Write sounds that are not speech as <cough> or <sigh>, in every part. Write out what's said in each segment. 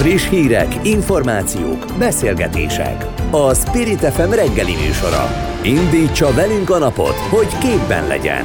Friss hírek, információk, beszélgetések. A Spirit FM reggeli műsora. Indítsa velünk a napot, hogy képben legyen.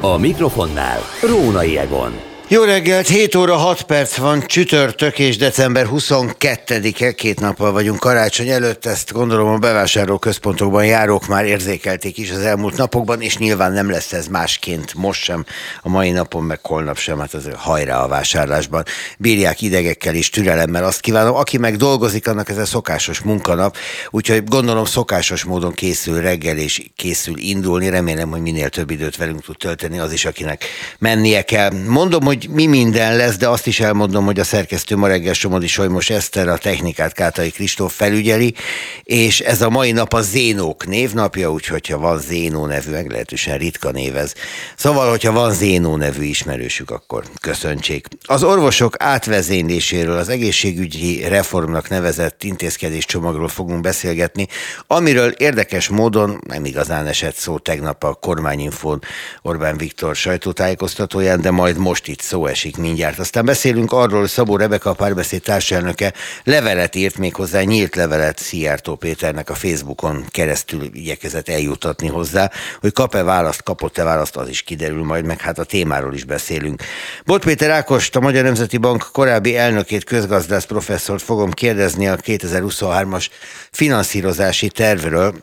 A mikrofonnál Rónai Egon. Jó reggelt, 7 óra 6 perc van, csütörtök és december 22-e, két nappal vagyunk karácsony előtt, ezt gondolom a bevásárló központokban járók már érzékelték is az elmúlt napokban, és nyilván nem lesz ez másként most sem, a mai napon, meg holnap sem, hát az hajrá a vásárlásban. Bírják idegekkel és türelemmel, azt kívánom, aki meg dolgozik, annak ez a szokásos munkanap, úgyhogy gondolom szokásos módon készül reggel és készül indulni, remélem, hogy minél több időt velünk tud tölteni az is, akinek mennie kell. Mondom, hogy hogy mi minden lesz, de azt is elmondom, hogy a szerkesztő ma reggel Somodi Solymos Eszter, a technikát Kátai Kristóf felügyeli, és ez a mai nap a Zénók névnapja, úgyhogy ha van Zénó nevű, meglehetősen ritka név ez. Szóval, hogyha van Zénó nevű ismerősük, akkor köszöntsék. Az orvosok átvezényléséről, az egészségügyi reformnak nevezett intézkedéscsomagról fogunk beszélgetni, amiről érdekes módon nem igazán esett szó tegnap a kormányinfón Orbán Viktor sajtótájékoztatóján, de majd most itt szó esik mindjárt. Aztán beszélünk arról, Szabó Rebeka a párbeszéd társelnöke levelet írt még hozzá, nyílt levelet Szijjártó Péternek a Facebookon keresztül igyekezett eljutatni hozzá, hogy kap-e választ, kapott-e választ, az is kiderül majd, meg hát a témáról is beszélünk. Bot Péter Ákost, a Magyar Nemzeti Bank korábbi elnökét, közgazdász professzort fogom kérdezni a 2023-as finanszírozási tervről,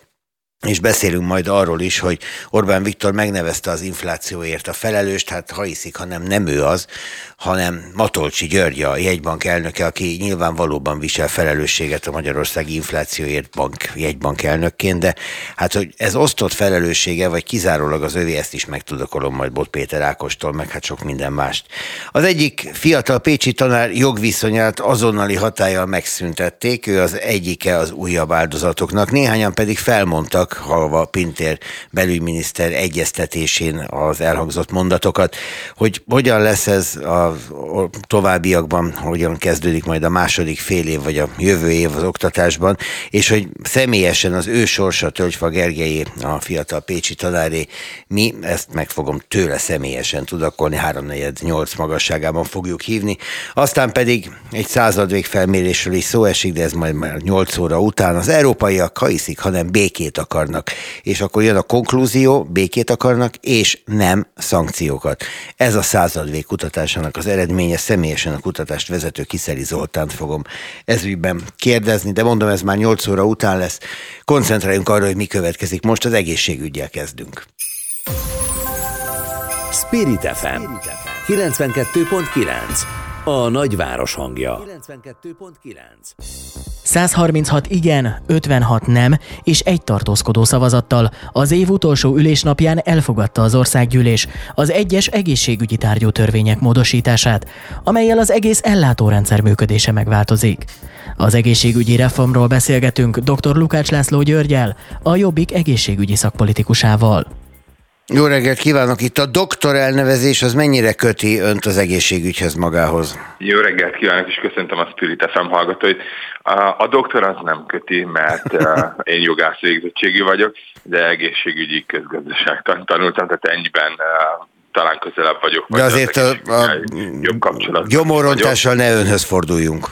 és beszélünk majd arról is, hogy Orbán Viktor megnevezte az inflációért a felelőst, hát ha hiszik, hanem nem ő az, hanem Matolcsi György, a jegybank elnöke, aki nyilván valóban visel felelősséget a Magyarországi inflációért bank, jegybank elnökként, de hát, hogy ez osztott felelőssége, vagy kizárólag az övé, ezt is megtudakolom majd Bot Péter Ákostól, meg hát sok minden mást. Az egyik fiatal pécsi tanár jogviszonyát azonnali hatállyal megszüntették, ő az egyike az újabb áldozatoknak, néhányan pedig felmondtak, halva Pintér belügyminiszter egyeztetésén az elhangzott mondatokat, hogy hogyan lesz ez a továbbiakban, hogyan kezdődik majd a második fél év, vagy a jövő év az oktatásban, és hogy személyesen az ő sorsa Tölgyfa Gergelyé, a fiatal Pécsi tanáré, mi ezt meg fogom tőle személyesen tudakolni, 348 magasságában fogjuk hívni. Aztán pedig egy századvég felmérésről is szó esik, de ez majd már 8 óra után. Az európaiak ha hiszik, hanem békét akarnak. És akkor jön a konklúzió, békét akarnak, és nem szankciókat. Ez a századvég kutatásának az eredménye. Személyesen a kutatást vezető Kiszeli Zoltánt fogom ezügyben kérdezni, de mondom, ez már 8 óra után lesz. Koncentráljunk arra, hogy mi következik. Most az egészségügyel kezdünk. Spirit FM 92.9 a nagyváros hangja. 92.9 136 igen, 56 nem és egy tartózkodó szavazattal az év utolsó ülésnapján elfogadta az országgyűlés az egyes egészségügyi tárgyú törvények módosítását, amelyel az egész ellátórendszer működése megváltozik. Az egészségügyi reformról beszélgetünk dr. Lukács László Györgyel, a Jobbik egészségügyi szakpolitikusával. Jó reggelt kívánok! Itt a doktor elnevezés az mennyire köti önt az egészségügyhez magához? Jó reggelt kívánok, és köszöntöm a Spirit FM hallgatóit. A doktor az nem köti, mert <laughs> én jogász végzettségű vagyok, de egészségügyi közgazdaságtan tanultam, tehát ennyiben talán közelebb vagyok. De azért a, a jobb kapcsolat. Gyomorontással ne önhöz forduljunk.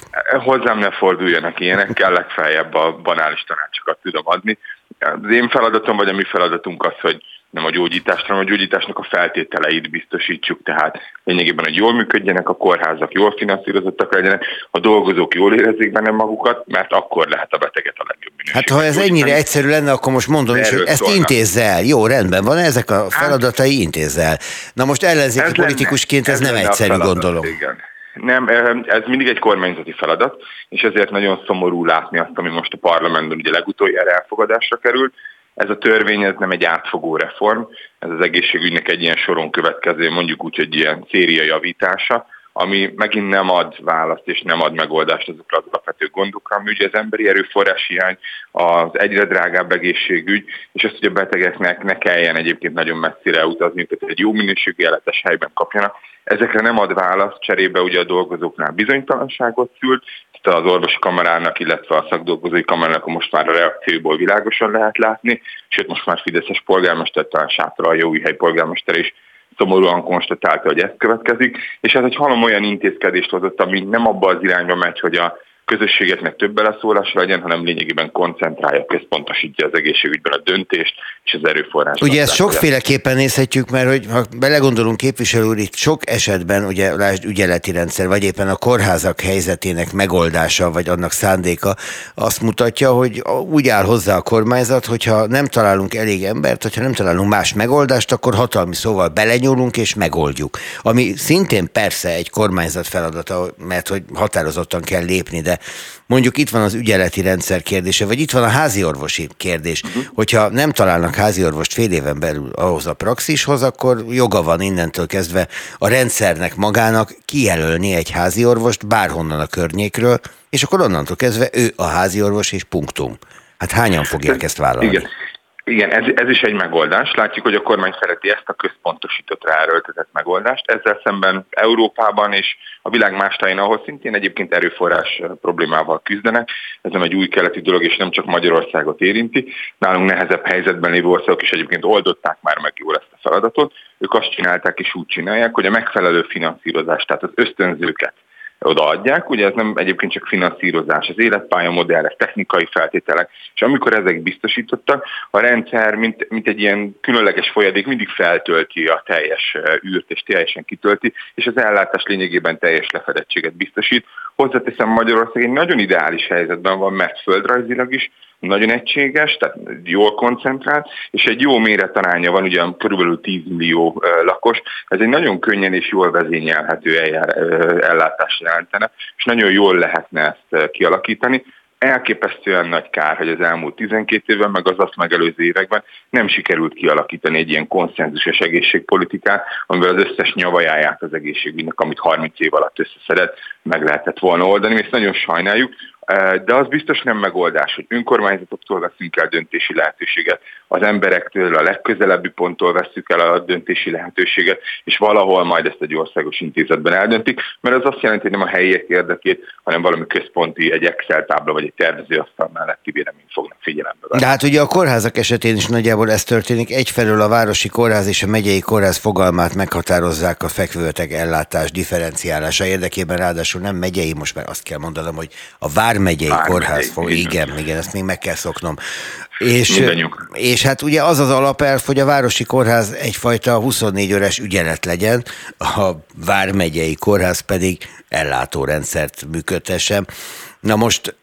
Hozzám ne forduljanak ilyenekkel, legfeljebb a banális tanácsokat tudom adni. Az én feladatom, vagy a mi feladatunk az, hogy nem a gyógyításra, hanem a gyógyításnak a feltételeit biztosítsuk, tehát lényegében, hogy jól működjenek a kórházak, jól finanszírozottak legyenek, a dolgozók jól érezzék benne magukat, mert akkor lehet a beteget a legjobb minőségű. Hát ha ez ennyire egyszerű lenne, akkor most mondom is, hogy ezt szólnak. el. Jó, rendben van, ezek a hát- feladatai el. Na most ellenzéki ez politikusként lenne, ez, ez nem egyszerű, feladat, gondolom. Igen. Nem, ez mindig egy kormányzati feladat, és ezért nagyon szomorú látni azt, ami most a parlamentben ugye legutoljára elfogadásra került, ez a törvény ez nem egy átfogó reform, ez az egészségügynek egy ilyen soron következő, mondjuk úgy, hogy ilyen széria javítása, ami megint nem ad választ és nem ad megoldást azokra az alapvető gondokra, ami ugye az emberi erőforrás hiány, az egyre drágább egészségügy, és azt, hogy a betegeknek ne kelljen egyébként nagyon messzire utazni, tehát egy jó minőségű életes helyben kapjanak. Ezekre nem ad választ, cserébe ugye a dolgozóknál bizonytalanságot szült, az orvosi kamarának, illetve a szakdolgozói kamarának most már a reakcióból világosan lehet látni, sőt most már Fideszes polgármester, talán Sátra a Jóihely polgármester is szomorúan konstatálta, hogy ez következik, és ez egy halom olyan intézkedést hozott, ami nem abba az irányba megy, hogy a közösségeknek több beleszólása legyen, hanem lényegében koncentrálja, központosítja az egészségügyben a döntést és az erőforrásokat. Ugye ezt sokféleképpen nézhetjük, mert hogy ha belegondolunk képviselő úr, itt sok esetben, ugye lásd ügyeleti rendszer, vagy éppen a kórházak helyzetének megoldása, vagy annak szándéka azt mutatja, hogy úgy áll hozzá a kormányzat, hogyha nem találunk elég embert, hogyha nem találunk más megoldást, akkor hatalmi szóval belenyúlunk és megoldjuk. Ami szintén persze egy kormányzat feladata, mert hogy határozottan kell lépni, de mondjuk itt van az ügyeleti rendszer kérdése, vagy itt van a házi orvosi kérdés. Uh-huh. Hogyha nem találnak házi orvost fél éven belül ahhoz a praxishoz, akkor joga van innentől kezdve a rendszernek magának kijelölni egy házi orvost bárhonnan a környékről, és akkor onnantól kezdve ő a házi orvos és punktum. Hát hányan fogják ezt vállalni? Igen. Igen, ez, ez is egy megoldás. Látjuk, hogy a kormány szereti ezt a központosított ráerőltetett megoldást. Ezzel szemben Európában és a világ más táján, ahol szintén egyébként erőforrás problémával küzdenek, ez nem egy új keleti dolog, és nem csak Magyarországot érinti. Nálunk nehezebb helyzetben lévő országok is egyébként oldották már meg jól ezt a feladatot. Ők azt csinálták és úgy csinálják, hogy a megfelelő finanszírozást, tehát az ösztönzőket odaadják. Ugye ez nem egyébként csak finanszírozás, az életpálya modellek, technikai feltételek, és amikor ezek biztosítottak, a rendszer, mint, mint egy ilyen különleges folyadék mindig feltölti a teljes űrt, és teljesen kitölti, és az ellátás lényegében teljes lefedettséget biztosít. Hozzáteszem, Magyarország egy nagyon ideális helyzetben van, mert földrajzilag is, nagyon egységes, tehát jól koncentrált, és egy jó méretaránya van, ugye körülbelül 10 millió lakos, ez egy nagyon könnyen és jól vezényelhető ellátást jelentene, és nagyon jól lehetne ezt kialakítani elképesztően nagy kár, hogy az elmúlt 12 évben, meg az azt megelőző években nem sikerült kialakítani egy ilyen konszenzusos egészségpolitikát, amivel az összes nyavajáját az egészségügynek, amit 30 év alatt összeszedett, meg lehetett volna oldani, és nagyon sajnáljuk. De az biztos nem megoldás, hogy önkormányzatoktól veszünk el döntési lehetőséget, az emberektől a legközelebbi ponttól veszük el a döntési lehetőséget, és valahol majd ezt egy országos intézetben eldöntik, mert az azt jelenti, hogy nem a helyiek érdekét, hanem valami központi, egy Excel tábla vagy egy tervezőasztal melletti véleményt fognak figyelembe. De hát ugye a kórházak esetén is nagyjából ez történik. Egyfelől a városi kórház és a megyei kórház fogalmát meghatározzák a fekvőtek ellátás differenciálása érdekében, ráadásul nem megyei, most már azt kell mondanom, hogy a vármegyei Vár kórház fog. Igen, igen, ezt még meg kell szoknom. És, és hát ugye az az alapelv, hogy a Városi Kórház egyfajta 24 órás ügyelet legyen, a Vármegyei Kórház pedig ellátórendszert működtessen. Na most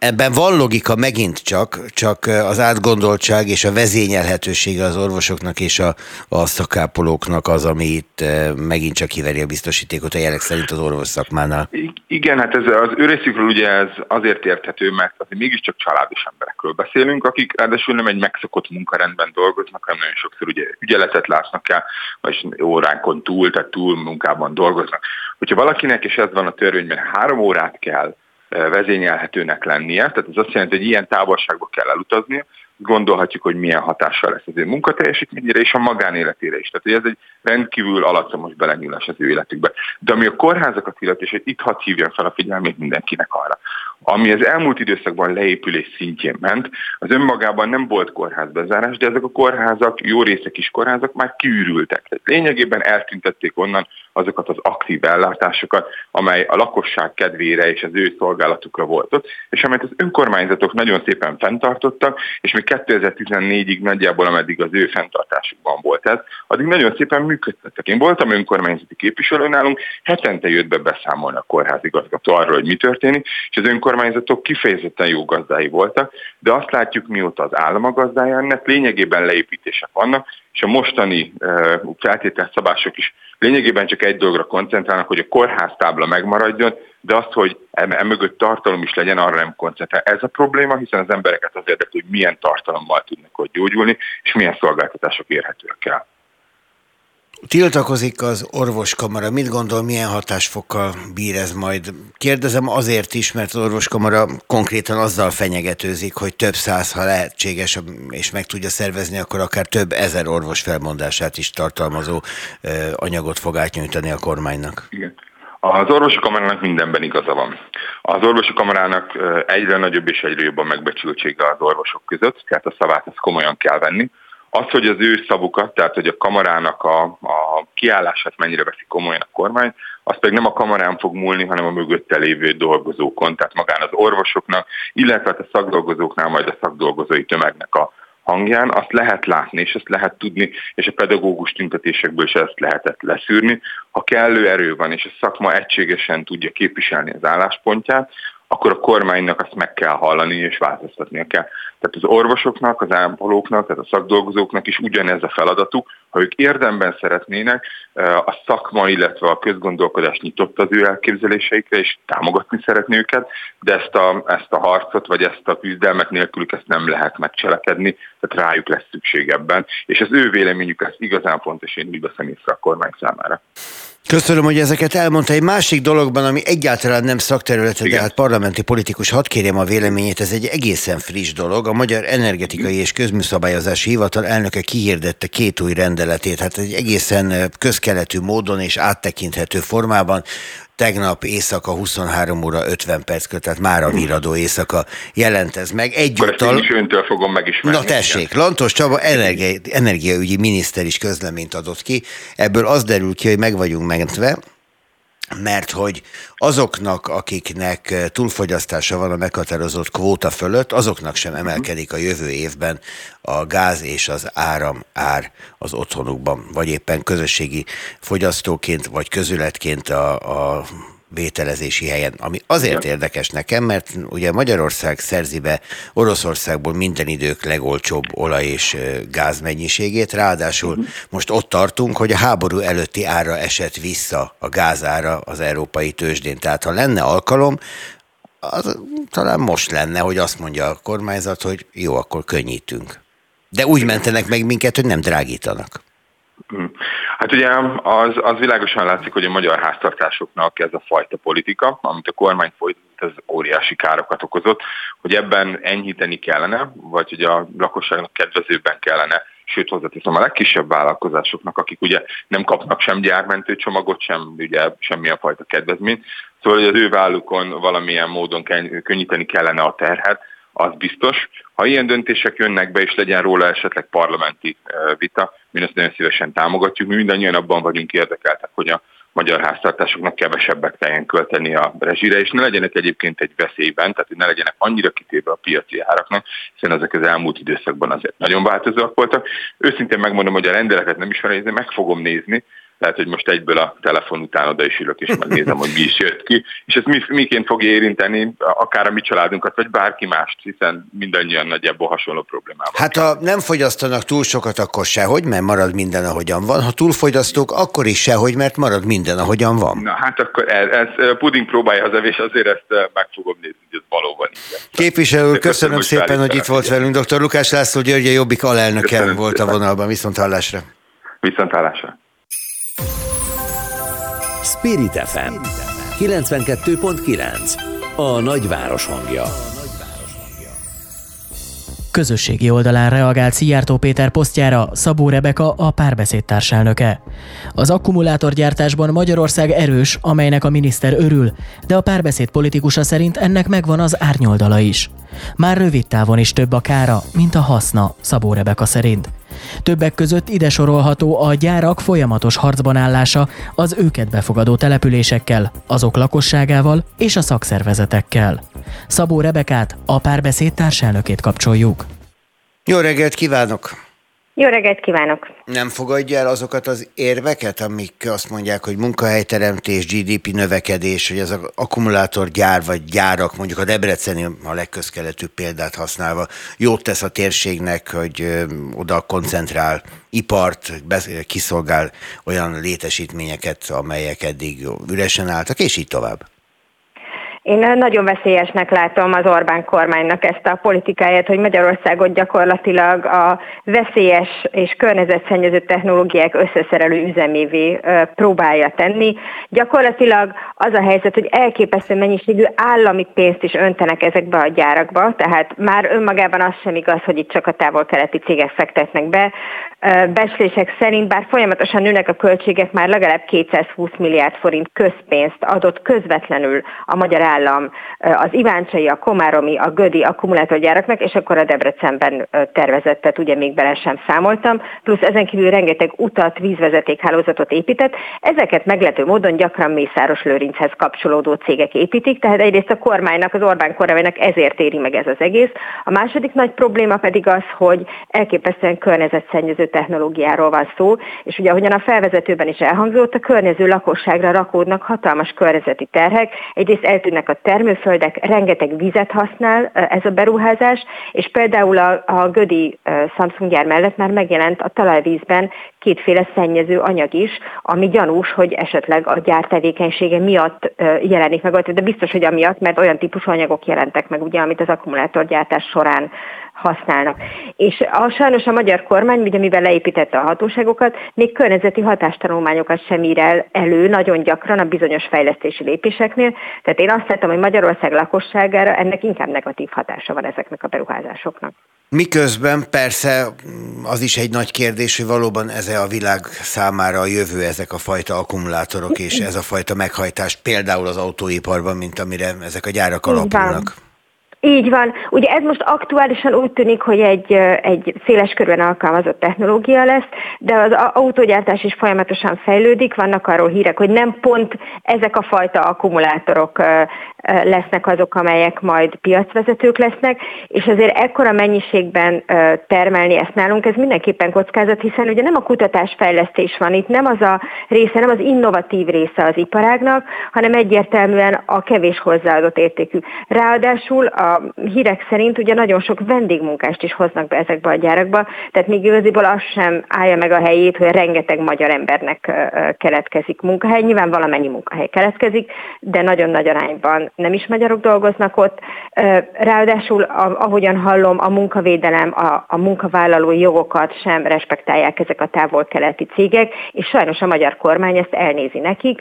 Ebben van logika megint csak, csak az átgondoltság és a vezényelhetősége az orvosoknak és a, a szakápolóknak az, ami itt megint csak kiveri a biztosítékot a jelek szerint az orvos szakmánál. Igen, hát ez az ő részükről ugye ez azért érthető, mert azért mégiscsak családos emberekről beszélünk, akik ráadásul nem egy megszokott munkarendben dolgoznak, hanem nagyon sokszor ugye ügyeletet látnak el, vagy óránkon túl, tehát túl munkában dolgoznak. Hogyha valakinek, és ez van a törvényben, három órát kell vezényelhetőnek lennie, tehát ez azt jelenti, hogy ilyen távolságba kell elutaznia, gondolhatjuk, hogy milyen hatással lesz az ő munkateljesítményére és a magánéletére is. Tehát hogy ez egy rendkívül alatszomos belenyúlás az ő életükbe. De ami a kórházakat illeti, és itt hadd hívjam fel a figyelmét mindenkinek arra, ami az elmúlt időszakban leépülés szintjén ment, az önmagában nem volt kórházbezárás, de ezek a kórházak, jó részek is kórházak már kiürültek. Tehát lényegében eltüntették onnan azokat az aktív ellátásokat, amely a lakosság kedvére és az ő szolgálatukra volt ott, és amelyet az önkormányzatok nagyon szépen fenntartottak, és még 2014-ig nagyjából, ameddig az ő fenntartásukban volt ez, addig nagyon szépen működtettek. Én voltam önkormányzati képviselő nálunk, hetente jött be beszámolni a kórházigazgató arról, hogy mi történik, és az önkormányzatok kifejezetten jó gazdái voltak, de azt látjuk, mióta az állam a gazdája ennek, lényegében leépítések vannak, és a mostani feltételszabások is lényegében csak egy dologra koncentrálnak, hogy a kórháztábla megmaradjon, de azt, hogy emögött tartalom is legyen, arra nem koncentrál. Ez a probléma, hiszen az embereket az érdekli, hogy milyen tartalommal tudnak ott gyógyulni, és milyen szolgáltatások érhetőek el. Tiltakozik az orvoskamara. Mit gondol, milyen hatásfokkal bír ez majd? Kérdezem azért is, mert az orvoskamara konkrétan azzal fenyegetőzik, hogy több száz, ha lehetséges, és meg tudja szervezni, akkor akár több ezer orvos felmondását is tartalmazó anyagot fog átnyújtani a kormánynak. Igen. Az orvosi kamarának mindenben igaza van. Az orvosi kamarának egyre nagyobb és egyre jobb a megbecsültsége az orvosok között, tehát a szavát ezt komolyan kell venni. Az, hogy az ő szavukat, tehát hogy a kamarának a, a kiállását mennyire veszi komolyan a kormány, az pedig nem a kamarán fog múlni, hanem a mögötte lévő dolgozókon, tehát magán az orvosoknak, illetve a szakdolgozóknál majd a szakdolgozói tömegnek a hangján, azt lehet látni, és ezt lehet tudni, és a pedagógus tüntetésekből is ezt lehetett leszűrni. Ha kellő erő van, és a szakma egységesen tudja képviselni az álláspontját, akkor a kormánynak azt meg kell hallani és változtatnia kell. Tehát az orvosoknak, az ápolóknak, tehát a szakdolgozóknak is ugyanez a feladatuk, ha ők érdemben szeretnének, a szakma, illetve a közgondolkodás nyitott az ő elképzeléseikre, és támogatni szeretné őket, de ezt a, ezt a harcot, vagy ezt a küzdelmet nélkülük ezt nem lehet megcselekedni, tehát rájuk lesz szükség ebben, és az ő véleményük ez igazán fontos, én úgy veszem észre a kormány számára. Köszönöm, hogy ezeket elmondta. Egy másik dologban, ami egyáltalán nem szakterülete, de hát parlamenti politikus, hadd kérjem a véleményét, ez egy egészen friss dolog. A Magyar Energetikai és Közműszabályozási Hivatal elnöke kihirdette két új rendeletét, hát egy egészen közkeletű módon és áttekinthető formában tegnap éjszaka 23 óra 50 perc tehát már a viradó éjszaka jelent ez meg. Egyúttal... Én is öntől fogom megismerni. Na tessék, Lantos Csaba energia, energiaügyi miniszter is közleményt adott ki. Ebből az derül ki, hogy meg vagyunk mentve, mert hogy azoknak, akiknek eh, túlfogyasztása van a meghatározott kvóta fölött, azoknak sem emelkedik a jövő évben a gáz és az áram ár az otthonukban, vagy éppen közösségi fogyasztóként, vagy közületként a, a vételezési helyen, ami azért ja. érdekes nekem, mert ugye Magyarország szerzi be Oroszországból minden idők legolcsóbb olaj és gáz mennyiségét, ráadásul uh-huh. most ott tartunk, hogy a háború előtti ára esett vissza a gázára az európai tőzsdén. Tehát ha lenne alkalom, az talán most lenne, hogy azt mondja a kormányzat, hogy jó, akkor könnyítünk. De úgy mentenek meg minket, hogy nem drágítanak. Hm. Hát ugye az, az világosan látszik, hogy a magyar háztartásoknak ez a fajta politika, amit a kormány folytatott, ez óriási károkat okozott, hogy ebben enyhíteni kellene, vagy hogy a lakosságnak kedvezőbben kellene sőt hozzáteszem a legkisebb vállalkozásoknak, akik ugye nem kapnak sem gyármentő csomagot, sem ugye semmilyen fajta kedvezményt. Szóval, hogy az ő vállukon valamilyen módon könnyíteni kellene a terhet, az biztos. Ha ilyen döntések jönnek be, és legyen róla esetleg parlamenti vita, mi ezt nagyon szívesen támogatjuk. Mi mindannyian abban vagyunk érdekeltek, hogy a magyar háztartásoknak kevesebbet kelljen költeni a rezsire, és ne legyenek egyébként egy veszélyben, tehát ne legyenek annyira kitéve a piaci áraknak, hiszen ezek az elmúlt időszakban azért nagyon változóak voltak. Őszintén megmondom, hogy a rendeletet nem ismerem, de meg fogom nézni, lehet, hogy most egyből a telefon után oda is ülök, és megnézem, hogy mi is jött ki, és ez mi, miként fogja érinteni akár a mi családunkat, vagy bárki mást, hiszen mindannyian nagyjából hasonló problémával. Hát ha nem fogyasztanak túl sokat, akkor sehogy, mert marad minden, ahogyan van. Ha túlfogyasztók, akkor is sehogy, mert marad minden, ahogyan van. Na hát akkor ez, ez puding próbálja az evés, azért ezt meg fogom nézni, hogy ez valóban így. Képviselő köszönöm, köszönöm szépen, hogy itt volt velünk. Dr. Lukás László György, a Jobbik alelnöke volt a vonalban. Viszont hallásra. Viszont hallásra. Spirit FM 92.9 A nagyváros hangja Közösségi oldalán reagált Szijjártó Péter posztjára Szabó Rebeka, a párbeszéd társelnöke. Az akkumulátorgyártásban Magyarország erős, amelynek a miniszter örül, de a párbeszéd politikusa szerint ennek megvan az árnyoldala is. Már rövid távon is több a kára, mint a haszna, Szabó Rebeka szerint. Többek között ide sorolható a gyárak folyamatos harcban állása az őket befogadó településekkel, azok lakosságával és a szakszervezetekkel. Szabó Rebekát, a párbeszéd társelnökét kapcsoljuk. Jó reggelt kívánok! Jó reggelt kívánok! Nem fogadja el azokat az érveket, amik azt mondják, hogy munkahelyteremtés, GDP növekedés, hogy az akkumulátorgyár vagy gyárak, mondjuk a Debreceni a legközkeletűbb példát használva, jót tesz a térségnek, hogy oda koncentrál ipart, kiszolgál olyan létesítményeket, amelyek eddig üresen álltak, és így tovább. Én nagyon veszélyesnek látom az Orbán kormánynak ezt a politikáját, hogy Magyarországot gyakorlatilag a veszélyes és környezetszennyező technológiák összeszerelő üzemévé próbálja tenni. Gyakorlatilag az a helyzet, hogy elképesztő mennyiségű állami pénzt is öntenek ezekbe a gyárakba, tehát már önmagában az sem igaz, hogy itt csak a távol-keleti cégek fektetnek be. Becslések szerint, bár folyamatosan nőnek a költségek, már legalább 220 milliárd forint közpénzt adott közvetlenül a magyar ajánlom az Iváncsai, a Komáromi, a Gödi akkumulátorgyáraknak, és akkor a Debrecenben tervezettet ugye még bele sem számoltam, plusz ezen kívül rengeteg utat, vízvezetékhálózatot épített. Ezeket meglepő módon gyakran Mészáros Lőrinchez kapcsolódó cégek építik, tehát egyrészt a kormánynak, az Orbán kormánynak ezért éri meg ez az egész. A második nagy probléma pedig az, hogy elképesztően környezetszennyező technológiáról van szó, és ugye ahogyan a felvezetőben is elhangzott, a környező lakosságra rakódnak hatalmas környezeti terhek, egyrészt eltűnnek a termőföldek, rengeteg vizet használ ez a beruházás, és például a, a Gödi Samsung gyár mellett már megjelent a talajvízben kétféle szennyező anyag is, ami gyanús, hogy esetleg a gyár tevékenysége miatt jelenik meg, de biztos, hogy amiatt, mert olyan típusú anyagok jelentek meg, ugye, amit az akkumulátorgyártás során használnak. És a, sajnos a magyar kormány, ugye mivel leépítette a hatóságokat, még környezeti hatástanulmányokat sem ír el elő nagyon gyakran a bizonyos fejlesztési lépéseknél. Tehát én azt látom, hogy Magyarország lakosságára ennek inkább negatív hatása van ezeknek a beruházásoknak. Miközben persze az is egy nagy kérdés, hogy valóban ez a világ számára a jövő ezek a fajta akkumulátorok és ez a fajta meghajtás például az autóiparban, mint amire ezek a gyárak alapulnak. Így van. Ugye ez most aktuálisan úgy tűnik, hogy egy, egy széles körben alkalmazott technológia lesz, de az autógyártás is folyamatosan fejlődik, vannak arról hírek, hogy nem pont ezek a fajta akkumulátorok lesznek azok, amelyek majd piacvezetők lesznek, és azért ekkora mennyiségben termelni ezt nálunk, ez mindenképpen kockázat, hiszen ugye nem a kutatásfejlesztés van itt, nem az a része, nem az innovatív része az iparágnak, hanem egyértelműen a kevés hozzáadott értékű. Ráadásul a hírek szerint ugye nagyon sok vendégmunkást is hoznak be ezekbe a gyárakba, tehát még igaziból az sem állja meg a helyét, hogy rengeteg magyar embernek keletkezik munkahely. Nyilván valamennyi munkahely keletkezik, de nagyon nagy arányban nem is magyarok dolgoznak ott. Ráadásul, ahogyan hallom, a munkavédelem, a, a munkavállalói jogokat sem respektálják ezek a távol-keleti cégek, és sajnos a magyar kormány ezt elnézi nekik,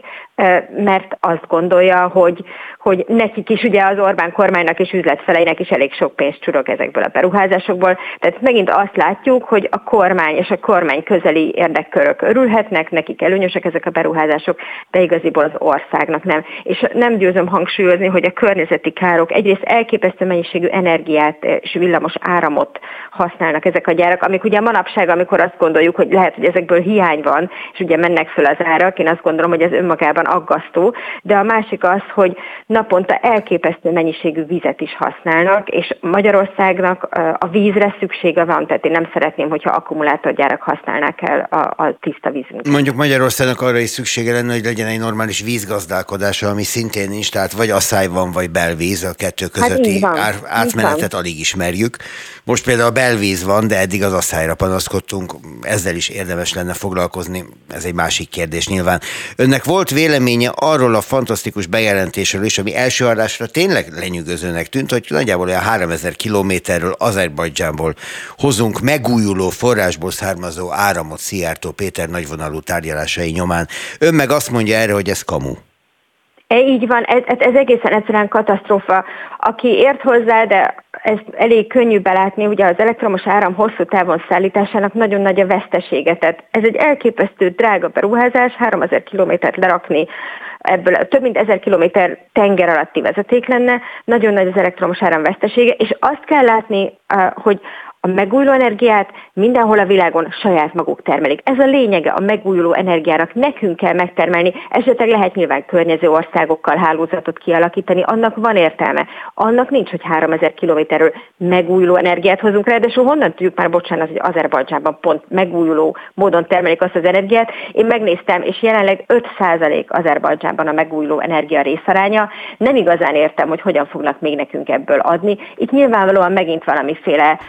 mert azt gondolja, hogy, hogy nekik is, ugye az Orbán kormánynak és üzletfeleinek is elég sok pénzt csurog ezekből a beruházásokból. Tehát megint azt látjuk, hogy a kormány és a kormány közeli érdekkörök örülhetnek, nekik előnyösek ezek a beruházások, de igaziból az országnak nem. És nem győzöm hangsúlyozni, hogy a környezeti károk egyrészt elképesztő mennyiségű energiát és villamos áramot használnak ezek a gyárak, amik ugye manapság, amikor azt gondoljuk, hogy lehet, hogy ezekből hiány van, és ugye mennek föl az árak, én azt gondolom, hogy ez önmagában aggasztó, de a másik az, hogy naponta elképesztő mennyiségű vizet is használnak, és Magyarországnak a vízre szüksége van, tehát én nem szeretném, hogyha akkumulátorgyárak használnák el a, a tiszta vízünket. Mondjuk Magyarországnak arra is szüksége lenne, hogy legyen egy normális vízgazdálkodása, ami szintén nincs, tehát vagy asszály van, vagy belvíz, a kettő hát közötti hát ár, átmenetet alig ismerjük. Most például a belvíz van, de eddig az asszályra panaszkodtunk, ezzel is érdemes lenne foglalkozni, ez egy másik kérdés nyilván. Önnek volt véleménye arról a fantasztikus bejelentésről is, ami első adásra tényleg lenyűgözőnek tűnt, hogy nagyjából olyan 3000 kilométerről Azerbajdzsánból hozunk megújuló forrásból származó áramot Szijjártó Péter nagyvonalú tárgyalásai nyomán. Ön meg azt mondja erre, hogy ez kamu. E, így van, ez, ez egészen egyszerűen katasztrófa. Aki ért hozzá, de ez elég könnyű belátni, ugye az elektromos áram hosszú távon szállításának nagyon nagy a vesztesége. Tehát ez egy elképesztő drága beruházás, 3000 kilométert lerakni, ebből több mint 1000 kilométer tenger alatti vezeték lenne, nagyon nagy az elektromos áram vesztesége, és azt kell látni, hogy a megújuló energiát mindenhol a világon saját maguk termelik. Ez a lényege a megújuló energiának. Nekünk kell megtermelni, esetleg lehet nyilván környező országokkal hálózatot kialakítani, annak van értelme. Annak nincs, hogy 3000 kilométerről megújuló energiát hozunk rá, de honnan tudjuk már, bocsánat, hogy Azerbajdzsánban pont megújuló módon termelik azt az energiát. Én megnéztem, és jelenleg 5% Azerbajdzsánban a megújuló energia részaránya. Nem igazán értem, hogy hogyan fognak még nekünk ebből adni. Itt nyilvánvalóan megint valamiféle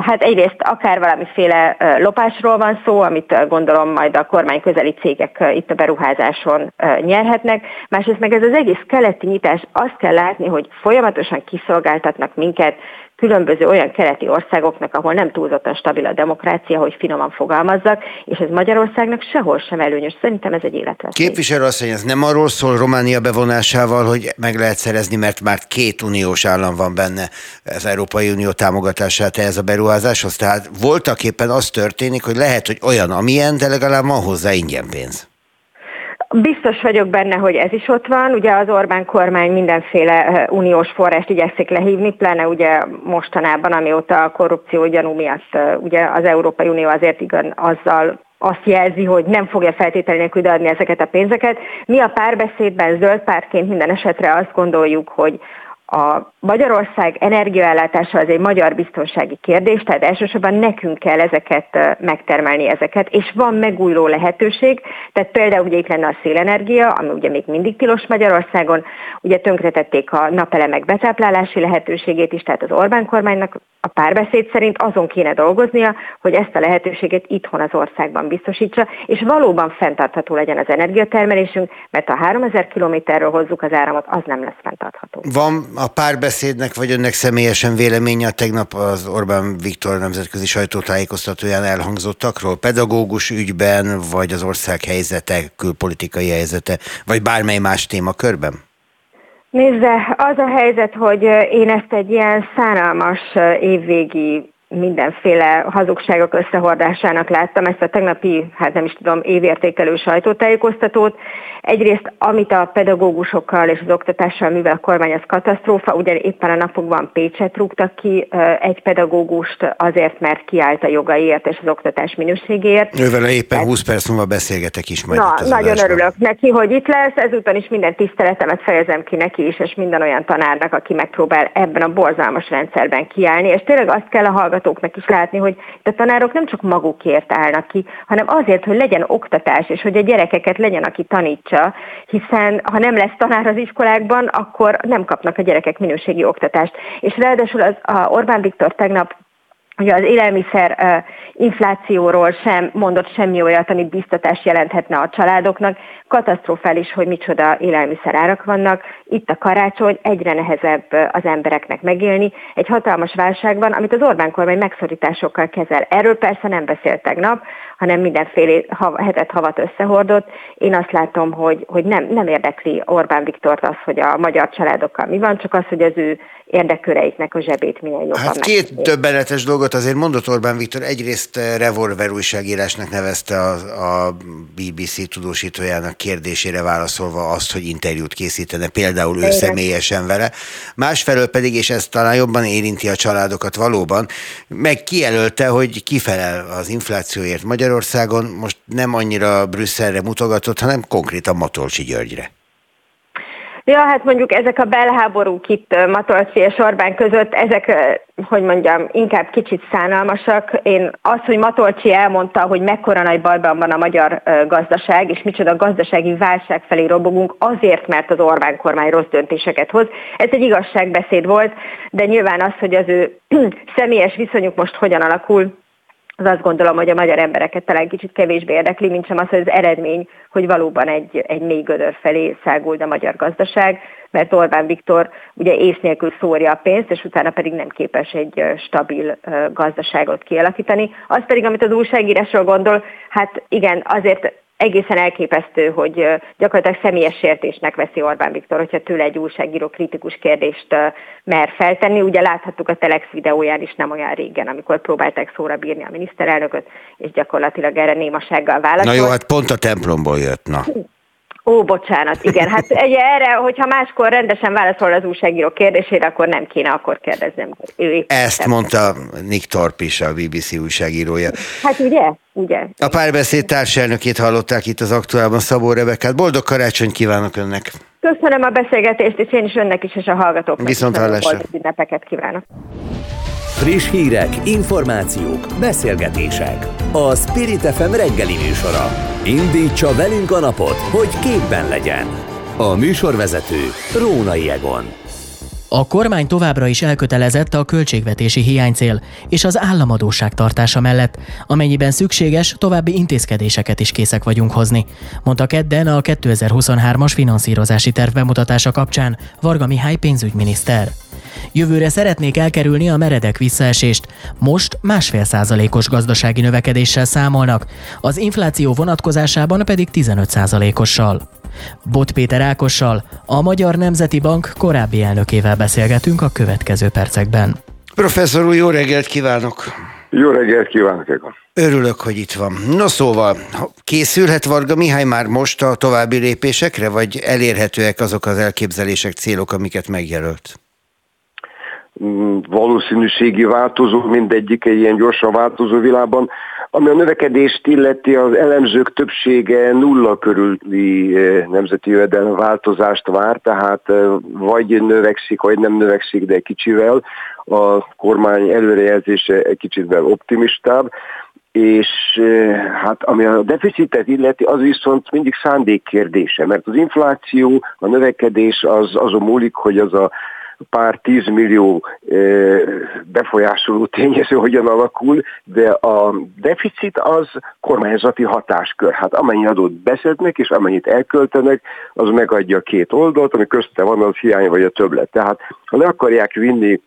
Hát egyrészt akár valamiféle lopásról van szó, amit gondolom majd a kormány közeli cégek itt a beruházáson nyerhetnek. Másrészt meg ez az egész keleti nyitás, azt kell látni, hogy folyamatosan kiszolgáltatnak minket különböző olyan keleti országoknak, ahol nem túlzottan stabil a demokrácia, hogy finoman fogalmazzak, és ez Magyarországnak sehol sem előnyös. Szerintem ez egy életveszély. Képviselő asszony, ez nem arról szól Románia bevonásával, hogy meg lehet szerezni, mert már két uniós állam van benne az Európai Unió támogatását ehhez a beruházáshoz. Tehát voltak éppen az történik, hogy lehet, hogy olyan, amilyen, de legalább van hozzá ingyen pénz. Biztos vagyok benne, hogy ez is ott van. Ugye az Orbán kormány mindenféle uniós forrást igyekszik lehívni, pláne ugye mostanában, amióta a korrupció gyanú miatt ugye az Európai Unió azért igen azzal azt jelzi, hogy nem fogja feltétlenül nélkül adni ezeket a pénzeket. Mi a párbeszédben zöld pártként minden esetre azt gondoljuk, hogy a Magyarország energiaellátása az egy magyar biztonsági kérdés, tehát elsősorban nekünk kell ezeket megtermelni ezeket, és van megújuló lehetőség, tehát például ugye itt lenne a szélenergia, ami ugye még mindig tilos Magyarországon, ugye tönkretették a napelemek betáplálási lehetőségét is, tehát az Orbán kormánynak a párbeszéd szerint azon kéne dolgoznia, hogy ezt a lehetőséget itthon az országban biztosítsa, és valóban fenntartható legyen az energiatermelésünk, mert ha 3000 kilométerről hozzuk az áramot, az nem lesz fenntartható. Van a párbeszédnek, vagy önnek személyesen véleménye a tegnap az Orbán Viktor nemzetközi sajtótájékoztatóján elhangzottakról? Pedagógus ügyben, vagy az ország helyzete, külpolitikai helyzete, vagy bármely más témakörben? Nézze, az a helyzet, hogy én ezt egy ilyen szánalmas évvégi mindenféle hazugságok összehordásának láttam ezt a tegnapi, hát nem is tudom, évértékelő sajtótájékoztatót. Egyrészt, amit a pedagógusokkal és az oktatással művel a kormány, az katasztrófa, ugye éppen a napokban Pécset rúgtak ki egy pedagógust azért, mert kiállt a jogaiért és az oktatás minőségéért. Ővel éppen 20 perc múlva beszélgetek is majd. Na, nagyon adásban. örülök neki, hogy itt lesz, ezúton is minden tiszteletemet fejezem ki neki is, és minden olyan tanárnak, aki megpróbál ebben a borzalmas rendszerben kiállni, és tényleg azt kell a hallgatóknak is látni, hogy a tanárok nem csak magukért állnak ki, hanem azért, hogy legyen oktatás, és hogy a gyerekeket legyen, aki tanítsa, hiszen ha nem lesz tanár az iskolákban, akkor nem kapnak a gyerekek minőségi oktatást. És ráadásul az a Orbán Viktor tegnap Ugye az élelmiszer inflációról sem mondott semmi olyat, ami biztatást jelenthetne a családoknak. Katasztrofális, hogy micsoda élelmiszerárak vannak. Itt a karácsony egyre nehezebb az embereknek megélni. Egy hatalmas válságban, amit az Orbán kormány megszorításokkal kezel. Erről persze nem beszélt tegnap, hanem mindenféle hetet havat összehordott. Én azt látom, hogy, hogy nem, nem érdekli Orbán Viktort az, hogy a magyar családokkal mi van, csak az, hogy az ő érdekköreiknek a zsebét minél jobban Hát két megszél. többenetes dolgot azért mondott Orbán Viktor. Egyrészt eh, revolver újságírásnak nevezte a, a BBC tudósítójának kérdésére válaszolva azt, hogy interjút készítene, például ő személyesen vele. Másfelől pedig, és ez talán jobban érinti a családokat valóban, meg kijelölte, hogy kifelel az inflációért Magyarországon, most nem annyira Brüsszelre mutogatott, hanem konkrétan Matolcsi Györgyre. Ja, hát mondjuk ezek a belháborúk itt Matolci és Orbán között, ezek, hogy mondjam, inkább kicsit szánalmasak. Én az, hogy Matolcsi elmondta, hogy mekkora nagy bajban van a magyar gazdaság, és micsoda gazdasági válság felé robogunk, azért, mert az Orbán kormány rossz döntéseket hoz. Ez egy igazságbeszéd volt, de nyilván az, hogy az ő <clears throat> személyes viszonyuk most hogyan alakul, az azt gondolom, hogy a magyar embereket talán kicsit kevésbé érdekli, mint sem az, hogy az eredmény, hogy valóban egy, egy mély gödör felé száguld a magyar gazdaság, mert Orbán Viktor ugye ész nélkül szórja a pénzt, és utána pedig nem képes egy stabil gazdaságot kialakítani. Az pedig, amit az újságírásról gondol, hát igen, azért egészen elképesztő, hogy gyakorlatilag személyes sértésnek veszi Orbán Viktor, hogyha tőle egy újságíró kritikus kérdést mer feltenni. Ugye láthattuk a Telex videóján is nem olyan régen, amikor próbálták szóra bírni a miniszterelnököt, és gyakorlatilag erre némasággal válaszolt. Na jó, hát pont a templomból jött, na. Ó, bocsánat, igen. Hát <laughs> ugye erre, hogyha máskor rendesen válaszol az újságíró kérdésére, akkor nem kéne akkor kérdeznem. Ő Ezt mondta Nick Torp is, a BBC újságírója. Hát ugye? ugye? A párbeszéd társelnökét hallották itt az aktuálban, Szabó Rebekát. Boldog karácsony kívánok önnek! Köszönöm a beszélgetést, és én is önnek is, és a hallgatóknak. Viszont hallásra. Boldog ünnepeket kívánok! Friss hírek, információk, beszélgetések. A Spirit FM reggeli műsora. Indítsa velünk a napot, hogy képben legyen. A műsorvezető Rónai Egon. A kormány továbbra is elkötelezett a költségvetési hiánycél és az államadóság tartása mellett, amennyiben szükséges, további intézkedéseket is készek vagyunk hozni, mondta kedden a 2023-as finanszírozási terv bemutatása kapcsán Varga Mihály pénzügyminiszter. Jövőre szeretnék elkerülni a meredek visszaesést. Most másfél százalékos gazdasági növekedéssel számolnak, az infláció vonatkozásában pedig 15 százalékossal. Bot Péter Ákossal, a Magyar Nemzeti Bank korábbi elnökével beszélgetünk a következő percekben. Professzor úr, jó reggelt kívánok! Jó reggelt kívánok, Ega. Örülök, hogy itt van. No szóval, készülhet Varga Mihály már most a további lépésekre, vagy elérhetőek azok az elképzelések, célok, amiket megjelölt? Mm, valószínűségi változó, mindegyik egy ilyen gyorsan változó világban. Ami a növekedést illeti, az elemzők többsége nulla körüli eh, nemzeti jövedelem változást vár, tehát eh, vagy növekszik, vagy nem növekszik, de kicsivel. A kormány előrejelzése egy kicsit optimistább és eh, hát ami a deficitet illeti, az viszont mindig szándék kérdése, mert az infláció, a növekedés az azon múlik, hogy az a pár tízmillió befolyásoló tényező hogyan alakul, de a deficit az kormányzati hatáskör. Hát amennyi adót beszednek és amennyit elköltenek, az megadja két oldalt, ami közte van az hiány vagy a többlet. Tehát ha le akarják vinni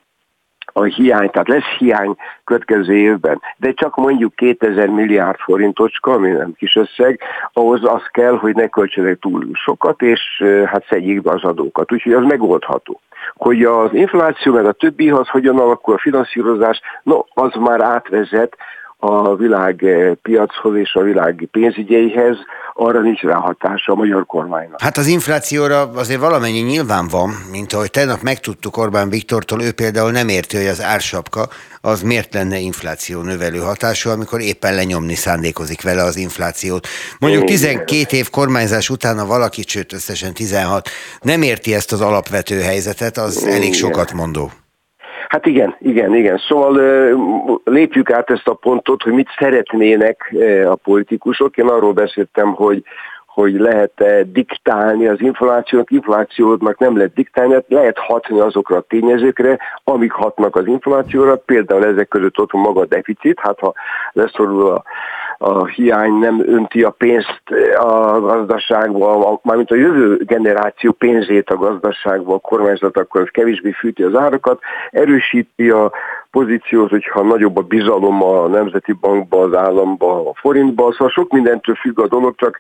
a hiány, tehát lesz hiány következő évben, de csak mondjuk 2000 milliárd forintocska, ami nem kis összeg, ahhoz az kell, hogy ne költsenek túl sokat, és hát szedjék be az adókat. Úgyhogy az megoldható. Hogy az infláció meg a többihoz hogyan alakul a finanszírozás, no, az már átvezet a világ eh, piachoz és a világ pénzügyeihez, arra nincs ráhatása a magyar kormánynak. Hát az inflációra azért valamennyi nyilván van, mint ahogy tegnap megtudtuk Orbán Viktortól, ő például nem érti, hogy az ársapka az miért lenne infláció növelő hatású, amikor éppen lenyomni szándékozik vele az inflációt. Mondjuk 12 év kormányzás utána valaki, sőt összesen 16, nem érti ezt az alapvető helyzetet, az elég sokat mondó. Hát igen, igen, igen. Szóval lépjük át ezt a pontot, hogy mit szeretnének a politikusok. Én arról beszéltem, hogy hogy lehet -e diktálni az inflációnak, inflációnak nem lehet diktálni, hát lehet hatni azokra a tényezőkre, amik hatnak az inflációra, például ezek között ott van maga a deficit, hát ha leszorul a a hiány nem önti a pénzt a gazdaságba, mármint a jövő generáció pénzét a gazdaságba, a kormányzat akkor kevésbé fűti az árakat, erősíti a pozíciót, hogyha nagyobb a bizalom a Nemzeti Bankba, az államba, a forintba, szóval sok mindentől függ a dolog, csak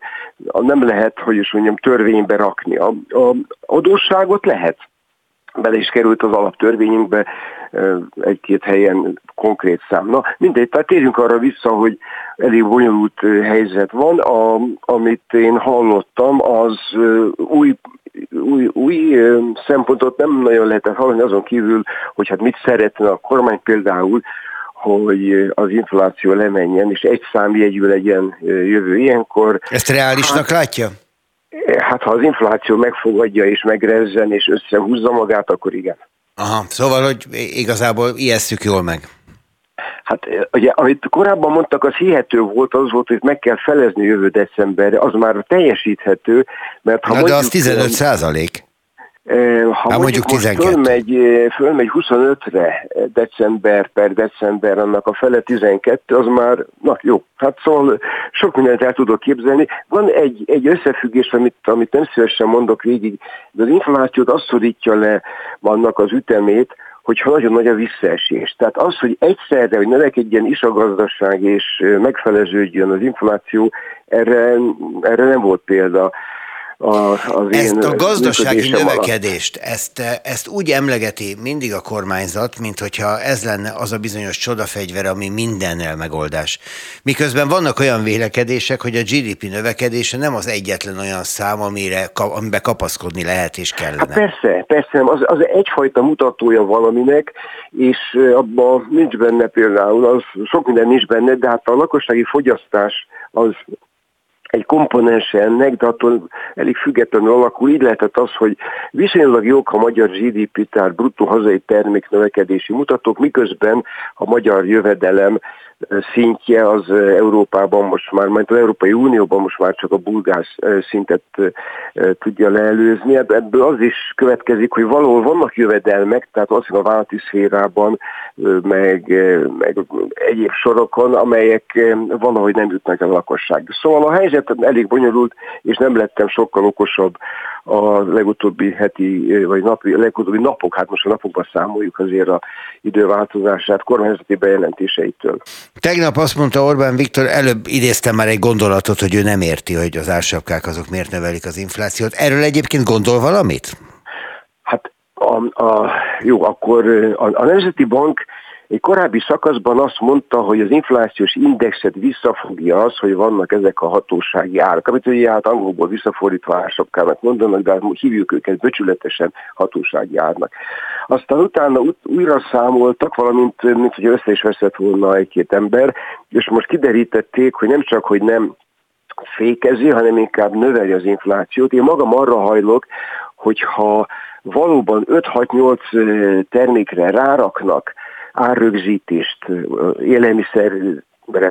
nem lehet, hogy is mondjam, törvénybe rakni. A, a adósságot lehet, bele is került az alaptörvényünkbe egy-két helyen konkrét szám. Na mindegy, tehát térjünk arra vissza, hogy elég bonyolult helyzet van. A, amit én hallottam, az új új, új szempontot nem nagyon lehetett hallani azon kívül, hogy hát mit szeretne a kormány például, hogy az infláció lemenjen, és egy számjegyű legyen jövő ilyenkor. Ezt reálisnak hát, látja? Hát ha az infláció megfogadja és megrezzen és összehúzza magát, akkor igen. Aha, szóval, hogy igazából ijesszük jól meg. Hát ugye, amit korábban mondtak, az hihető volt, az volt, hogy meg kell felezni jövő decemberre, az már teljesíthető, mert ha Na, mondjuk, de az 15 százalék. Ha hát mondjuk, mondjuk fölmegy, fölmegy 25-re december per december, annak a fele 12, az már, na jó, hát szóval sok mindent el tudok képzelni. Van egy, egy összefüggés, amit, amit nem szívesen mondok végig, de az inflációt azt szorítja le vannak az ütemét, hogyha nagyon nagy a visszaesés. Tehát az, hogy egyszerre, hogy növekedjen is a gazdaság és megfeleződjön az infláció, erre, erre nem volt példa a, az Ezt a gazdasági növekedést, ezt, ezt úgy emlegeti mindig a kormányzat, mint hogyha ez lenne az a bizonyos csodafegyver, ami mindennel megoldás. Miközben vannak olyan vélekedések, hogy a GDP növekedése nem az egyetlen olyan szám, amire, amiben kapaszkodni lehet és kellene. Hát persze, persze, az, az egyfajta mutatója valaminek, és abban nincs benne például, az sok minden nincs benne, de hát a lakossági fogyasztás az egy komponense ennek, de attól elég függetlenül alakul. Így lehetett az, hogy viszonylag jók a magyar GDP, tehát bruttó hazai termék növekedési mutatók, miközben a magyar jövedelem szintje az Európában most már, majd az Európai Unióban most már csak a bulgár szintet tudja leelőzni. Ebből az is következik, hogy valahol vannak jövedelmek, tehát az a vállalati szférában, meg, meg egyéb sorokon, amelyek valahogy nem jutnak el a lakosság. Szóval a helyzet elég bonyolult, és nem lettem sokkal okosabb a legutóbbi heti, vagy napi, legutóbbi napok, hát most a napokban számoljuk azért a időváltozását kormányzati bejelentéseitől. Tegnap azt mondta Orbán Viktor, előbb idéztem már egy gondolatot, hogy ő nem érti, hogy az ársapkák azok miért növelik az inflációt. Erről egyébként gondol valamit? Hát a, a, jó, akkor a, a Nemzeti Bank egy korábbi szakaszban azt mondta, hogy az inflációs indexet visszafogja az, hogy vannak ezek a hatósági árak, amit ugye hát angolból visszafordítva ársapkának mondanak, de hát hívjuk őket becsületesen hatósági árnak. Aztán utána újra számoltak, valamint mint hogy össze is veszett volna egy-két ember, és most kiderítették, hogy nem csak, hogy nem fékezi, hanem inkább növeli az inflációt. Én magam arra hajlok, hogyha valóban 5-6-8 termékre ráraknak árrögzítést, élelmiszer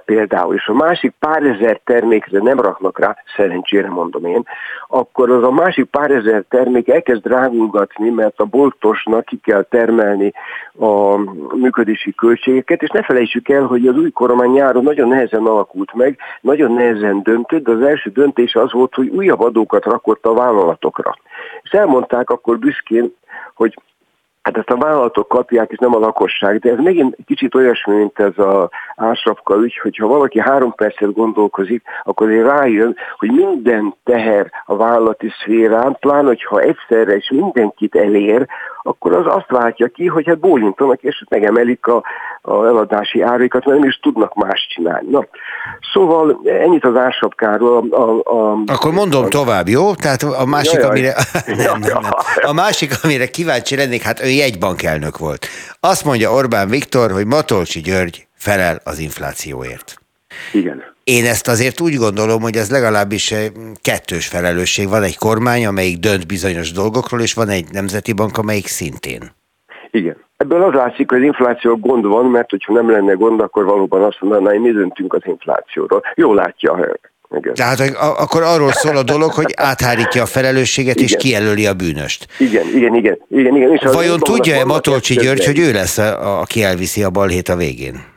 például, és a másik pár ezer termékre nem raknak rá, szerencsére mondom én, akkor az a másik pár ezer termék elkezd drágulgatni, mert a boltosnak ki kell termelni a működési költségeket, és ne felejtsük el, hogy az új kormány nyáron nagyon nehezen alakult meg, nagyon nehezen döntött, de az első döntés az volt, hogy újabb adókat rakott a vállalatokra. És elmondták akkor büszkén, hogy Hát ezt a vállalatok kapják, és nem a lakosság. De ez megint kicsit olyasmi, mint ez a ásrapka ügy, hogyha valaki három percet gondolkozik, akkor ő rájön, hogy minden teher a vállalati szférán, pláne, hogyha egyszerre is mindenkit elér, akkor az azt váltja ki, hogy hát bólintanak, és megemelik a, a eladási árikat, mert nem is tudnak más csinálni. Na, szóval ennyit az ársapkáról. A, a, akkor mondom a, tovább, jó? Tehát a másik, jaj, amire, <laughs> nem, nem, nem. a másik, amire kíváncsi lennék, hát ő jegybankelnök volt. Azt mondja Orbán Viktor, hogy Matolcsi György felel az inflációért. Igen. Én ezt azért úgy gondolom, hogy ez legalábbis kettős felelősség. Van egy kormány, amelyik dönt bizonyos dolgokról, és van egy nemzeti bank, amelyik szintén. Igen. Ebből az látszik, hogy az infláció gond van, mert hogyha nem lenne gond, akkor valóban azt mondaná, hogy mi döntünk az inflációról. Jól látja igen. Tehát akkor arról szól a dolog, hogy áthárítja a felelősséget igen. és kijelöli a bűnöst. Igen, igen, igen. igen, igen. És Vajon tudja-e Matolcsi György, hogy ő lesz, a, aki elviszi a balhét a végén?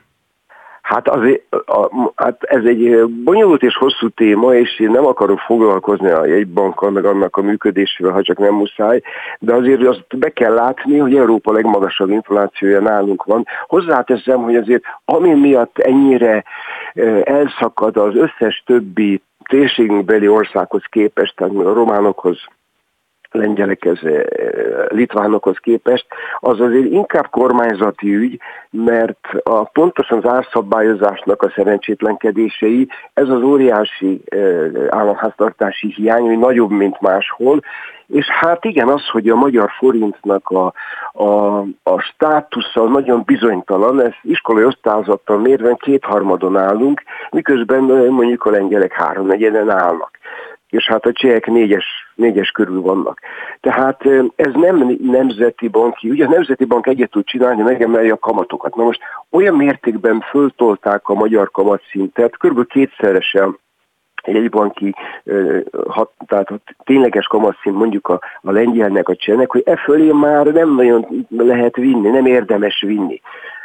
Hát, azért, a, hát ez egy bonyolult és hosszú téma, és én nem akarok foglalkozni a jegybankkal, meg annak a működésével, ha csak nem muszáj, de azért azt be kell látni, hogy Európa legmagasabb inflációja nálunk van. Hozzáteszem, hogy azért ami miatt ennyire elszakad az összes többi térségünkbeli országhoz képest, tehát a románokhoz, lengyelekhez, eh, litvánokhoz képest, az azért inkább kormányzati ügy, mert a, pontosan az árszabályozásnak a szerencsétlenkedései, ez az óriási eh, államháztartási hiány, hogy nagyobb, mint máshol, és hát igen, az, hogy a magyar forintnak a, a, a státusza nagyon bizonytalan, ez iskolai osztályzattal mérven kétharmadon állunk, miközben eh, mondjuk a lengyelek háromnegyeden állnak és hát a csehek négyes, négyes körül vannak. Tehát ez nem nemzeti banki, ugye a nemzeti bank egyet tud csinálni, megemelje a kamatokat. Na most olyan mértékben föltolták a magyar kamatszintet, kb. kétszeresen egy banki, hat, tehát a tényleges kamatszint mondjuk a, a lengyelnek, a csenek, hogy e fölé már nem nagyon lehet vinni, nem érdemes vinni.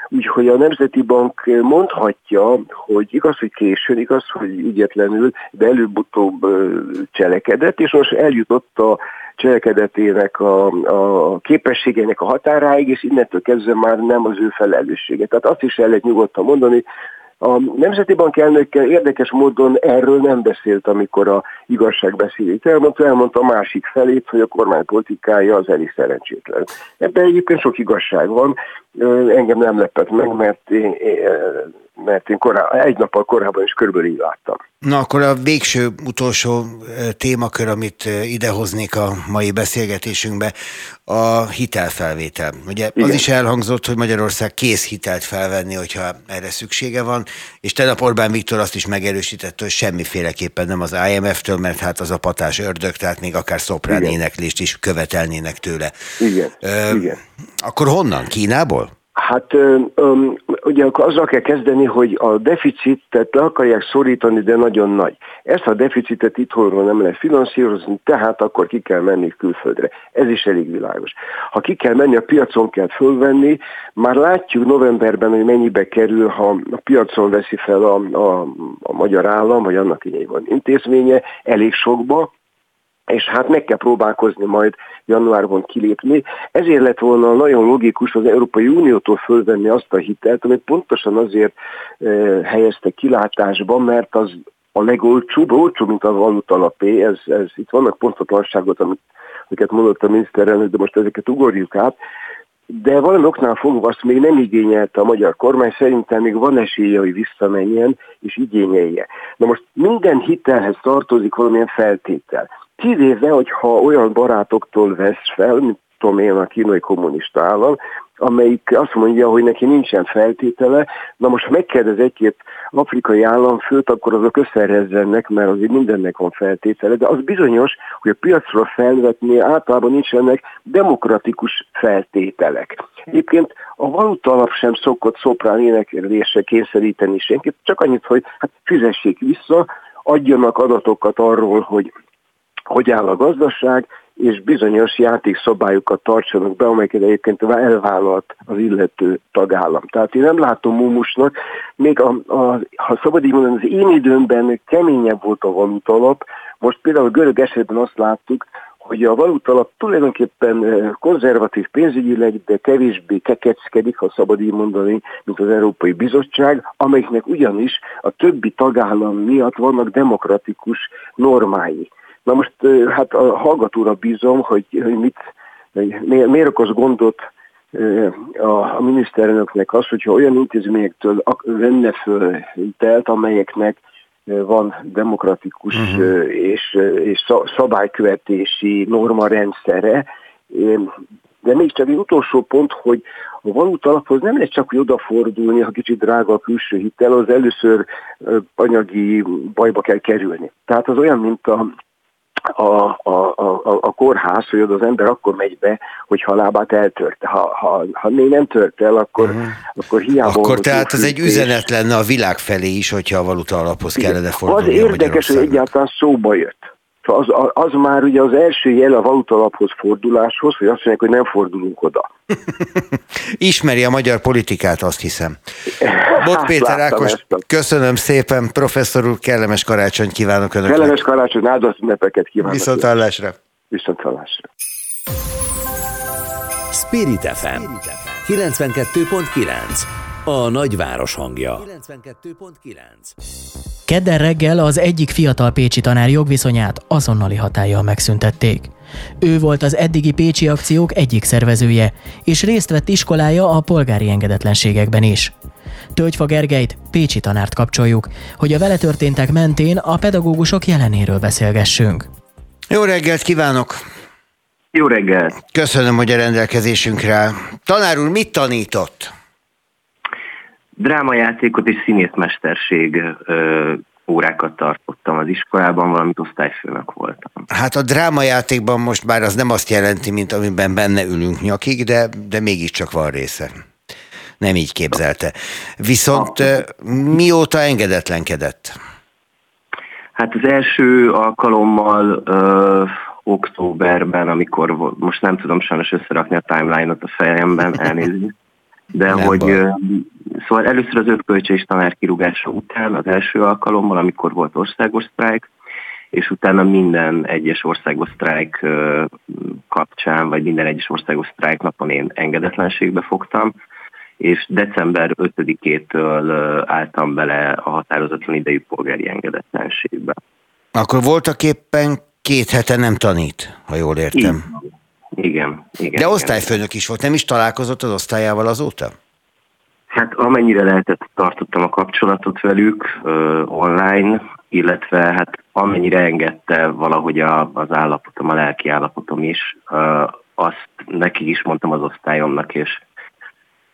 Úgyhogy a Nemzeti Bank mondhatja, hogy igaz, hogy későn, igaz, hogy ügyetlenül, de előbb-utóbb cselekedett, és most eljutott a cselekedetének a, a képességének a határáig, és innentől kezdve már nem az ő felelőssége. Tehát azt is el lehet nyugodtan mondani, a Nemzeti Bank elnökkel érdekes módon erről nem beszélt, amikor a igazságbeszédét elmondta, elmondta a másik felét, hogy a kormány politikája az elég szerencsétlen. Ebben egyébként sok igazság van, engem nem lepett meg, mert én, mert én korá, egy nappal korábban is körülbelül így láttam. Na akkor a végső, utolsó témakör, amit idehoznék a mai beszélgetésünkbe, a hitelfelvétel. Ugye Igen. az is elhangzott, hogy Magyarország kész hitelt felvenni, hogyha erre szüksége van, és tegnap Orbán Viktor azt is megerősítette, hogy semmiféleképpen nem az IMF-től, mert hát az a patás ördög, tehát még akár szoprán éneklést is követelnének tőle. Igen. Ö, Igen. Akkor honnan? Kínából? Hát um, ugye akkor azzal kell kezdeni, hogy a deficitet le akarják szorítani, de nagyon nagy. Ezt a deficitet itthonról nem lehet finanszírozni, tehát akkor ki kell menni külföldre. Ez is elég világos. Ha ki kell menni, a piacon kell fölvenni, már látjuk novemberben, hogy mennyibe kerül, ha a piacon veszi fel a, a, a magyar állam, vagy annak így van intézménye, elég sokba, és hát meg kell próbálkozni majd januárban kilépni. Ezért lett volna nagyon logikus az Európai Uniótól fölvenni azt a hitelt, amit pontosan azért e, helyezte kilátásba, mert az a legolcsóbb, olcsóbb, mint a valuta alapé, ez, ez, itt vannak pontatlanságot, amit, amiket mondott a miniszterelnök, de most ezeket ugorjuk át, de valami oknál fogva azt még nem igényelte a magyar kormány, szerintem még van esélye, hogy visszamenjen és igényelje. Na most minden hitelhez tartozik valamilyen feltétel. Kivéve, hogyha olyan barátoktól vesz fel, mint tudom én, a kínai kommunista állam, amelyik azt mondja, hogy neki nincsen feltétele. Na most, ha megkérdez egy-két afrikai államfőt, akkor azok összerezzenek, mert azért mindennek van feltétele, de az bizonyos, hogy a piacra felvetni általában nincsenek demokratikus feltételek. Egyébként a valuta alap sem szokott szoprán énekelésre kényszeríteni senkit, csak annyit, hogy hát fizessék vissza, adjanak adatokat arról, hogy hogy áll a gazdaság, és bizonyos játékszabályokat tartsanak be, amelyeket egyébként elvállalt az illető tagállam. Tehát én nem látom mumusnak, még a, a, ha szabad így mondani, az én időmben keményebb volt a valutalap, most például a görög esetben azt láttuk, hogy a valutalap tulajdonképpen konzervatív pénzügyileg, de kevésbé kekeckedik, ha szabad így mondani, mint az Európai Bizottság, amelyiknek ugyanis a többi tagállam miatt vannak demokratikus normái. Na most hát a hallgatóra bízom, hogy, hogy mit, miért, miért okoz gondot a, a miniszterelnöknek az, hogyha olyan intézményektől venne föl telt, amelyeknek van demokratikus uh-huh. és, és szabálykövetési norma rendszere, de még csak egy utolsó pont, hogy a valuta alaphoz nem lehet csak úgy odafordulni, ha kicsit drága a külső hitel, az először anyagi bajba kell kerülni. Tehát az olyan, mint a a, a, a, a kórház, hogy az ember akkor megy be, hogyha a lábát eltörte. Ha, ha, ha még nem tört el, akkor, uh-huh. akkor hiába... Akkor tehát ez egy üzenet lenne a világ felé is, hogyha a valuta alaphoz kellene fordulni. Az érdekes, hogy egyáltalán szóba jött. Az, az már ugye az első jel a valutalaphoz forduláshoz, hogy azt mondják, hogy nem fordulunk oda. <laughs> Ismeri a magyar politikát, azt hiszem. Bot Péter Ákos, köszönöm szépen, professzor úr, kellemes karácsony kívánok Önöknek. Kellemes karácsony, áldott ünnepeket kívánok. Viszont hallásra. Viszont hallásra. Spirit FM 92.9 a nagyváros hangja. 92.9 Kedden reggel az egyik fiatal pécsi tanár jogviszonyát azonnali hatállyal megszüntették. Ő volt az eddigi pécsi akciók egyik szervezője, és részt vett iskolája a polgári engedetlenségekben is. Tölgyfa Gergelyt, pécsi tanárt kapcsoljuk, hogy a vele történtek mentén a pedagógusok jelenéről beszélgessünk. Jó reggelt kívánok! Jó reggelt! Köszönöm, hogy a rendelkezésünkre Tanár úr, mit tanított? Drámajátékot és színészmesterség ö, órákat tartottam az iskolában, valamint osztályfőnök voltam. Hát a drámajátékban most már az nem azt jelenti, mint amiben benne ülünk nyakig, de, de mégiscsak van része. Nem így képzelte. Viszont mióta engedetlenkedett? Hát az első alkalommal ö, októberben, amikor most nem tudom sajnos összerakni a timeline-ot a fejemben, elnézést, de Nem hogy baj. szóval először az öt kölcsés tanár kirúgása után, az első alkalommal, amikor volt országos sztrájk, és utána minden egyes országos sztrájk kapcsán, vagy minden egyes országos sztrájk napon én engedetlenségbe fogtam, és december 5-től álltam bele a határozatlan idejű polgári engedetlenségbe. Akkor voltak éppen két hete nem tanít, ha jól értem. Igen. Igen, igen. De osztályfőnök is volt, nem is találkozott az osztályával azóta? Hát amennyire lehetett, tartottam a kapcsolatot velük uh, online, illetve hát amennyire engedte valahogy a, az állapotom, a lelki állapotom is, uh, azt neki is mondtam az osztályomnak, és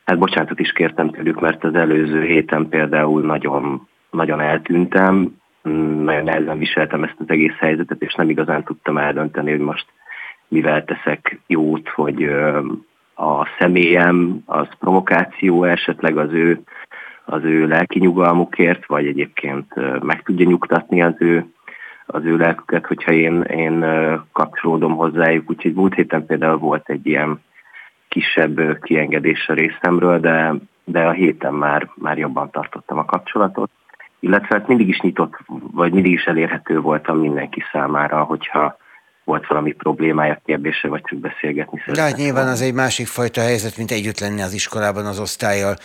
hát bocsánatot is kértem tőlük, mert az előző héten például nagyon, nagyon eltűntem, nagyon nehezen viseltem ezt az egész helyzetet, és nem igazán tudtam eldönteni, hogy most mivel teszek jót, hogy a személyem az provokáció esetleg az ő, az ő lelki nyugalmukért, vagy egyébként meg tudja nyugtatni az ő, az ő lelküket, hogyha én, én kapcsolódom hozzájuk. Úgyhogy múlt héten például volt egy ilyen kisebb kiengedés a részemről, de, de a héten már, már jobban tartottam a kapcsolatot. Illetve hát mindig is nyitott, vagy mindig is elérhető voltam mindenki számára, hogyha volt valami problémája, kérdése, vagy csak beszélgetni szeretett. De hát nyilván az egy másik fajta helyzet, mint együtt lenni az iskolában az osztályjal,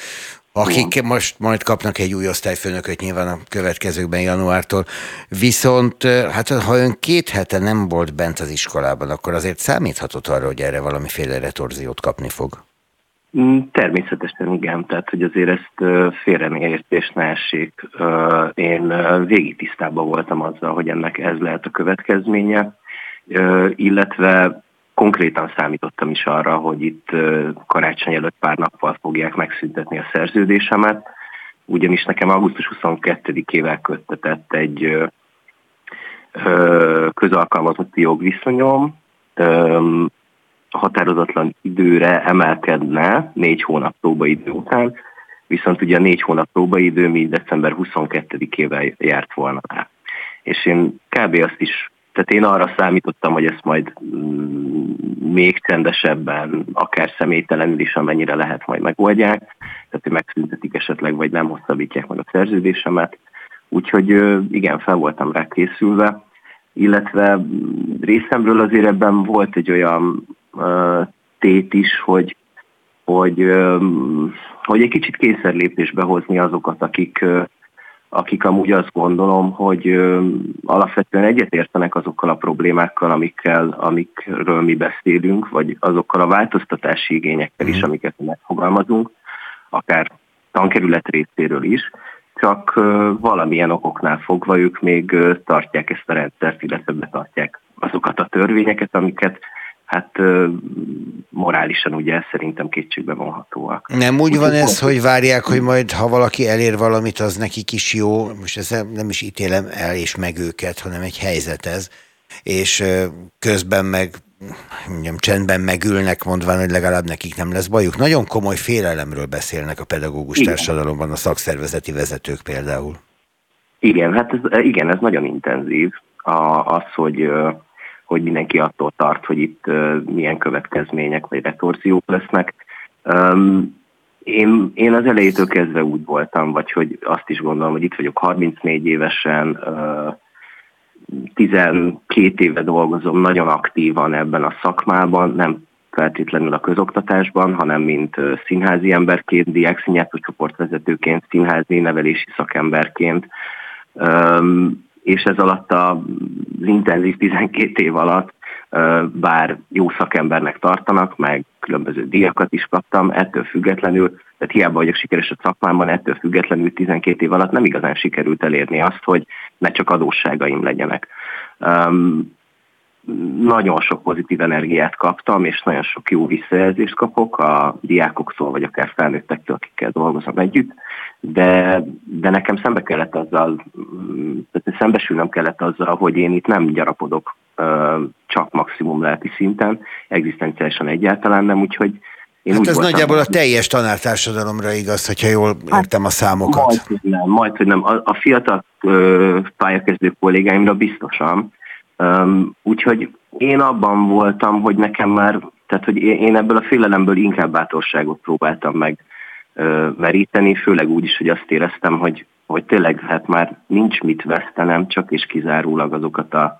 akik Igen. most majd kapnak egy új osztályfőnököt nyilván a következőkben januártól. Viszont hát ha ön két hete nem volt bent az iskolában, akkor azért számíthatott arra, hogy erre valamiféle retorziót kapni fog. Mm, természetesen igen, tehát hogy azért ezt félreértés ne essék. Én végig tisztában voltam azzal, hogy ennek ez lehet a következménye, illetve konkrétan számítottam is arra, hogy itt karácsony előtt pár nappal fogják megszüntetni a szerződésemet, ugyanis nekem augusztus 22-ével köttetett egy közalkalmazotti jogviszonyom, határozatlan időre emelkedne négy hónap próbaidő után, viszont ugye a négy hónap próbaidő mi december 22-ével járt volna rá. És én kb. azt is, tehát én arra számítottam, hogy ezt majd mm, még csendesebben, akár személytelenül is, amennyire lehet majd megoldják, tehát hogy megszüntetik esetleg, vagy nem hosszabbítják meg a szerződésemet. Úgyhogy igen, fel voltam rá készülve, illetve részemről azért ebben volt egy olyan tét is, hogy, hogy, hogy egy kicsit kényszerlépésbe hozni azokat, akik, akik amúgy azt gondolom, hogy alapvetően egyetértenek azokkal a problémákkal, amikkel, amikről mi beszélünk, vagy azokkal a változtatási igényekkel is, mhm. amiket mi megfogalmazunk, akár tankerület részéről is, csak valamilyen okoknál fogva ők még tartják ezt a rendszert, illetve betartják azokat a törvényeket, amiket hát morálisan ugye szerintem kétségbe vonhatóak. Nem úgy van ez, hogy várják, hogy majd ha valaki elér valamit, az nekik is jó, most ez nem is ítélem el és meg őket, hanem egy helyzet ez, és közben meg mondjam, csendben megülnek, mondván, hogy legalább nekik nem lesz bajuk. Nagyon komoly félelemről beszélnek a pedagógus igen. társadalomban a szakszervezeti vezetők például. Igen, hát ez, igen, ez nagyon intenzív. A, az, hogy hogy mindenki attól tart, hogy itt milyen következmények vagy retorziók lesznek. Én, én az elejétől kezdve úgy voltam, vagy hogy azt is gondolom, hogy itt vagyok 34 évesen, 12 éve dolgozom nagyon aktívan ebben a szakmában, nem feltétlenül a közoktatásban, hanem mint színházi emberként, diákszínjátszó csoportvezetőként, színházi nevelési szakemberként és ez alatt az intenzív 12 év alatt, bár jó szakembernek tartanak, meg különböző díjakat is kaptam, ettől függetlenül, tehát hiába vagyok sikeres a szakmámban, ettől függetlenül 12 év alatt nem igazán sikerült elérni azt, hogy ne csak adósságaim legyenek. Nagyon sok pozitív energiát kaptam, és nagyon sok jó visszajelzést kapok a diákoktól, vagy akár felnőttektől, akikkel dolgozom együtt, de, de nekem szembe kellett azzal, tehát szembesülnem kellett azzal, hogy én itt nem gyarapodok csak maximum lelki szinten, egzisztenciálisan egyáltalán nem, úgyhogy én hát ez voltam, nagyjából a teljes tanártársadalomra igaz, hogyha jól értem a számokat. Majd, hogy nem, majd, hogy nem. A, a fiatal ö, pályakezdő kollégáimra biztosan, úgyhogy én abban voltam, hogy nekem már, tehát hogy én ebből a félelemből inkább bátorságot próbáltam meg meríteni, főleg úgy is, hogy azt éreztem, hogy, hogy tényleg hát már nincs mit vesztenem, csak és kizárólag azokat a,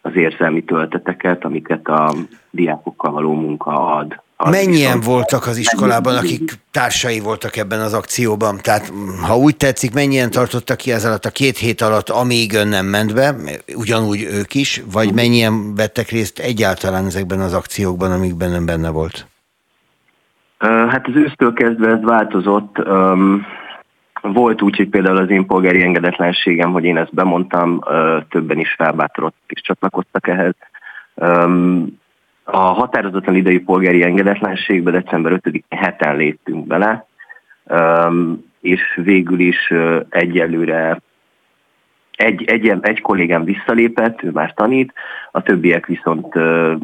az érzelmi tölteteket, amiket a diákokkal való munka ad. Az Mennyien voltak az iskolában, akik társai voltak ebben az akcióban? Tehát ha úgy tetszik, mennyien tartottak ki ez alatt a két hét alatt, amíg ön nem ment be, ugyanúgy ők is, vagy mennyien vettek részt egyáltalán ezekben az akciókban, amikben ön benne volt? Hát az ősztől kezdve ez változott. Volt úgy, hogy például az én polgári engedetlenségem, hogy én ezt bemondtam, többen is felbátorodtak és csatlakoztak ehhez a határozatlan idei polgári engedetlenségbe december 5 heten léptünk bele, és végül is egyelőre egy, egy, egy kollégám visszalépett, ő már tanít, a többiek viszont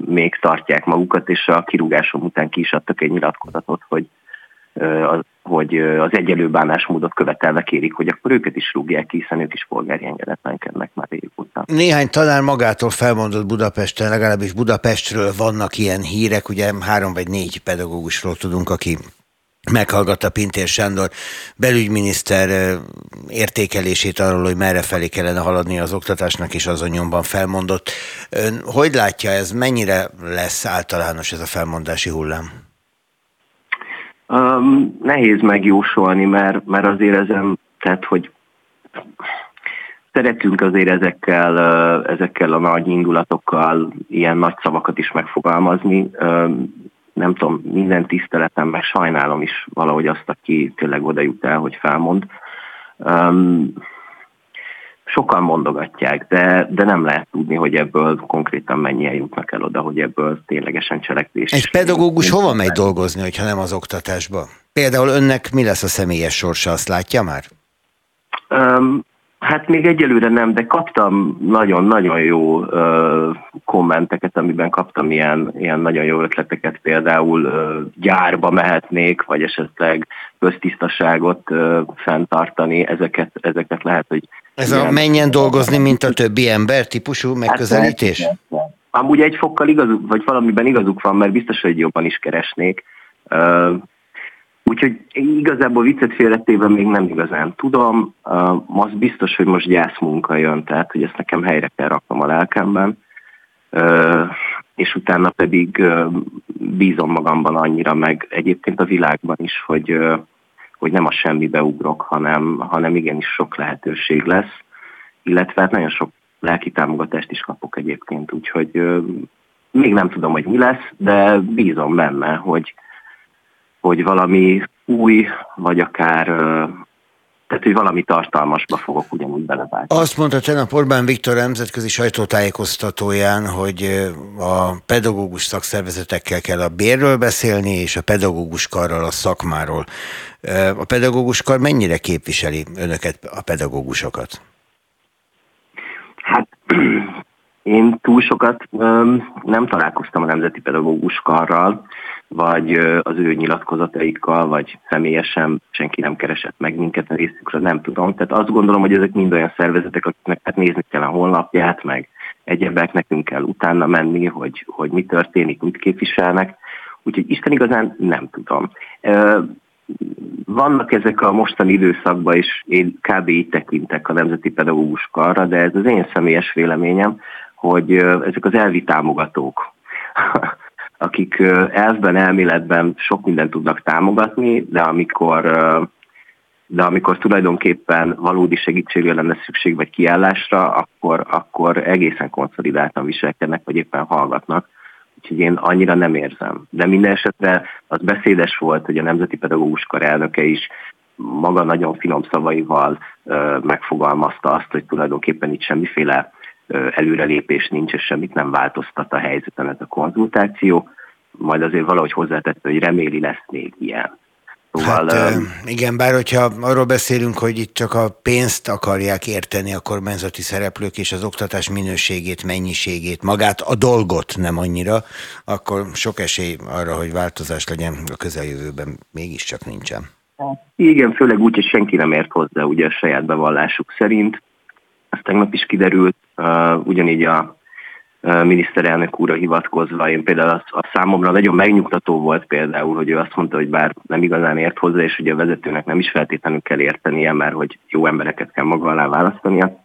még tartják magukat, és a kirúgásom után ki is adtak egy nyilatkozatot, hogy hogy az egyelő bánásmódot követelve kérik, hogy akkor őket is rúgják ki, hiszen ők is polgári engedetlenkednek már régóta. Néhány talán magától felmondott Budapesten, legalábbis Budapestről vannak ilyen hírek, ugye három vagy négy pedagógusról tudunk, aki meghallgatta Pintér Sándor belügyminiszter értékelését arról, hogy merre felé kellene haladni az oktatásnak, és azon nyomban felmondott. Ön hogy látja ez, mennyire lesz általános ez a felmondási hullám? Um, nehéz megjósolni, mert, mert azért ezen, tehát hogy szeretünk azért ezekkel, ezekkel a nagy indulatokkal ilyen nagy szavakat is megfogalmazni. nem tudom, minden tiszteletem, meg sajnálom is valahogy azt, aki tényleg oda jut el, hogy felmond. Sokan mondogatják, de, de nem lehet tudni, hogy ebből konkrétan mennyien jutnak el oda, hogy ebből ténylegesen cselekvés. Egy pedagógus hova megy dolgozni, hogyha nem az oktatásba? Például önnek mi lesz a személyes sorsa, azt látja már? Um, Hát még egyelőre nem, de kaptam nagyon-nagyon jó ö, kommenteket, amiben kaptam ilyen, ilyen nagyon jó ötleteket, például ö, gyárba mehetnék, vagy esetleg köztisztaságot ö, fenntartani, ezeket, ezeket lehet, hogy... Ez a menjen dolgozni, mint a többi ember típusú megközelítés? Hát, Amúgy egy fokkal igazuk, vagy valamiben igazuk van, mert biztos, hogy jobban is keresnék. Úgyhogy igazából viccet félretéve még nem igazán tudom. Uh, az biztos, hogy most gyászmunka jön, tehát hogy ezt nekem helyre kell raknom a lelkemben. Uh, és utána pedig bízom magamban annyira, meg egyébként a világban is, hogy, hogy nem a semmibe ugrok, hanem, hanem igenis sok lehetőség lesz, illetve hát nagyon sok lelki támogatást is kapok egyébként, úgyhogy még nem tudom, hogy mi lesz, de bízom benne, hogy, hogy valami új, vagy akár tehát, hogy valami tartalmasba fogok ugyanúgy beleválni. Azt mondta tegnap Orbán Viktor nemzetközi sajtótájékoztatóján, hogy a pedagógus szakszervezetekkel kell a bérről beszélni, és a pedagógus karral a szakmáról. A pedagógus kar mennyire képviseli önöket, a pedagógusokat? Hát <clears throat> én túl sokat nem találkoztam a Nemzeti Pedagógus Karral, vagy az ő nyilatkozataikkal, vagy személyesen senki nem keresett meg minket a részükről, nem tudom. Tehát azt gondolom, hogy ezek mind olyan szervezetek, akiknek hát nézni kell a honlapját, meg egyebek nekünk kell utána menni, hogy, hogy mi történik, mit képviselnek. Úgyhogy Isten igazán nem tudom. Vannak ezek a mostani időszakban is, én kb. így tekintek a Nemzeti Pedagógus Karra, de ez az én személyes véleményem, hogy ezek az elvi támogatók, <laughs> akik elvben, elméletben sok mindent tudnak támogatni, de amikor, de amikor tulajdonképpen valódi segítségre lenne szükség, vagy kiállásra, akkor, akkor egészen konszolidáltan viselkednek, vagy éppen hallgatnak. Úgyhogy én annyira nem érzem. De minden esetre az beszédes volt, hogy a Nemzeti Pedagógus Kar elnöke is maga nagyon finom szavaival megfogalmazta azt, hogy tulajdonképpen itt semmiféle előrelépés nincs, és semmit nem változtat a helyzeten ez a konzultáció, majd azért valahogy hozzátette, hogy reméli lesz még ilyen. Szóval, hát igen, bár hogyha arról beszélünk, hogy itt csak a pénzt akarják érteni a kormányzati szereplők és az oktatás minőségét, mennyiségét, magát, a dolgot nem annyira, akkor sok esély arra, hogy változás legyen a közeljövőben mégiscsak nincsen. Igen, főleg úgy, hogy senki nem ért hozzá ugye a saját bevallásuk szerint. Ez tegnap is kiderült, ugyanígy a miniszterelnök úrra hivatkozva, én például az, a számomra nagyon megnyugtató volt például, hogy ő azt mondta, hogy bár nem igazán ért hozzá, és hogy a vezetőnek nem is feltétlenül kell értenie, mert hogy jó embereket kell maga alá választania,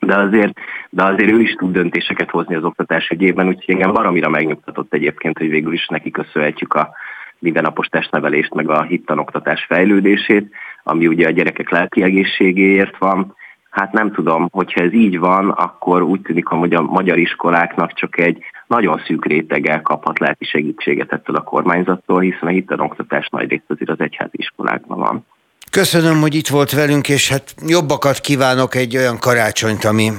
de azért, de azért ő is tud döntéseket hozni az oktatás ügyében, úgyhogy engem valamira megnyugtatott egyébként, hogy végül is neki köszönhetjük a mindennapos testnevelést, meg a hittanoktatás fejlődését, ami ugye a gyerekek lelki egészségéért van, Hát nem tudom, hogyha ez így van, akkor úgy tűnik, hogy a magyar iskoláknak csak egy nagyon szűk réteggel kaphat lelki segítséget ettől a kormányzattól, hiszen a hittanoktatás nagy részt azért az egyházi iskolákban van. Köszönöm, hogy itt volt velünk, és hát jobbakat kívánok egy olyan karácsonyt, ami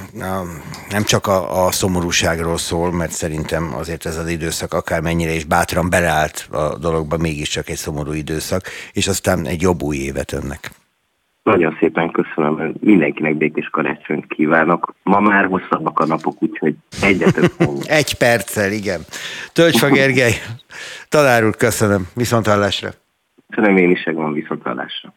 nem csak a, a szomorúságról szól, mert szerintem azért ez az időszak akármennyire is bátran beleállt a dologba, mégiscsak egy szomorú időszak, és aztán egy jobb új évet önnek. Nagyon szépen köszönöm, mindenkinek békés karácsonyt kívánok. Ma már hosszabbak a napok, úgyhogy egyre több <laughs> Egy perccel, igen. Töltsfa Gergely, tanár úr, köszönöm. Viszonthallásra. Köszönöm én is, van viszonthallásra.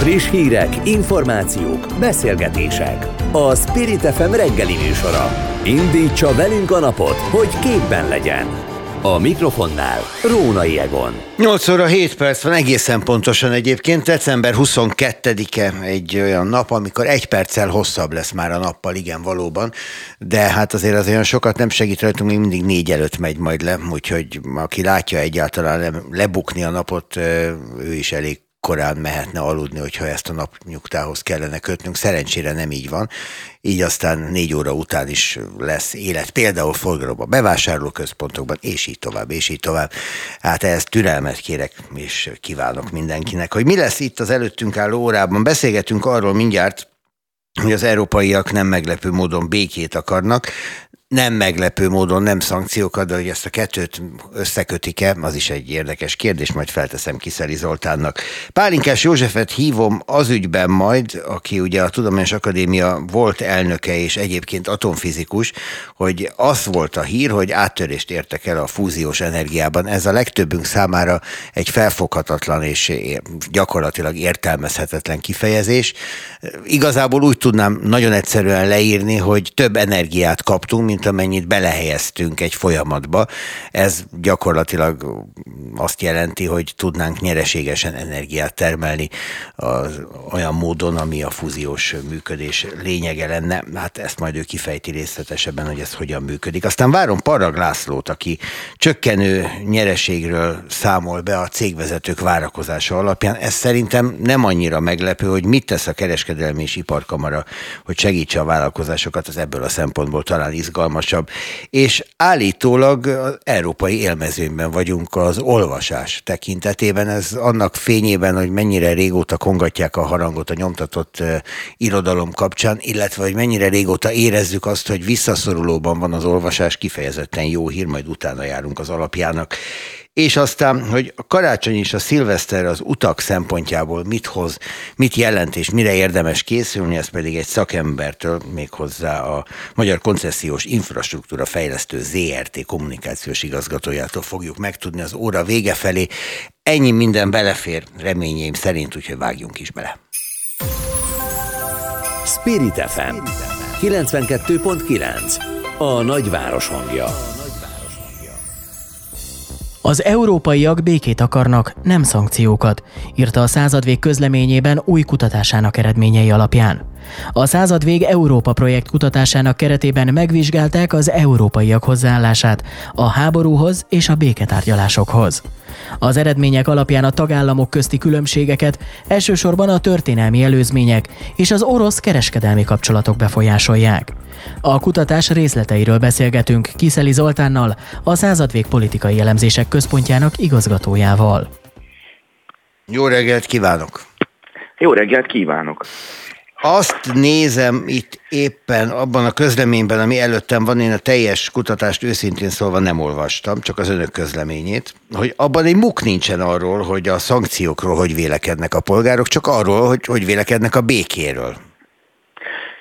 Friss hírek, információk, beszélgetések. A Spirit FM reggeli műsora. Indítsa velünk a napot, hogy képben legyen. A mikrofonnál Rónai Egon. 8 óra 7 perc van, egészen pontosan egyébként. December 22-e egy olyan nap, amikor egy perccel hosszabb lesz már a nappal, igen, valóban. De hát azért az olyan sokat nem segít rajtunk, még mindig négy előtt megy majd le, úgyhogy aki látja egyáltalán lebukni a napot, ő is elég korán mehetne aludni, hogyha ezt a napnyugtához kellene kötnünk. Szerencsére nem így van. Így aztán négy óra után is lesz élet, például forgalomban, bevásárlóközpontokban, és így tovább, és így tovább. Hát ehhez türelmet kérek, és kívánok mindenkinek. Hogy mi lesz itt az előttünk álló órában? Beszélgetünk arról mindjárt, hogy az európaiak nem meglepő módon békét akarnak, nem meglepő módon nem szankciókat, de hogy ezt a kettőt összekötik-e, az is egy érdekes kérdés, majd felteszem Kiszeli Zoltánnak. Pálinkás Józsefet hívom az ügyben majd, aki ugye a Tudományos Akadémia volt elnöke és egyébként atomfizikus, hogy az volt a hír, hogy áttörést értek el a fúziós energiában. Ez a legtöbbünk számára egy felfoghatatlan és gyakorlatilag értelmezhetetlen kifejezés. Igazából úgy tudnám nagyon egyszerűen leírni, hogy több energiát kaptunk, mint mint amennyit belehelyeztünk egy folyamatba. Ez gyakorlatilag azt jelenti, hogy tudnánk nyereségesen energiát termelni az, olyan módon, ami a fúziós működés lényege lenne. Hát ezt majd ő kifejti részletesebben, hogy ez hogyan működik. Aztán várom Parag Lászlót, aki csökkenő nyereségről számol be a cégvezetők várakozása alapján. Ez szerintem nem annyira meglepő, hogy mit tesz a kereskedelmi és iparkamara, hogy segítse a vállalkozásokat, az ebből a szempontból talán izgalmas izgalmasabb. És állítólag európai élmezőnyben vagyunk az olvasás tekintetében. Ez annak fényében, hogy mennyire régóta kongatják a harangot a nyomtatott irodalom kapcsán, illetve hogy mennyire régóta érezzük azt, hogy visszaszorulóban van az olvasás, kifejezetten jó hír, majd utána járunk az alapjának és aztán, hogy a karácsony és a szilveszter az utak szempontjából mit hoz, mit jelent és mire érdemes készülni, ez pedig egy szakembertől, méghozzá a Magyar Koncesziós Infrastruktúra Fejlesztő ZRT kommunikációs igazgatójától fogjuk megtudni az óra vége felé. Ennyi minden belefér reményeim szerint, úgyhogy vágjunk is bele. Spirit FM 92.9 A nagyváros hangja az európaiak békét akarnak, nem szankciókat, írta a századvég közleményében új kutatásának eredményei alapján. A századvég Európa projekt kutatásának keretében megvizsgálták az európaiak hozzáállását a háborúhoz és a béketárgyalásokhoz. Az eredmények alapján a tagállamok közti különbségeket elsősorban a történelmi előzmények és az orosz kereskedelmi kapcsolatok befolyásolják. A kutatás részleteiről beszélgetünk Kiszeli Zoltánnal, a századvég politikai elemzések központjának igazgatójával. Jó reggelt kívánok! Jó reggelt kívánok! Azt nézem itt éppen abban a közleményben, ami előttem van, én a teljes kutatást őszintén szólva nem olvastam, csak az önök közleményét, hogy abban egy muk nincsen arról, hogy a szankciókról hogy vélekednek a polgárok, csak arról, hogy hogy vélekednek a békéről.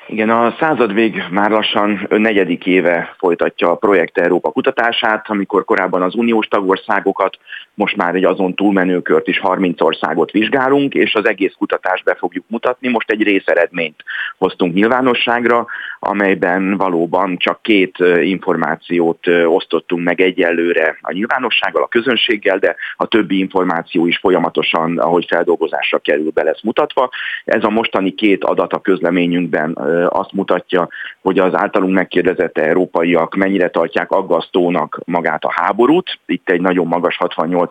Igen, a századvég már lassan negyedik éve folytatja a Projekt Európa kutatását, amikor korábban az uniós tagországokat, most már egy azon túlmenőkört is 30 országot vizsgálunk, és az egész kutatást be fogjuk mutatni. Most egy részeredményt hoztunk nyilvánosságra, amelyben valóban csak két információt osztottunk meg egyelőre a nyilvánossággal, a közönséggel, de a többi információ is folyamatosan, ahogy feldolgozásra kerül, be lesz mutatva. Ez a mostani két adat a közleményünkben azt mutatja, hogy az általunk megkérdezett európaiak mennyire tartják aggasztónak magát a háborút. Itt egy nagyon magas 68%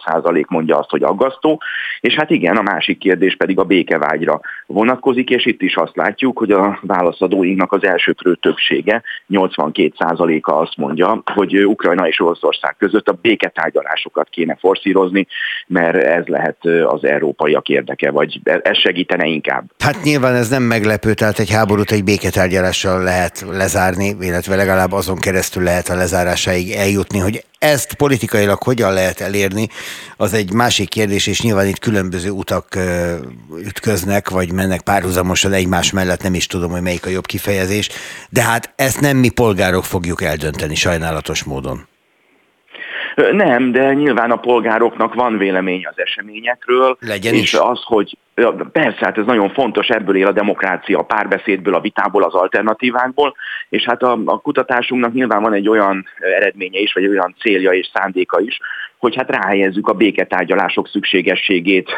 mondja azt, hogy aggasztó. És hát igen, a másik kérdés pedig a békevágyra vonatkozik, és itt is azt látjuk, hogy a válaszadóinknak az elsőprő többsége, 82%-a azt mondja, hogy Ukrajna és Oroszország között a béketárgyalásokat kéne forszírozni, mert ez lehet az európaiak érdeke, vagy ez segítene inkább. Hát nyilván ez nem meglepő, tehát egy háborút egy béketárgyalással lehet lezárni, illetve legalább azon keresztül lehet a lezárásáig eljutni, hogy ezt politikailag hogyan lehet elérni, az egy másik kérdés, és nyilván itt különböző utak ütköznek, vagy mennek párhuzamosan egymás mellett, nem is tudom, hogy melyik a jobb kifejezés, de hát ezt nem mi polgárok fogjuk eldönteni sajnálatos módon. Nem, de nyilván a polgároknak van vélemény az eseményekről. Legyen és is. az, hogy Persze, hát ez nagyon fontos, ebből él a demokrácia, a párbeszédből, a vitából, az alternatívákból, és hát a, a kutatásunknak nyilván van egy olyan eredménye is, vagy olyan célja és szándéka is, hogy hát ráhelyezzük a béketárgyalások szükségességét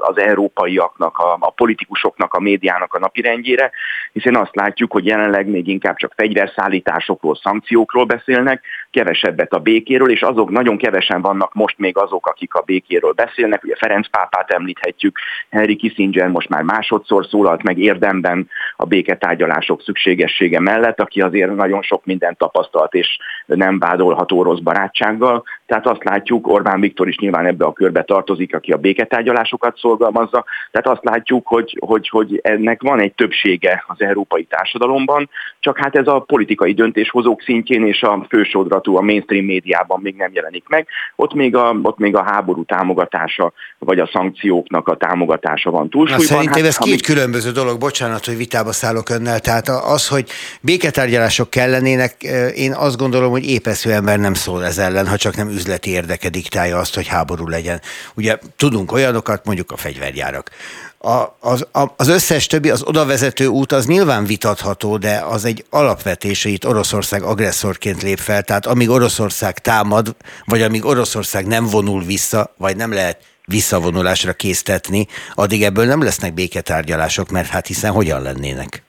az európaiaknak, a, politikusoknak, a médiának a napirendjére, hiszen azt látjuk, hogy jelenleg még inkább csak fegyverszállításokról, szankciókról beszélnek, kevesebbet a békéről, és azok nagyon kevesen vannak most még azok, akik a békéről beszélnek. Ugye Ferenc pápát említhetjük, Henry Kissinger most már másodszor szólalt meg érdemben a béketárgyalások szükségessége mellett, aki azért nagyon sok mindent tapasztalt, és nem vádolható rossz barátsággal. Tehát azt látjuk, Orbán Viktor is nyilván ebbe a körbe tartozik, aki a béketárgyalásokat szorgalmazza. Tehát azt látjuk, hogy, hogy, hogy ennek van egy többsége az európai társadalomban, csak hát ez a politikai döntéshozók szintjén és a fősodratú, a mainstream médiában még nem jelenik meg. Ott még a, ott még a háború támogatása, vagy a szankcióknak a támogatása van túlsúlyban. Na, szerintem hát, ez két különböző dolog, bocsánat, hogy vitába szállok önnel. Tehát az, hogy béketárgyalások kellenének, én azt gondolom, hogy épesző ember nem szól ez ellen, ha csak nem üzleti érdeke diktálja azt, hogy háború legyen. Ugye tudunk olyanokat, mondjuk a fegyvergyárak. A, az, a, az összes többi, az odavezető út az nyilván vitatható, de az egy alapvetés, hogy itt Oroszország agresszorként lép fel, tehát amíg Oroszország támad, vagy amíg Oroszország nem vonul vissza, vagy nem lehet visszavonulásra késztetni, addig ebből nem lesznek béketárgyalások, mert hát hiszen hogyan lennének?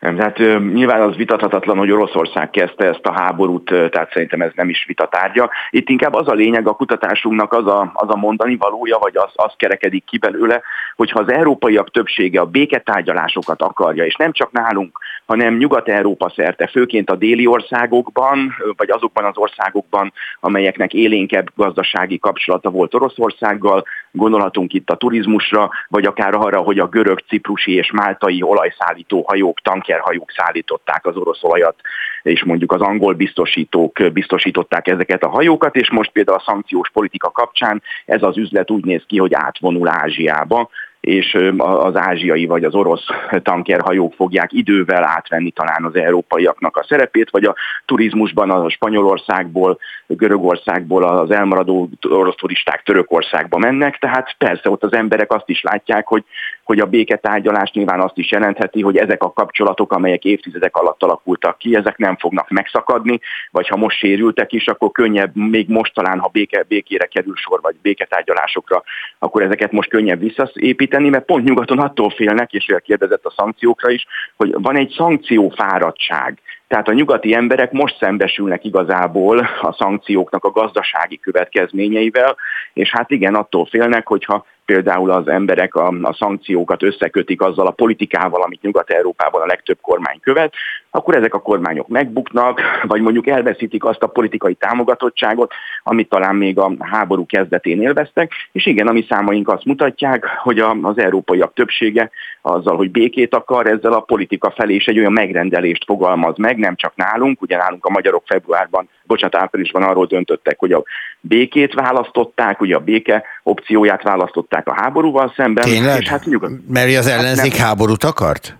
Tehát nyilván az vitathatatlan, hogy Oroszország kezdte ezt a háborút, tehát szerintem ez nem is vitatárgya. Itt inkább az a lényeg a kutatásunknak, az a, az a mondani valója, vagy az, az kerekedik ki belőle, hogyha az európaiak többsége a béketárgyalásokat akarja, és nem csak nálunk, hanem Nyugat-Európa szerte, főként a déli országokban, vagy azokban az országokban, amelyeknek élénkebb gazdasági kapcsolata volt Oroszországgal, gondolhatunk itt a turizmusra, vagy akár arra, hogy a görög, ciprusi és máltai olajszállító hajók, tankerhajók szállították az orosz olajat, és mondjuk az angol biztosítók biztosították ezeket a hajókat, és most például a szankciós politika kapcsán ez az üzlet úgy néz ki, hogy átvonul Ázsiába, és az ázsiai vagy az orosz tankerhajók fogják idővel átvenni talán az európaiaknak a szerepét, vagy a turizmusban a Spanyolországból, Görögországból az elmaradó orosz turisták Törökországba mennek, tehát persze ott az emberek azt is látják, hogy, hogy a béketárgyalás nyilván azt is jelentheti, hogy ezek a kapcsolatok, amelyek évtizedek alatt alakultak ki, ezek nem fognak megszakadni, vagy ha most sérültek is, akkor könnyebb, még most talán, ha béke, békére kerül sor, vagy béketárgyalásokra, akkor ezeket most könnyebb visszaépíteni, építeni, mert pont nyugaton attól félnek, és ő kérdezett a szankciókra is, hogy van egy szankciófáradtság. Tehát a nyugati emberek most szembesülnek igazából a szankcióknak a gazdasági következményeivel, és hát igen, attól félnek, hogyha például az emberek a, a szankciókat összekötik azzal a politikával, amit Nyugat-Európában a legtöbb kormány követ, akkor ezek a kormányok megbuknak, vagy mondjuk elveszítik azt a politikai támogatottságot, amit talán még a háború kezdetén élveztek, és igen, a mi számaink azt mutatják, hogy az európaiak többsége azzal, hogy békét akar, ezzel a politika felé is egy olyan megrendelést fogalmaz meg, nem csak nálunk, ugye nálunk a magyarok februárban, bocsánat, áprilisban arról döntöttek, hogy a békét választották, ugye a béke opcióját választották a háborúval szemben. Tényleg? És hát nyugod... Mert az ellenzék hát háborút akart?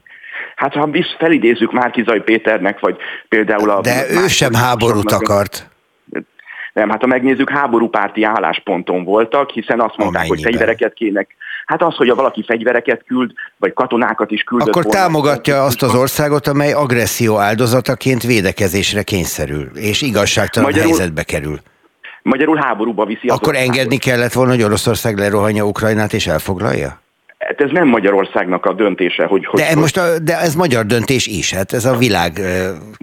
Hát ha visz, felidézzük Márkizaj Péternek, vagy például a... De ő sem háborút akart. Nem, hát ha megnézzük, háborúpárti állásponton voltak, hiszen azt mondták, Amennyiben. hogy fegyvereket kének. Hát az, hogy a valaki fegyvereket küld, vagy katonákat is küldött Akkor volna, támogatja azt az országot, amely agresszió áldozataként védekezésre kényszerül, és igazságtalan Magyarul, helyzetbe kerül. Magyarul háborúba viszi. Akkor engedni kellett volna, hogy Oroszország lerohanja Ukrajnát és elfoglalja? Hát ez nem Magyarországnak a döntése, hogy... hogy de, most a, de ez magyar döntés is, hát ez a világ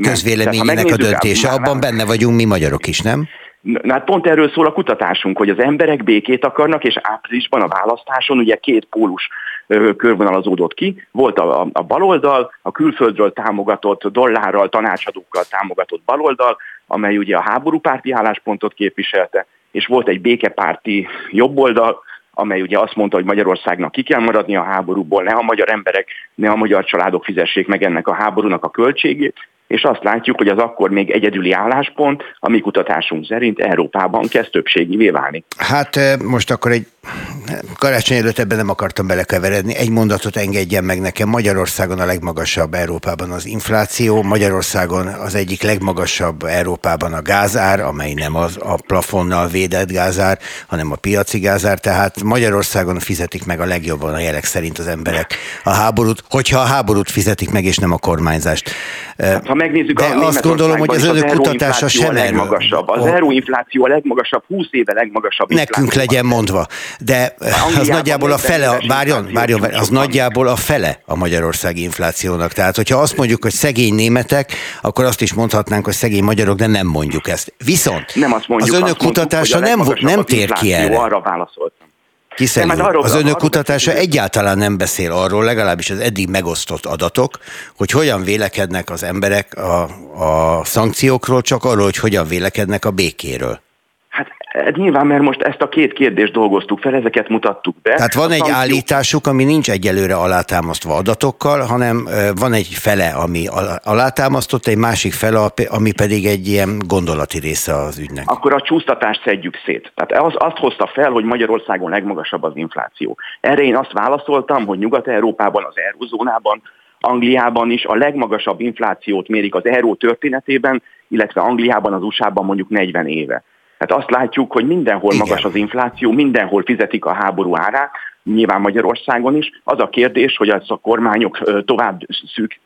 közvéleményének a döntése, abban benne vagyunk mi magyarok is, nem? Na, hát pont erről szól a kutatásunk, hogy az emberek békét akarnak, és áprilisban a választáson ugye két pólus körvonalazódott ki. Volt a, a, a baloldal, a külföldről támogatott dollárral, tanácsadókkal támogatott baloldal, amely ugye a háborúpárti álláspontot képviselte, és volt egy békepárti jobboldal, amely ugye azt mondta, hogy Magyarországnak ki kell maradni a háborúból, ne a magyar emberek, ne a magyar családok fizessék meg ennek a háborúnak a költségét, és azt látjuk, hogy az akkor még egyedüli álláspont, a mi kutatásunk szerint Európában kezd többségivé válni. Hát most akkor egy karácsony előtt ebben nem akartam belekeveredni. Egy mondatot engedjen meg nekem. Magyarországon a legmagasabb Európában az infláció, Magyarországon az egyik legmagasabb Európában a gázár, amely nem az a plafonnal védett gázár, hanem a piaci gázár, tehát Magyarországon fizetik meg a legjobban a jelek szerint az emberek a háborút, hogyha a háborút fizetik meg, és nem a kormányzást. Ha megnézzük De a azt gondolom, hogy az önök kutatása sem a legmagasabb. Az infláció a legmagasabb, 20 éve legmagasabb. Nekünk legyen mondva. De az nagyjából a fele, várjon, várjon, az nagyjából a fele a magyarországi inflációnak. Tehát, hogyha azt mondjuk, hogy szegény németek, akkor azt is mondhatnánk, hogy szegény magyarok, de nem mondjuk ezt. Viszont nem azt mondjuk, az önök kutatása nem, nem tér ki erre. Arra válaszoltam. Hiszen hát arról, az önök kutatása beszél, egyáltalán nem beszél arról, legalábbis az eddig megosztott adatok, hogy hogyan vélekednek az emberek a, a szankciókról, csak arról, hogy hogyan vélekednek a békéről. Hát nyilván, mert most ezt a két kérdést dolgoztuk fel, ezeket mutattuk be. Tehát van egy szankció... állításuk, ami nincs egyelőre alátámasztva adatokkal, hanem van egy fele, ami alátámasztott, egy másik fele, ami pedig egy ilyen gondolati része az ügynek. Akkor a csúsztatást szedjük szét. Tehát az, azt hozta fel, hogy Magyarországon legmagasabb az infláció. Erre én azt válaszoltam, hogy Nyugat-Európában, az Eurózónában, Angliában is a legmagasabb inflációt mérik az euró történetében, illetve Angliában, az USA-ban mondjuk 40 éve. Tehát azt látjuk, hogy mindenhol Igen. magas az infláció, mindenhol fizetik a háború árát, nyilván Magyarországon is. Az a kérdés, hogy ezt a kormányok tovább szűk,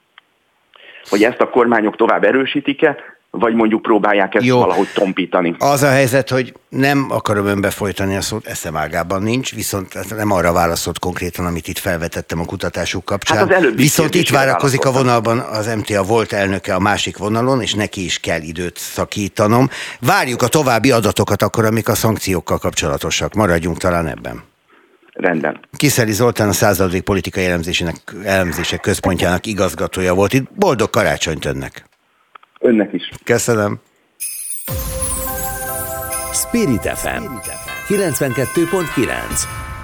hogy ezt a kormányok tovább erősítik-e, vagy mondjuk próbálják ezt Jó. valahogy tompítani. Az a helyzet, hogy nem akarom önbe folytani a szót, eszem ágában nincs, viszont nem arra válaszolt konkrétan, amit itt felvetettem a kutatásuk kapcsán. Hát az viszont itt várakozik a vonalban az MTA volt elnöke a másik vonalon, és neki is kell időt szakítanom. Várjuk a további adatokat akkor, amik a szankciókkal kapcsolatosak. Maradjunk talán ebben. Rendben. Kiszeli Zoltán a századik politikai elemzésének, elemzések központjának igazgatója volt itt. Boldog karácsonyt önnek! Önnek is. Köszönöm. Spirit FM 92.9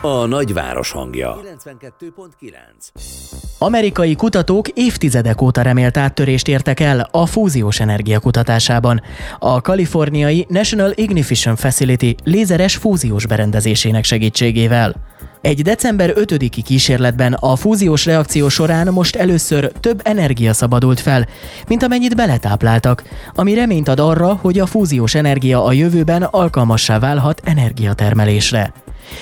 a nagyváros hangja. 92.9 Amerikai kutatók évtizedek óta remélt áttörést értek el a fúziós energia kutatásában. A kaliforniai National Ignition Facility lézeres fúziós berendezésének segítségével. Egy december 5-i kísérletben a fúziós reakció során most először több energia szabadult fel, mint amennyit beletápláltak, ami reményt ad arra, hogy a fúziós energia a jövőben alkalmassá válhat energiatermelésre.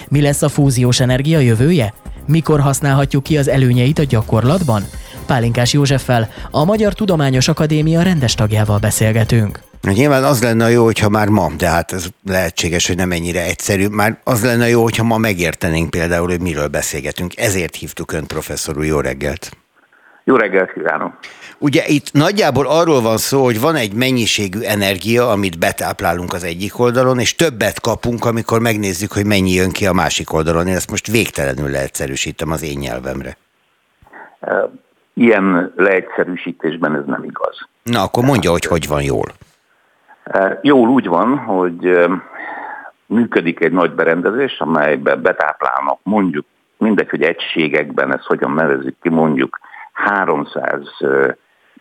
Mi lesz a fúziós energia jövője? Mikor használhatjuk ki az előnyeit a gyakorlatban? Pálinkás Józseffel, a Magyar Tudományos Akadémia rendes tagjával beszélgetünk. Nyilván az lenne jó, hogyha már ma, de hát ez lehetséges, hogy nem ennyire egyszerű. Már az lenne jó, hogyha ma megértenénk például, hogy miről beszélgetünk. Ezért hívtuk Önt, professzor úr, jó reggelt! Jó reggelt kívánok! Ugye itt nagyjából arról van szó, hogy van egy mennyiségű energia, amit betáplálunk az egyik oldalon, és többet kapunk, amikor megnézzük, hogy mennyi jön ki a másik oldalon. Én ezt most végtelenül leegyszerűsítem az én nyelvemre. Ilyen leegyszerűsítésben ez nem igaz. Na, akkor mondja, hogy hogy van jól. Jól úgy van, hogy működik egy nagy berendezés, amelybe betáplálnak mondjuk, mindegy, hogy egységekben, ezt hogyan nevezik ki, mondjuk 300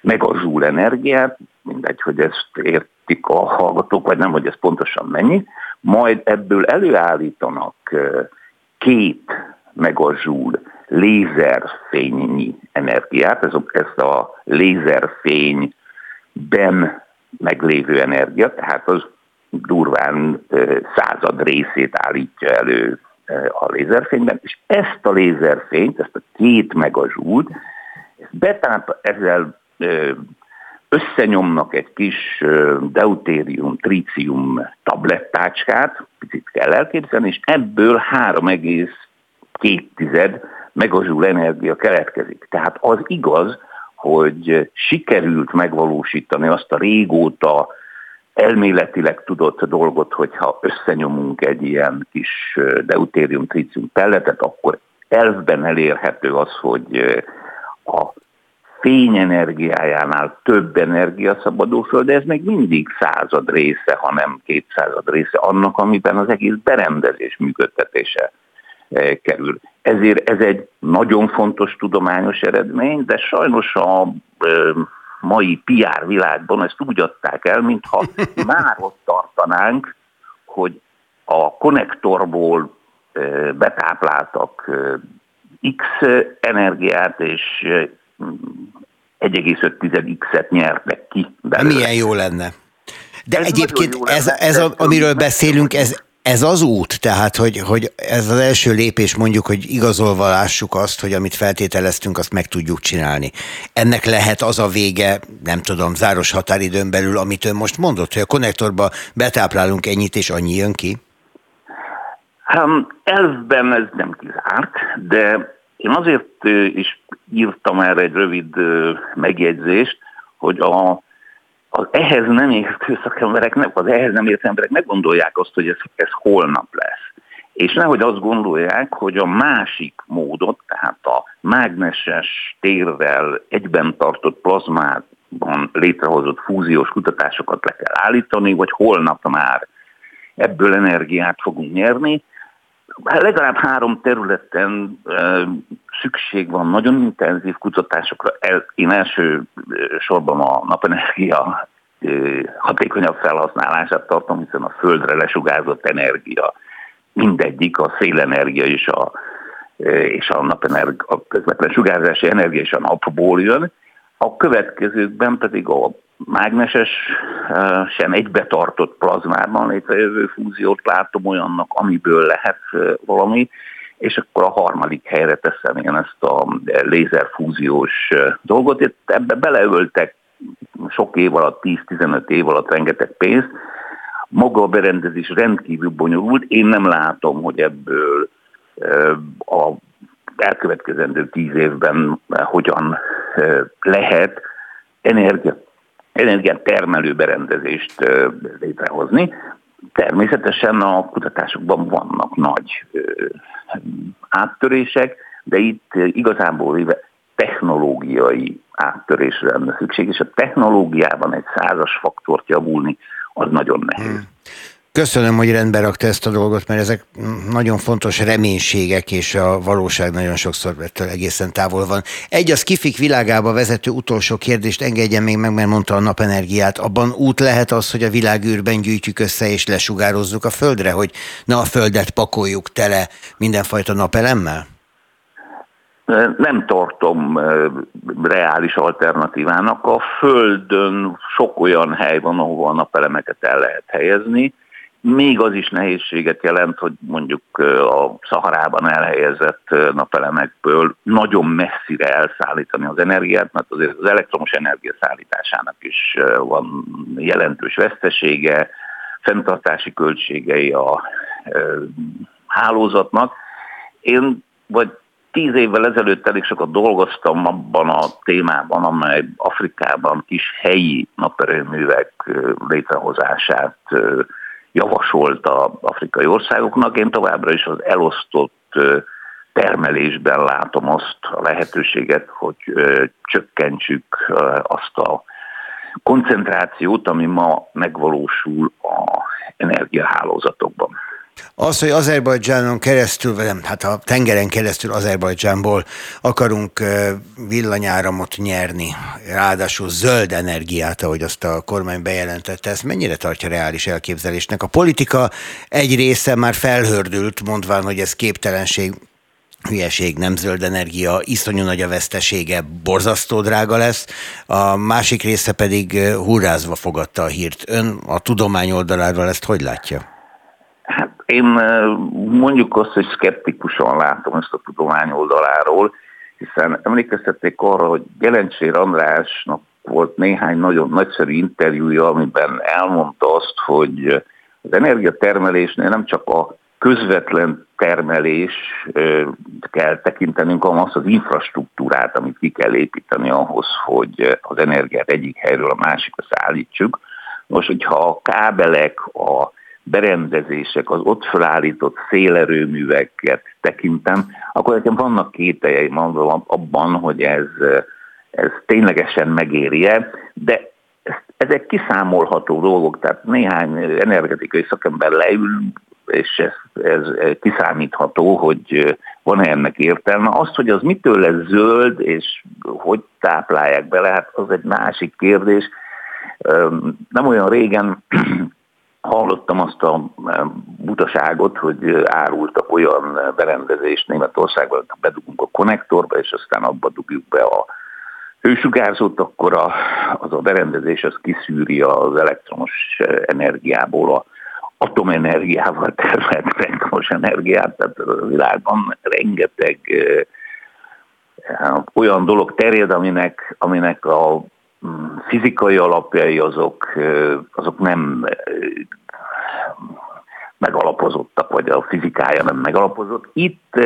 megazsúl energiát, mindegy, hogy ezt értik a hallgatók, vagy nem, hogy ez pontosan mennyi, majd ebből előállítanak két megazsúl lézerfénynyi energiát, ez, ez a lézerfényben meglévő energia, tehát az durván század részét állítja elő a lézerfényben, és ezt a lézerfényt, ezt a két megazsúlt, ezt betáp, ezzel összenyomnak egy kis deutérium, tritium tablettácskát, picit kell elképzelni, és ebből 3,2 megazsúl energia keletkezik. Tehát az igaz, hogy sikerült megvalósítani azt a régóta elméletileg tudott dolgot, hogyha összenyomunk egy ilyen kis deutérium tritium pelletet, akkor elfben elérhető az, hogy a fény energiájánál több energia szabadul föl, de ez még mindig század része, ha nem kétszázad része annak, amiben az egész berendezés működtetése kerül. Ezért ez egy nagyon fontos tudományos eredmény, de sajnos a mai PR világban ezt úgy adták el, mintha <laughs> már ott tartanánk, hogy a konnektorból betápláltak X energiát, és 1,5x-et nyertek ki. Belőle. Milyen jó lenne. De ez egyébként jó ez, ez a, amiről beszélünk, ez Ez az út, tehát hogy, hogy ez az első lépés mondjuk, hogy igazolva lássuk azt, hogy amit feltételeztünk, azt meg tudjuk csinálni. Ennek lehet az a vége, nem tudom, záros határidőn belül, amit ön most mondott, hogy a konnektorba betáplálunk ennyit, és annyi jön ki? Um, elvben ez nem kizárt, de én azért is írtam erre egy rövid megjegyzést, hogy a az ehhez nem értő szakemberek, az ehhez nem értő emberek meggondolják azt, hogy ez, ez holnap lesz. És nehogy azt gondolják, hogy a másik módot, tehát a mágneses térrel egyben tartott plazmában létrehozott fúziós kutatásokat le kell állítani, vagy holnap már ebből energiát fogunk nyerni. Legalább három területen szükség van nagyon intenzív kutatásokra. Én első sorban a napenergia hatékonyabb felhasználását tartom, hiszen a földre lesugárzott energia mindegyik, a szélenergia és a, és a napenergia, a közvetlen sugárzási energia és a napból jön. A következőkben pedig a mágnesesen egybetartott plazmában létrejövő fúziót látom olyannak, amiből lehet valami, és akkor a harmadik helyre teszem én ezt a lézerfúziós dolgot. Itt ebbe beleöltek sok év alatt, 10-15 év alatt rengeteg pénzt. Maga a berendezés rendkívül bonyolult. Én nem látom, hogy ebből a elkövetkezendő tíz évben hogyan lehet energia energiát termelő berendezést létrehozni. Természetesen a kutatásokban vannak nagy áttörések, de itt igazából éve technológiai áttörésre lenne szükség, és a technológiában egy százas faktort javulni, az nagyon nehéz. Hmm. Köszönöm, hogy rendbe rakta ezt a dolgot, mert ezek nagyon fontos reménységek, és a valóság nagyon sokszor ettől egészen távol van. Egy az kifik világába vezető utolsó kérdést engedjen még meg, mert mondta a napenergiát. Abban út lehet az, hogy a világűrben gyűjtjük össze és lesugározzuk a földre, hogy ne a földet pakoljuk tele mindenfajta napelemmel? Nem tartom reális alternatívának. A Földön sok olyan hely van, ahova a napelemeket el lehet helyezni, még az is nehézséget jelent, hogy mondjuk a Szaharában elhelyezett napelemekből nagyon messzire elszállítani az energiát, mert azért az elektromos energia szállításának is van jelentős vesztesége, fenntartási költségei a hálózatnak. Én vagy tíz évvel ezelőtt elég sokat dolgoztam abban a témában, amely Afrikában kis helyi naperőművek létrehozását javasolt a afrikai országoknak. Én továbbra is az elosztott termelésben látom azt a lehetőséget, hogy csökkentsük azt a koncentrációt, ami ma megvalósul a energiahálózatokban. Az, hogy Azerbajdzsánon keresztül, vagy nem, hát a tengeren keresztül Azerbajdzsánból akarunk villanyáramot nyerni, ráadásul zöld energiát, ahogy azt a kormány bejelentette, ezt mennyire tartja reális elképzelésnek? A politika egy része már felhördült, mondván, hogy ez képtelenség, hülyeség, nem zöld energia, iszonyú nagy a vesztesége, borzasztó drága lesz, a másik része pedig hurrázva fogadta a hírt. Ön a tudomány oldaláról ezt hogy látja? Én mondjuk azt, hogy szkeptikusan látom ezt a tudomány oldaláról, hiszen emlékeztették arra, hogy Gelencsér Andrásnak volt néhány nagyon nagyszerű interjúja, amiben elmondta azt, hogy az energiatermelésnél nem csak a közvetlen termelés kell tekintenünk, hanem azt az infrastruktúrát, amit ki kell építeni ahhoz, hogy az energiát egyik helyről a másikra szállítsuk. Most, hogyha a kábelek, a berendezések, az ott felállított szélerőműveket tekintem, akkor nekem vannak kételjeim abban, hogy ez, ez ténylegesen megéri-e, de ezek kiszámolható dolgok, tehát néhány energetikai szakember leül, és ez, ez kiszámítható, hogy van-e ennek értelme. Azt, hogy az mitől lesz zöld, és hogy táplálják bele, hát az egy másik kérdés. Nem olyan régen hallottam azt a e, butaságot, hogy árultak olyan berendezést Németországban, hogy bedugunk a konnektorba, és aztán abba dugjuk be a hősugárzót, akkor a, az a berendezés az kiszűri az elektromos energiából a atomenergiával termelt elektromos energiát, tehát a világban rengeteg olyan dolog terjed, aminek, aminek a fizikai alapjai azok, azok nem megalapozottak, vagy a fizikája nem megalapozott. Itt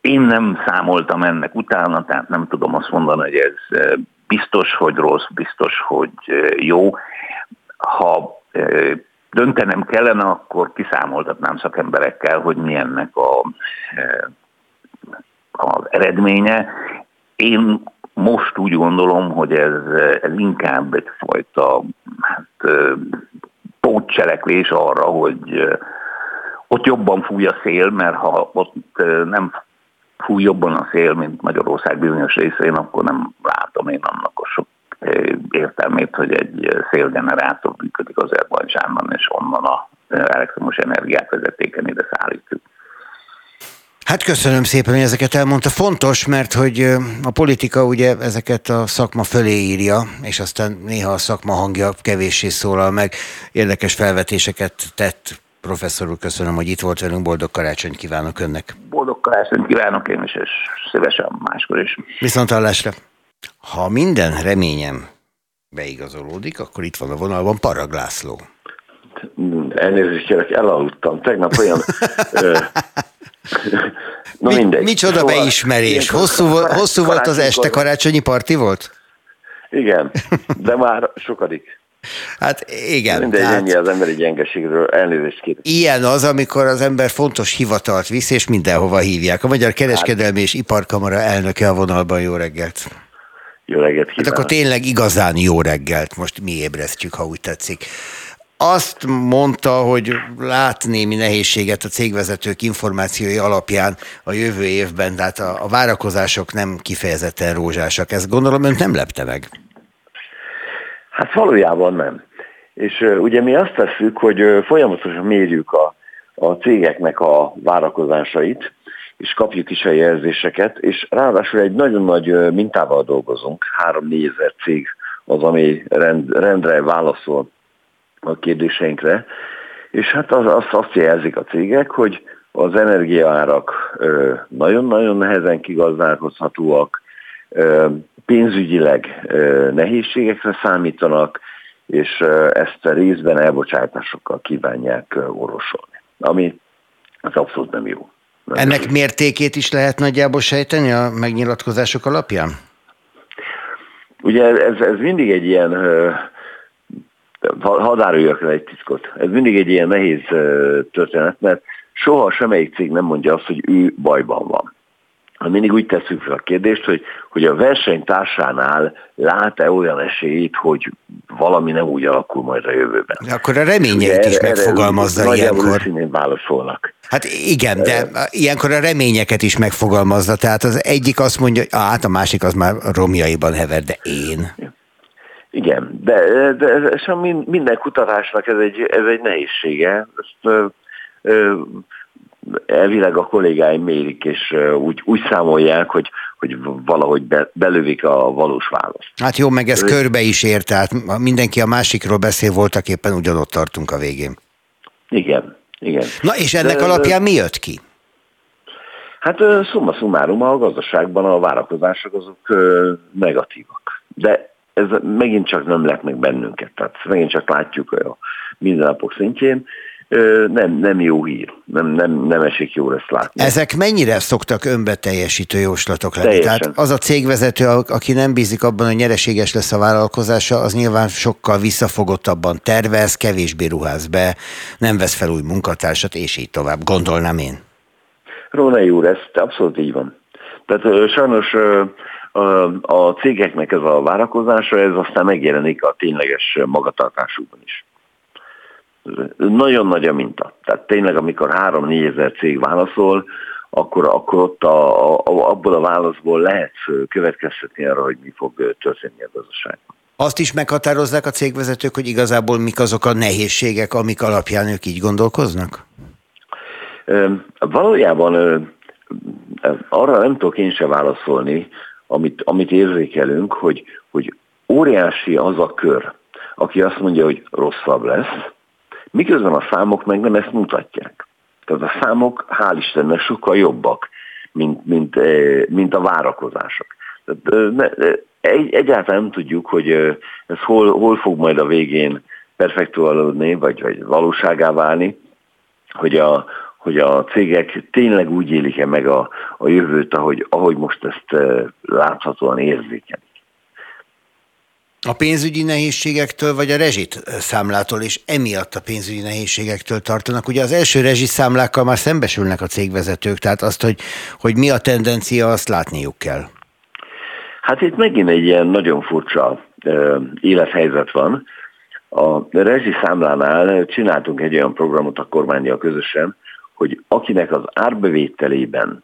én nem számoltam ennek utána, tehát nem tudom azt mondani, hogy ez biztos, hogy rossz, biztos, hogy jó. Ha döntenem kellene, akkor kiszámoltatnám szakemberekkel, hogy milyennek a, az eredménye. Én most úgy gondolom, hogy ez, ez inkább egyfajta hát, pótcselekvés arra, hogy ott jobban fúj a szél, mert ha ott nem fúj jobban a szél, mint Magyarország bizonyos részén, akkor nem látom én annak a sok értelmét, hogy egy szélgenerátor működik az Erbajcsánban, és onnan a elektromos energiát vezetéken ide szállítjuk. Hát köszönöm szépen, hogy ezeket elmondta. Fontos, mert hogy a politika ugye ezeket a szakma fölé írja, és aztán néha a szakma hangja kevéssé szólal meg. Érdekes felvetéseket tett professzor úr, köszönöm, hogy itt volt velünk. Boldog karácsonyt kívánok önnek. Boldog karácsonyt kívánok én is, és szívesen máskor is. Viszont hallásra. Ha minden reményem beigazolódik, akkor itt van a vonalban Paraglászló. Elnézést kérek, elaludtam. Tegnap olyan... <laughs> Na Mi, mindegy. Micsoda szóval beismerés. Hosszú, hosszú volt az este, karácsonyi parti volt? Igen, de már sokadik. Hát igen. Mindegy, tehát... ennyi az emberi gyengeségről, elnézést kérek. Ilyen az, amikor az ember fontos hivatalt visz, és mindenhova hívják. A Magyar Kereskedelmi és Iparkamara elnöke a vonalban, jó reggelt. Jó reggelt kívánok. Hát akkor tényleg igazán jó reggelt, most mi ébresztjük, ha úgy tetszik. Azt mondta, hogy lát némi nehézséget a cégvezetők információi alapján a jövő évben, tehát a, a várakozások nem kifejezetten rózsásak. Ezt gondolom önt nem lepte meg. Hát valójában nem. És ugye mi azt tesszük, hogy folyamatosan mérjük a, a cégeknek a várakozásait, és kapjuk is a jelzéseket, és ráadásul egy nagyon nagy mintával dolgozunk, 3-4 ezer cég az, ami rend, rendre válaszol a kérdéseinkre, és hát az, az azt jelzik a cégek, hogy az energiaárak nagyon-nagyon nehezen kigazdálkozhatóak, pénzügyileg nehézségekre számítanak, és ezt a részben elbocsátásokkal kívánják orvosolni, ami az abszolút nem jó. Nem Ennek jó. mértékét is lehet nagyjából sejteni a megnyilatkozások alapján? Ugye ez, ez mindig egy ilyen, hadd áruljak egy titkot, ez mindig egy ilyen nehéz történet, mert soha semmelyik cég nem mondja azt, hogy ő bajban van mindig úgy tesszük fel a kérdést, hogy, hogy a versenytársánál lát-e olyan esélyt, hogy valami nem úgy alakul majd a jövőben. De akkor a reményeit is megfogalmazza ilyenkor. válaszolnak. Hát igen, de ilyenkor a reményeket is megfogalmazza. Tehát az egyik azt mondja, hogy hát a másik az már romjaiban hever, de én. Igen, de, de ez, ez minden kutatásnak ez egy, ez egy nehézsége. Ezt, ö, ö, elvileg a kollégáim mérik, és úgy, úgy számolják, hogy, hogy valahogy be, belövik a valós választ. Hát jó, meg ez körbe is ér, tehát mindenki a másikról beszél, voltak éppen ugyanott tartunk a végén. Igen, igen. Na és ennek De, alapján mi jött ki? Hát szumma szumárum a gazdaságban a várakozások azok negatívak. De ez megint csak nem lett meg bennünket. Tehát megint csak látjuk a mindennapok szintjén, nem, nem jó hír. Nem, nem, nem esik jól ezt látni. Ezek mennyire szoktak önbeteljesítő jóslatok lenni? Teljesen. Tehát az a cégvezető, aki nem bízik abban, hogy nyereséges lesz a vállalkozása, az nyilván sokkal visszafogottabban tervez, kevésbé ruház be, nem vesz fel új munkatársat, és így tovább. Gondolnám én. Rónai úr, ez abszolút így van. Tehát sajnos a, cégeknek ez a várakozása, ez aztán megjelenik a tényleges magatartásukban is nagyon nagy a minta. Tehát tényleg, amikor 3-4 ezer cég válaszol, akkor, akkor ott a, a, abból a válaszból lehet következtetni arra, hogy mi fog történni a gazdaságban. Azt is meghatározzák a cégvezetők, hogy igazából mik azok a nehézségek, amik alapján ők így gondolkoznak? Valójában arra nem tudok én se válaszolni, amit, amit érzékelünk, hogy, hogy óriási az a kör, aki azt mondja, hogy rosszabb lesz, Miközben a számok meg nem ezt mutatják. Tehát a számok, hál' Istennek, sokkal jobbak, mint, mint, mint a várakozások. Tehát, egy, egyáltalán nem tudjuk, hogy ez hol, hol fog majd a végén perfektuálódni, vagy, vagy valóságá válni, hogy a, hogy a cégek tényleg úgy élik-e meg a, a jövőt, ahogy, ahogy most ezt láthatóan érzékelik. A pénzügyi nehézségektől, vagy a rezsit számlától, és emiatt a pénzügyi nehézségektől tartanak. Ugye az első rezsiszámlákkal már szembesülnek a cégvezetők, tehát azt, hogy, hogy mi a tendencia, azt látniuk kell. Hát itt megint egy ilyen nagyon furcsa élethelyzet van. A rezsi számlánál csináltunk egy olyan programot a kormányjal közösen, hogy akinek az árbevételében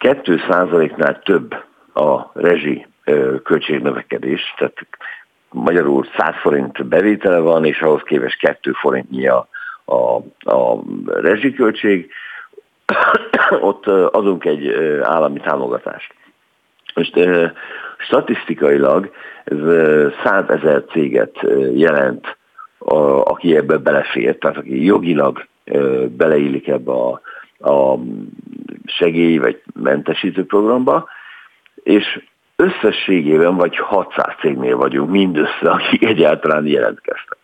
2%-nál több a rezsi költségnövekedés, tehát magyarul 100 forint bevétele van, és ahhoz képest 2 forintnyi a, a, a rezsiköltség, <coughs> ott adunk egy állami támogatást. Most statisztikailag ez 100 ezer céget jelent, aki ebbe belefér, tehát aki jogilag beleillik ebbe a, a segély vagy mentesítő programba, és összességében vagy 600 cégnél vagyunk mindössze, akik egyáltalán jelentkeztek.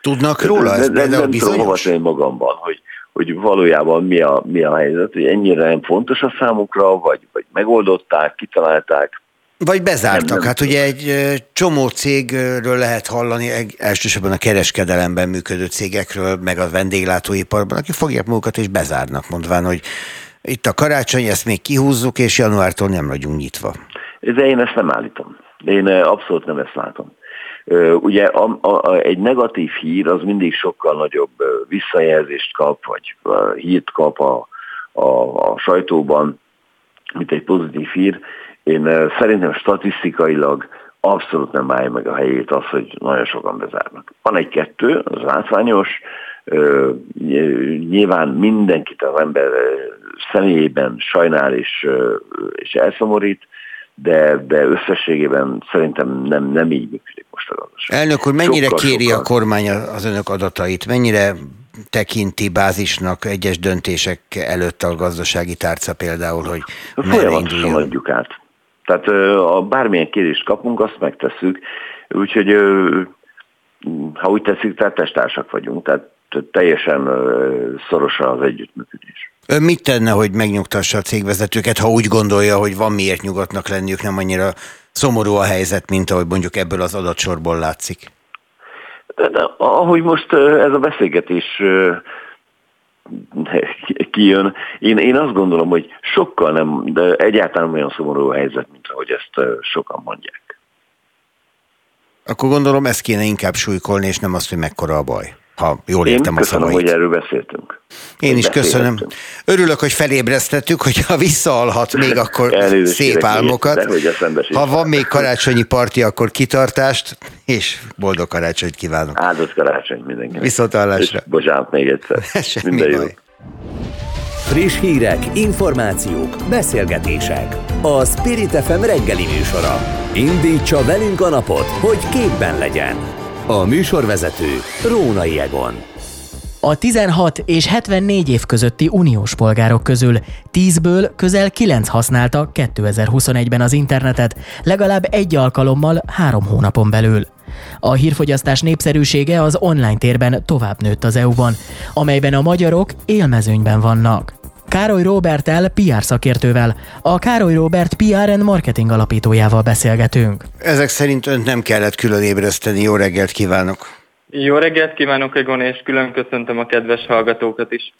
Tudnak róla? Ez nem, nem, tudom hova magamban, hogy, hogy valójában mi a, mi a helyzet, hogy ennyire nem fontos a számukra, vagy, vagy megoldották, kitalálták. Vagy bezártak. Nem, nem hát ugye egy csomó cégről lehet hallani, elsősorban a kereskedelemben működő cégekről, meg a vendéglátóiparban, akik fogják magukat és bezárnak, mondván, hogy itt a karácsony, ezt még kihúzzuk, és januártól nem vagyunk nyitva. De én ezt nem állítom. Én abszolút nem ezt látom. Ugye a, a, egy negatív hír az mindig sokkal nagyobb visszajelzést kap, vagy hírt kap a, a, a sajtóban, mint egy pozitív hír. Én szerintem statisztikailag abszolút nem állja meg a helyét az, hogy nagyon sokan bezárnak. Van egy-kettő, az látványos, nyilván mindenkit az ember személyében sajnál és, és elszomorít, de, de összességében szerintem nem, nem így működik most a gazdaság. Elnök úr, mennyire sokkal, kéri sokkal... a kormány az önök adatait? Mennyire tekinti bázisnak egyes döntések előtt a gazdasági tárca például, hogy Folyamatosan adjuk át. Tehát ha bármilyen kérést kapunk, azt megtesszük. Úgyhogy ha úgy teszik, tehát testársak vagyunk. Tehát teljesen szoros az együttműködés. Ön mit tenne, hogy megnyugtassa a cégvezetőket, ha úgy gondolja, hogy van miért nyugodtnak lenniük, nem annyira szomorú a helyzet, mint ahogy mondjuk ebből az adatsorból látszik? De, de, ahogy most ez a beszélgetés kijön, én, én azt gondolom, hogy sokkal nem, de egyáltalán olyan szomorú a helyzet, mint ahogy ezt sokan mondják. Akkor gondolom ezt kéne inkább súlykolni, és nem azt, hogy mekkora a baj ha jól értem Én a szavait. hogy erről beszéltünk. Én is köszönöm. Örülök, hogy felébresztettük, hogy ha visszaalhat még, <laughs> akkor szép álmokat. Ha van még karácsonyi parti, akkor kitartást, és boldog karácsonyt kívánok. Áldott karácsony mindenkinek. Viszont hallásra. És bocsánat még egyszer. <laughs> Semmi Minden baj. Jó. Friss hírek, információk, beszélgetések. A Spirit FM reggeli műsora. Indítsa velünk a napot, hogy képben legyen. A műsorvezető Rónai Egon. A 16 és 74 év közötti uniós polgárok közül 10-ből közel 9 használta 2021-ben az internetet, legalább egy alkalommal három hónapon belül. A hírfogyasztás népszerűsége az online térben tovább nőtt az EU-ban, amelyben a magyarok élmezőnyben vannak. Károly Robertel, PR szakértővel, a Károly Robert PR and Marketing alapítójával beszélgetünk. Ezek szerint önt nem kellett külön ébreszteni. Jó reggelt kívánok! Jó reggelt kívánok, Egon, és külön köszöntöm a kedves hallgatókat is.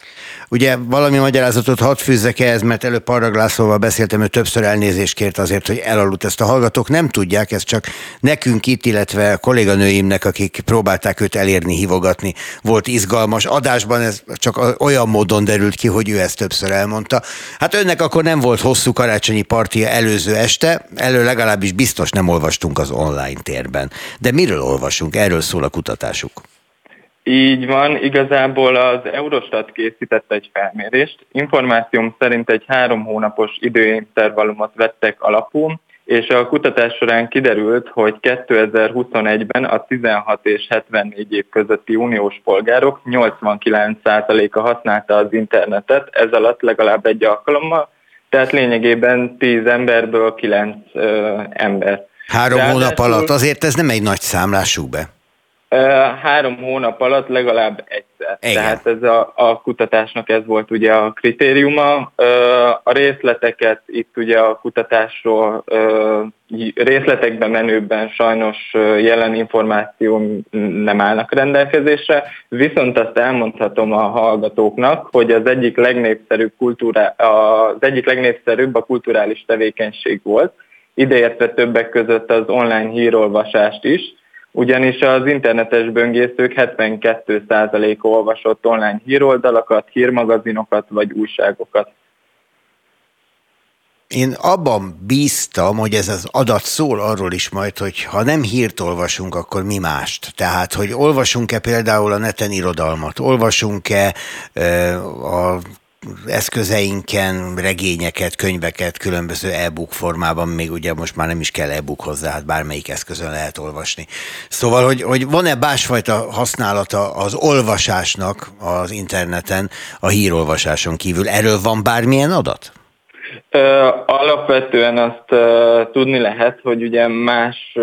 Ugye valami magyarázatot hadd fűzzek ehhez, mert előbb Lászlóval beszéltem, ő többször elnézést kért azért, hogy elaludt ezt a hallgatók. Nem tudják, ez csak nekünk itt, illetve a kolléganőimnek, akik próbálták őt elérni, hívogatni, volt izgalmas. Adásban ez csak olyan módon derült ki, hogy ő ezt többször elmondta. Hát önnek akkor nem volt hosszú karácsonyi partia előző este, elő legalábbis biztos nem olvastunk az online térben. De miről olvasunk? Erről szól a kutatás kutatásuk. Így van, igazából az Eurostat készített egy felmérést. Információm szerint egy három hónapos időintervallumot vettek alapul, és a kutatás során kiderült, hogy 2021-ben a 16 és 74 év közötti uniós polgárok 89%-a használta az internetet, ez alatt legalább egy alkalommal, tehát lényegében 10 emberből 9 ö, ember. Három Ráadásul, hónap alatt, azért ez nem egy nagy szám, lássuk be. Három hónap alatt legalább egyszer. Igen. Tehát ez a, a kutatásnak ez volt ugye a kritériuma. A részleteket itt ugye a kutatásról részletekben menőben sajnos jelen információ nem állnak rendelkezésre, viszont azt elmondhatom a hallgatóknak, hogy az egyik legnépszerűbb, kultúrá, az egyik legnépszerűbb a kulturális tevékenység volt, ideértve többek között az online hírolvasást is, ugyanis az internetes böngészők 72%-a olvasott online híroldalakat, hírmagazinokat vagy újságokat. Én abban bíztam, hogy ez az adat szól arról is majd, hogy ha nem hírt olvasunk, akkor mi mást. Tehát, hogy olvasunk-e például a neten irodalmat, olvasunk-e a eszközeinken regényeket, könyveket különböző e-book formában, még ugye most már nem is kell e-book hozzá, hát bármelyik eszközön lehet olvasni. Szóval, hogy, hogy van-e másfajta használata az olvasásnak az interneten a hírolvasáson kívül? Erről van bármilyen adat? Alapvetően azt tudni lehet, hogy ugye más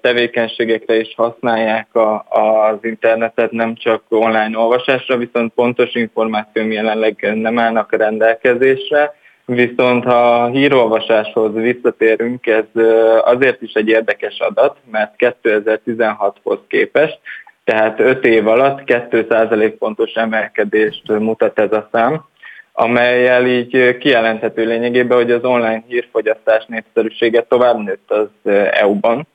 tevékenységekre is használják az internetet, nem csak online olvasásra, viszont pontos információ jelenleg nem állnak a rendelkezésre. Viszont ha a hírolvasáshoz visszatérünk, ez azért is egy érdekes adat, mert 2016-hoz képest, tehát 5 év alatt 2% pontos emelkedést mutat ez a szám amelyel így kijelenthető lényegében, hogy az online hírfogyasztás népszerűsége tovább nőtt az EU-ban,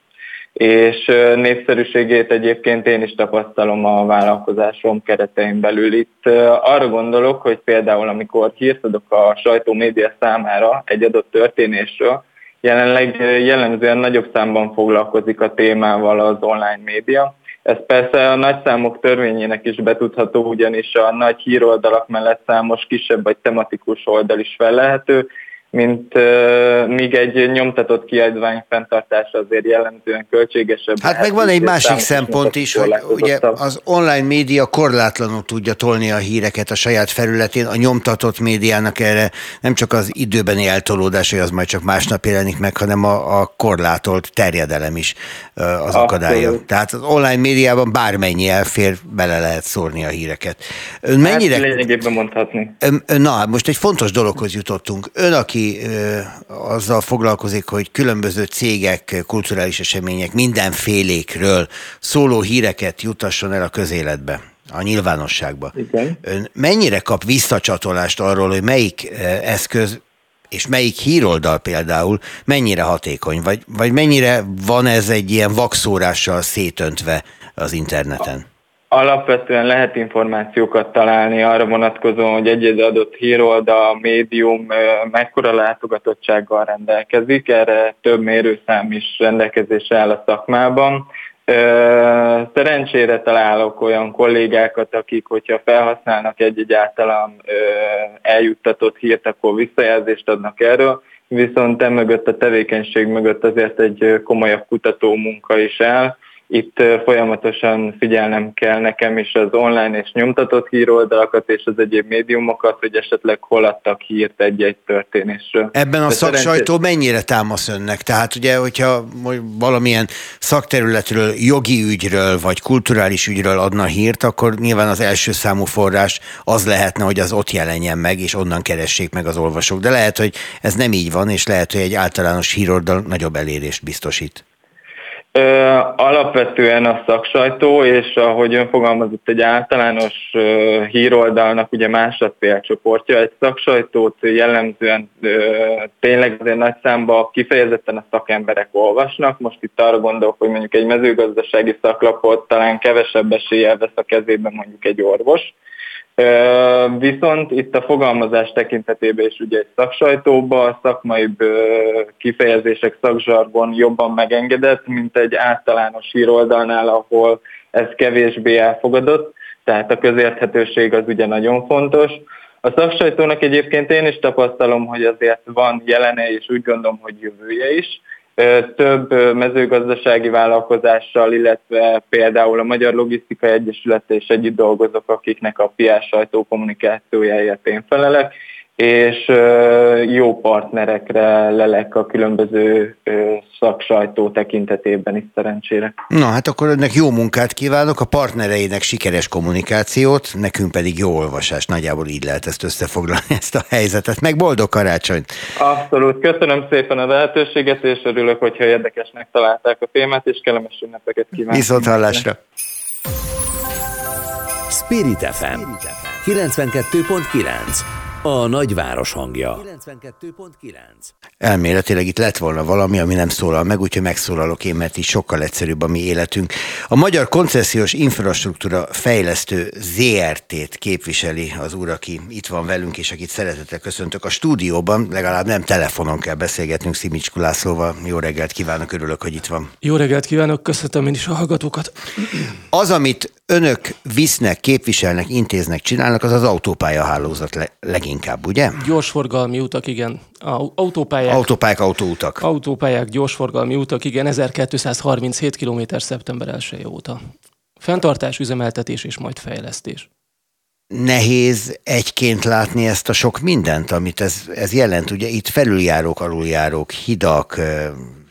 és népszerűségét egyébként én is tapasztalom a vállalkozásom keretein belül. Itt arra gondolok, hogy például amikor hírt adok a sajtó média számára egy adott történésről, jelenleg jellemzően nagyobb számban foglalkozik a témával az online média, ez persze a nagyszámok törvényének is betudható, ugyanis a nagy híroldalak mellett számos kisebb vagy tematikus oldal is felelhető, mint uh, míg egy nyomtatott kiadvány fenntartása azért jellemzően költségesebb. Hát meg van egy másik szempont is, hogy ugye az online média korlátlanul tudja tolni a híreket a saját felületén, a nyomtatott médiának erre nem csak az időbeni eltolódás, hogy az majd csak másnap jelenik meg, hanem a, a korlátolt terjedelem is az Abszolút. akadálya. Tehát az online médiában bármennyi elfér, bele lehet szórni a híreket. Ön mennyire... Hát lényegében mondhatni. Na, hát most egy fontos dologhoz jutottunk. Ön, aki aki azzal foglalkozik, hogy különböző cégek, kulturális események mindenfélékről szóló híreket jutasson el a közéletbe a nyilvánosságba. Igen. Ön mennyire kap visszacsatolást arról, hogy melyik eszköz és melyik híroldal például mennyire hatékony, vagy, vagy mennyire van ez egy ilyen vakszórással szétöntve az interneten? Alapvetően lehet információkat találni arra vonatkozóan, hogy egy adott híroldal, médium mekkora látogatottsággal rendelkezik, erre több mérőszám is rendelkezésre áll a szakmában. Szerencsére találok olyan kollégákat, akik, hogyha felhasználnak egy-egy általam eljuttatott hírt, akkor visszajelzést adnak erről, viszont emögött a tevékenység mögött azért egy komolyabb kutató munka is áll, itt folyamatosan figyelnem kell nekem is az online és nyomtatott híroldalakat és az egyéb médiumokat, hogy esetleg hol adtak hírt egy-egy történésről. Ebben a De szaksajtó szerencsés... mennyire támasz önnek? Tehát ugye, hogyha valamilyen szakterületről, jogi ügyről vagy kulturális ügyről adna hírt, akkor nyilván az első számú forrás az lehetne, hogy az ott jelenjen meg, és onnan keressék meg az olvasók. De lehet, hogy ez nem így van, és lehet, hogy egy általános híroldal nagyobb elérést biztosít. Alapvetően a szaksajtó, és ahogy ön fogalmazott, egy általános híroldalnak ugye másodfélcsoportja, egy szaksajtót jellemzően tényleg azért nagy számba kifejezetten a szakemberek olvasnak. Most itt arra gondolok, hogy mondjuk egy mezőgazdasági szaklapot talán kevesebb eséllyel vesz a kezében mondjuk egy orvos, Viszont itt a fogalmazás tekintetében is ugye egy szaksajtóban a szakmai kifejezések szakzsargon jobban megengedett, mint egy általános híroldalnál, ahol ez kevésbé elfogadott, tehát a közérthetőség az ugye nagyon fontos. A szaksajtónak egyébként én is tapasztalom, hogy azért van jelene, és úgy gondolom, hogy jövője is. Több mezőgazdasági vállalkozással, illetve például a Magyar Logisztikai Egyesülettel is együtt dolgozok, akiknek a PR sajtó kommunikációjáért én felelek, és jó partnerekre lelek a különböző szaksajtó tekintetében is szerencsére. Na hát akkor önnek jó munkát kívánok, a partnereinek sikeres kommunikációt, nekünk pedig jó olvasás. Nagyjából így lehet ezt összefoglalni, ezt a helyzetet. Meg boldog karácsonyt! Abszolút. Köszönöm szépen a lehetőséget, és örülök, hogyha érdekesnek találták a témát, és kellemes ünnepeket kívánok. Viszont hallásra! Spirit FM 92.9 a nagyváros hangja. 92.9. Elméletileg itt lett volna valami, ami nem szólal meg, úgyhogy megszólalok én, mert így sokkal egyszerűbb a mi életünk. A Magyar Koncesziós Infrastruktúra Fejlesztő ZRT-t képviseli az úr, aki itt van velünk, és akit szeretettel köszöntök a stúdióban, legalább nem telefonon kell beszélgetnünk Szimics Kulászlóval. Jó reggelt kívánok, örülök, hogy itt van. Jó reggelt kívánok, köszöntöm én is a hallgatókat. Az, amit önök visznek, képviselnek, intéznek, csinálnak, az az autópályahálózat le- leginkább, ugye? Gyorsforgalmi utak, igen. Autópályák. Autópályák, autóutak. Autópályák, gyorsforgalmi utak, igen, 1237 km szeptember 1 óta. Fentartás, üzemeltetés és majd fejlesztés. Nehéz egyként látni ezt a sok mindent, amit ez, ez jelent. Ugye itt felüljárók, aluljárók, hidak,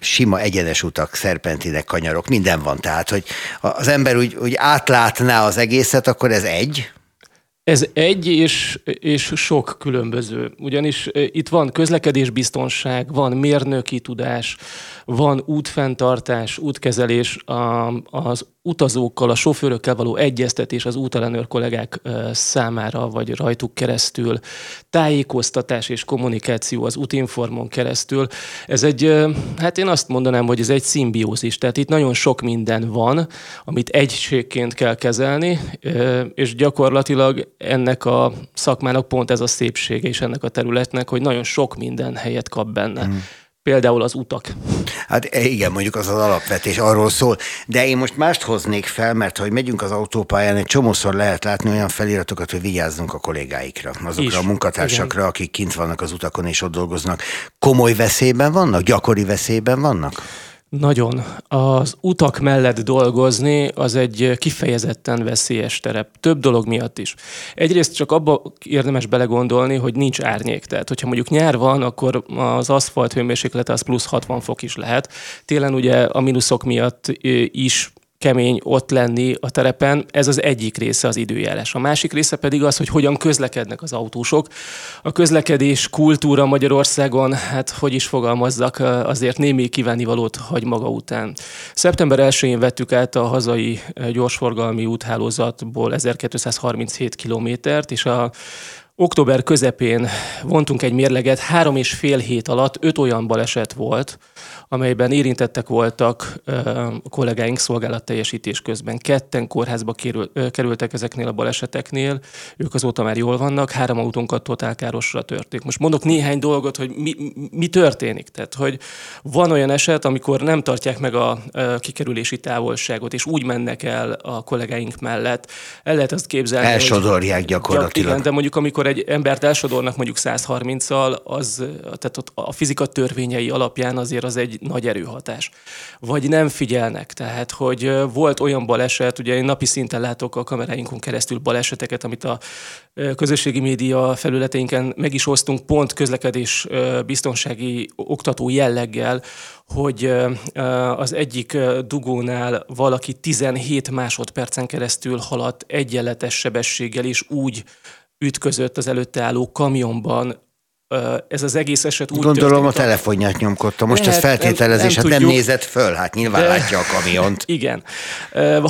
sima egyenes utak, szerpentinek, kanyarok, minden van. Tehát, hogy az ember úgy, úgy átlátná az egészet, akkor ez egy, ez egy és, és sok különböző, ugyanis itt van közlekedésbiztonság, van mérnöki tudás, van útfenntartás, útkezelés, az utazókkal, a sofőrökkel való egyeztetés az útelenőr kollégák számára, vagy rajtuk keresztül, tájékoztatás és kommunikáció az útinformon keresztül. Ez egy, hát én azt mondanám, hogy ez egy szimbiózis, tehát itt nagyon sok minden van, amit egységként kell kezelni, és gyakorlatilag ennek a szakmának pont ez a szépsége és ennek a területnek, hogy nagyon sok minden helyet kap benne. Mm például az utak. Hát e, igen, mondjuk az az alapvetés arról szól. De én most mást hoznék fel, mert hogy megyünk az autópályán, egy csomószor lehet látni olyan feliratokat, hogy vigyázzunk a kollégáikra, azokra Is. a munkatársakra, igen. akik kint vannak az utakon és ott dolgoznak. Komoly veszélyben vannak? Gyakori veszélyben vannak? Nagyon. Az utak mellett dolgozni az egy kifejezetten veszélyes terep. Több dolog miatt is. Egyrészt csak abba érdemes belegondolni, hogy nincs árnyék. Tehát, hogyha mondjuk nyár van, akkor az aszfalt hőmérséklete az plusz 60 fok is lehet. Télen ugye a mínuszok miatt is kemény ott lenni a terepen, ez az egyik része az időjárás. A másik része pedig az, hogy hogyan közlekednek az autósok. A közlekedés kultúra Magyarországon, hát hogy is fogalmazzak, azért némi kívánivalót hagy maga után. Szeptember 1-én vettük át a hazai gyorsforgalmi úthálózatból 1237 kilométert, és a október közepén vontunk egy mérleget, három és fél hét alatt öt olyan baleset volt, amelyben érintettek voltak a kollégáink szolgálatteljesítés közben. Ketten kórházba kerül, kerültek ezeknél a baleseteknél, ők azóta már jól vannak, három autónkat totálkárosra törték. Most mondok néhány dolgot, hogy mi, mi történik. Tehát, hogy van olyan eset, amikor nem tartják meg a, kikerülési távolságot, és úgy mennek el a kollégáink mellett. El lehet azt képzelni, Elsodorják gyakorlatilag. Igen, de mondjuk amikor egy embert elsodornak mondjuk 130-al, az, tehát ott a fizika törvényei alapján azért az egy nagy erőhatás. Vagy nem figyelnek, tehát hogy volt olyan baleset, ugye én napi szinten látok a kameráinkon keresztül baleseteket, amit a közösségi média felületeinken meg is osztunk, pont közlekedés biztonsági oktató jelleggel, hogy az egyik dugónál valaki 17 másodpercen keresztül haladt egyenletes sebességgel, és úgy ütközött az előtte álló kamionban, ez az egész eset úgy Gondolom történt, a telefonját nyomkodta. Most ez feltételezés, nem, nem hát nem nézett föl, hát nyilván de, látja a kamiont. <laughs> Igen.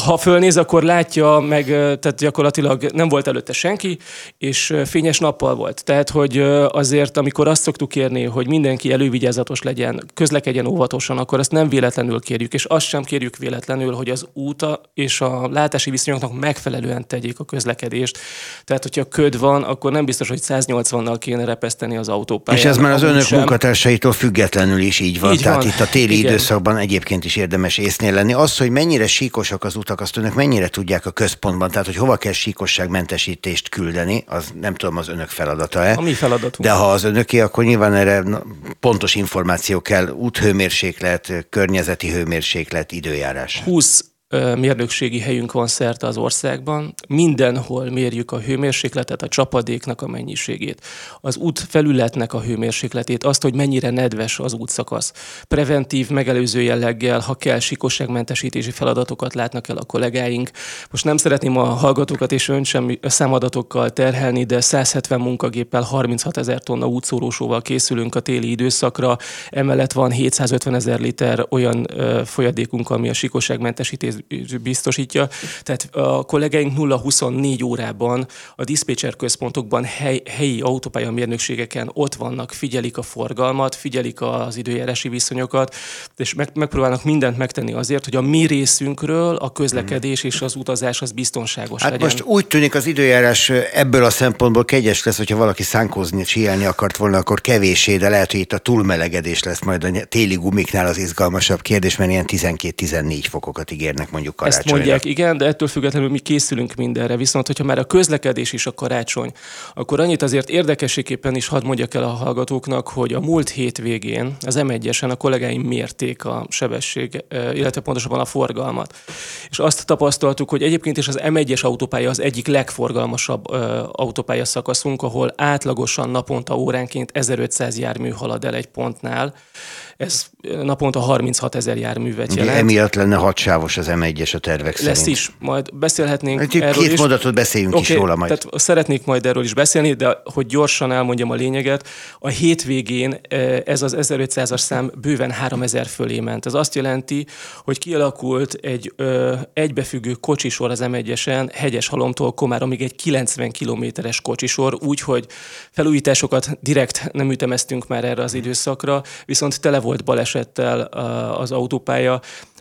Ha fölnéz, akkor látja, meg tehát gyakorlatilag nem volt előtte senki, és fényes nappal volt. Tehát, hogy azért, amikor azt szoktuk kérni, hogy mindenki elővigyázatos legyen, közlekedjen óvatosan, akkor azt nem véletlenül kérjük, és azt sem kérjük véletlenül, hogy az úta és a látási viszonyoknak megfelelően tegyék a közlekedést. Tehát, hogyha köd van, akkor nem biztos, hogy 180-nal kéne repeszteni az az autópályán. És ez már az önök sem. munkatársaitól függetlenül is így van. Így Tehát van. itt a téli Igen. időszakban egyébként is érdemes észnél lenni. Az, hogy mennyire síkosak az utak, azt önök mennyire tudják a központban, tehát hogy hova kell síkosságmentesítést küldeni, az nem tudom az önök feladata-e. A mi feladatunk. De ha az önöké, akkor nyilván erre pontos információ kell, úthőmérséklet, környezeti hőmérséklet, időjárás. 20 mérnökségi helyünk van szerte az országban. Mindenhol mérjük a hőmérsékletet, a csapadéknak a mennyiségét, az út felületnek a hőmérsékletét, azt, hogy mennyire nedves az útszakasz. Preventív, megelőző jelleggel, ha kell, sikosságmentesítési feladatokat látnak el a kollégáink. Most nem szeretném a hallgatókat és ön sem számadatokkal terhelni, de 170 munkagéppel 36 ezer tonna útszórósóval készülünk a téli időszakra. Emellett van 750 ezer liter olyan folyadékunk, ami a sikosságmentesítés biztosítja. Tehát a kollégáink 0-24 órában a diszpécser központokban hely, helyi autópálya mérnökségeken ott vannak, figyelik a forgalmat, figyelik az időjárási viszonyokat, és meg, megpróbálnak mindent megtenni azért, hogy a mi részünkről a közlekedés és az utazás az biztonságos hát legyen. most úgy tűnik az időjárás ebből a szempontból kegyes lesz, hogyha valaki szánkózni, síelni akart volna, akkor kevésé, de lehet, hogy itt a túlmelegedés lesz majd a téli gumiknál az izgalmasabb kérdés, mert ilyen 12-14 fokokat ígérnek mondják mondjuk karácsonyra. Ezt mondják, igen, de ettől függetlenül mi készülünk mindenre. Viszont, hogyha már a közlekedés is a karácsony, akkor annyit azért érdekességképpen is hadd mondjak el a hallgatóknak, hogy a múlt hétvégén az M1-esen a kollégáim mérték a sebesség, illetve pontosabban a forgalmat. És azt tapasztaltuk, hogy egyébként is az M1-es autópálya az egyik legforgalmasabb autópálya szakaszunk, ahol átlagosan naponta óránként 1500 jármű halad el egy pontnál. Ez naponta 36 ezer járművet jelent. Ugye emiatt lenne hatsávos az M1-es a tervek Lesz szerint. is, majd beszélhetnénk Egy erről két is. mondatot beszéljünk Oké, is róla majd. Tehát szeretnék majd erről is beszélni, de hogy gyorsan elmondjam a lényeget, a hétvégén eh, ez az 1500-as szám bőven 3000 fölé ment. Ez azt jelenti, hogy kialakult egy ö, egybefüggő kocsisor az M1-esen, Hegyes Halomtól Komáromig egy 90 kilométeres kocsisor, úgyhogy felújításokat direkt nem ütemeztünk már erre az időszakra, viszont tele volt balesettel a- az autópálya,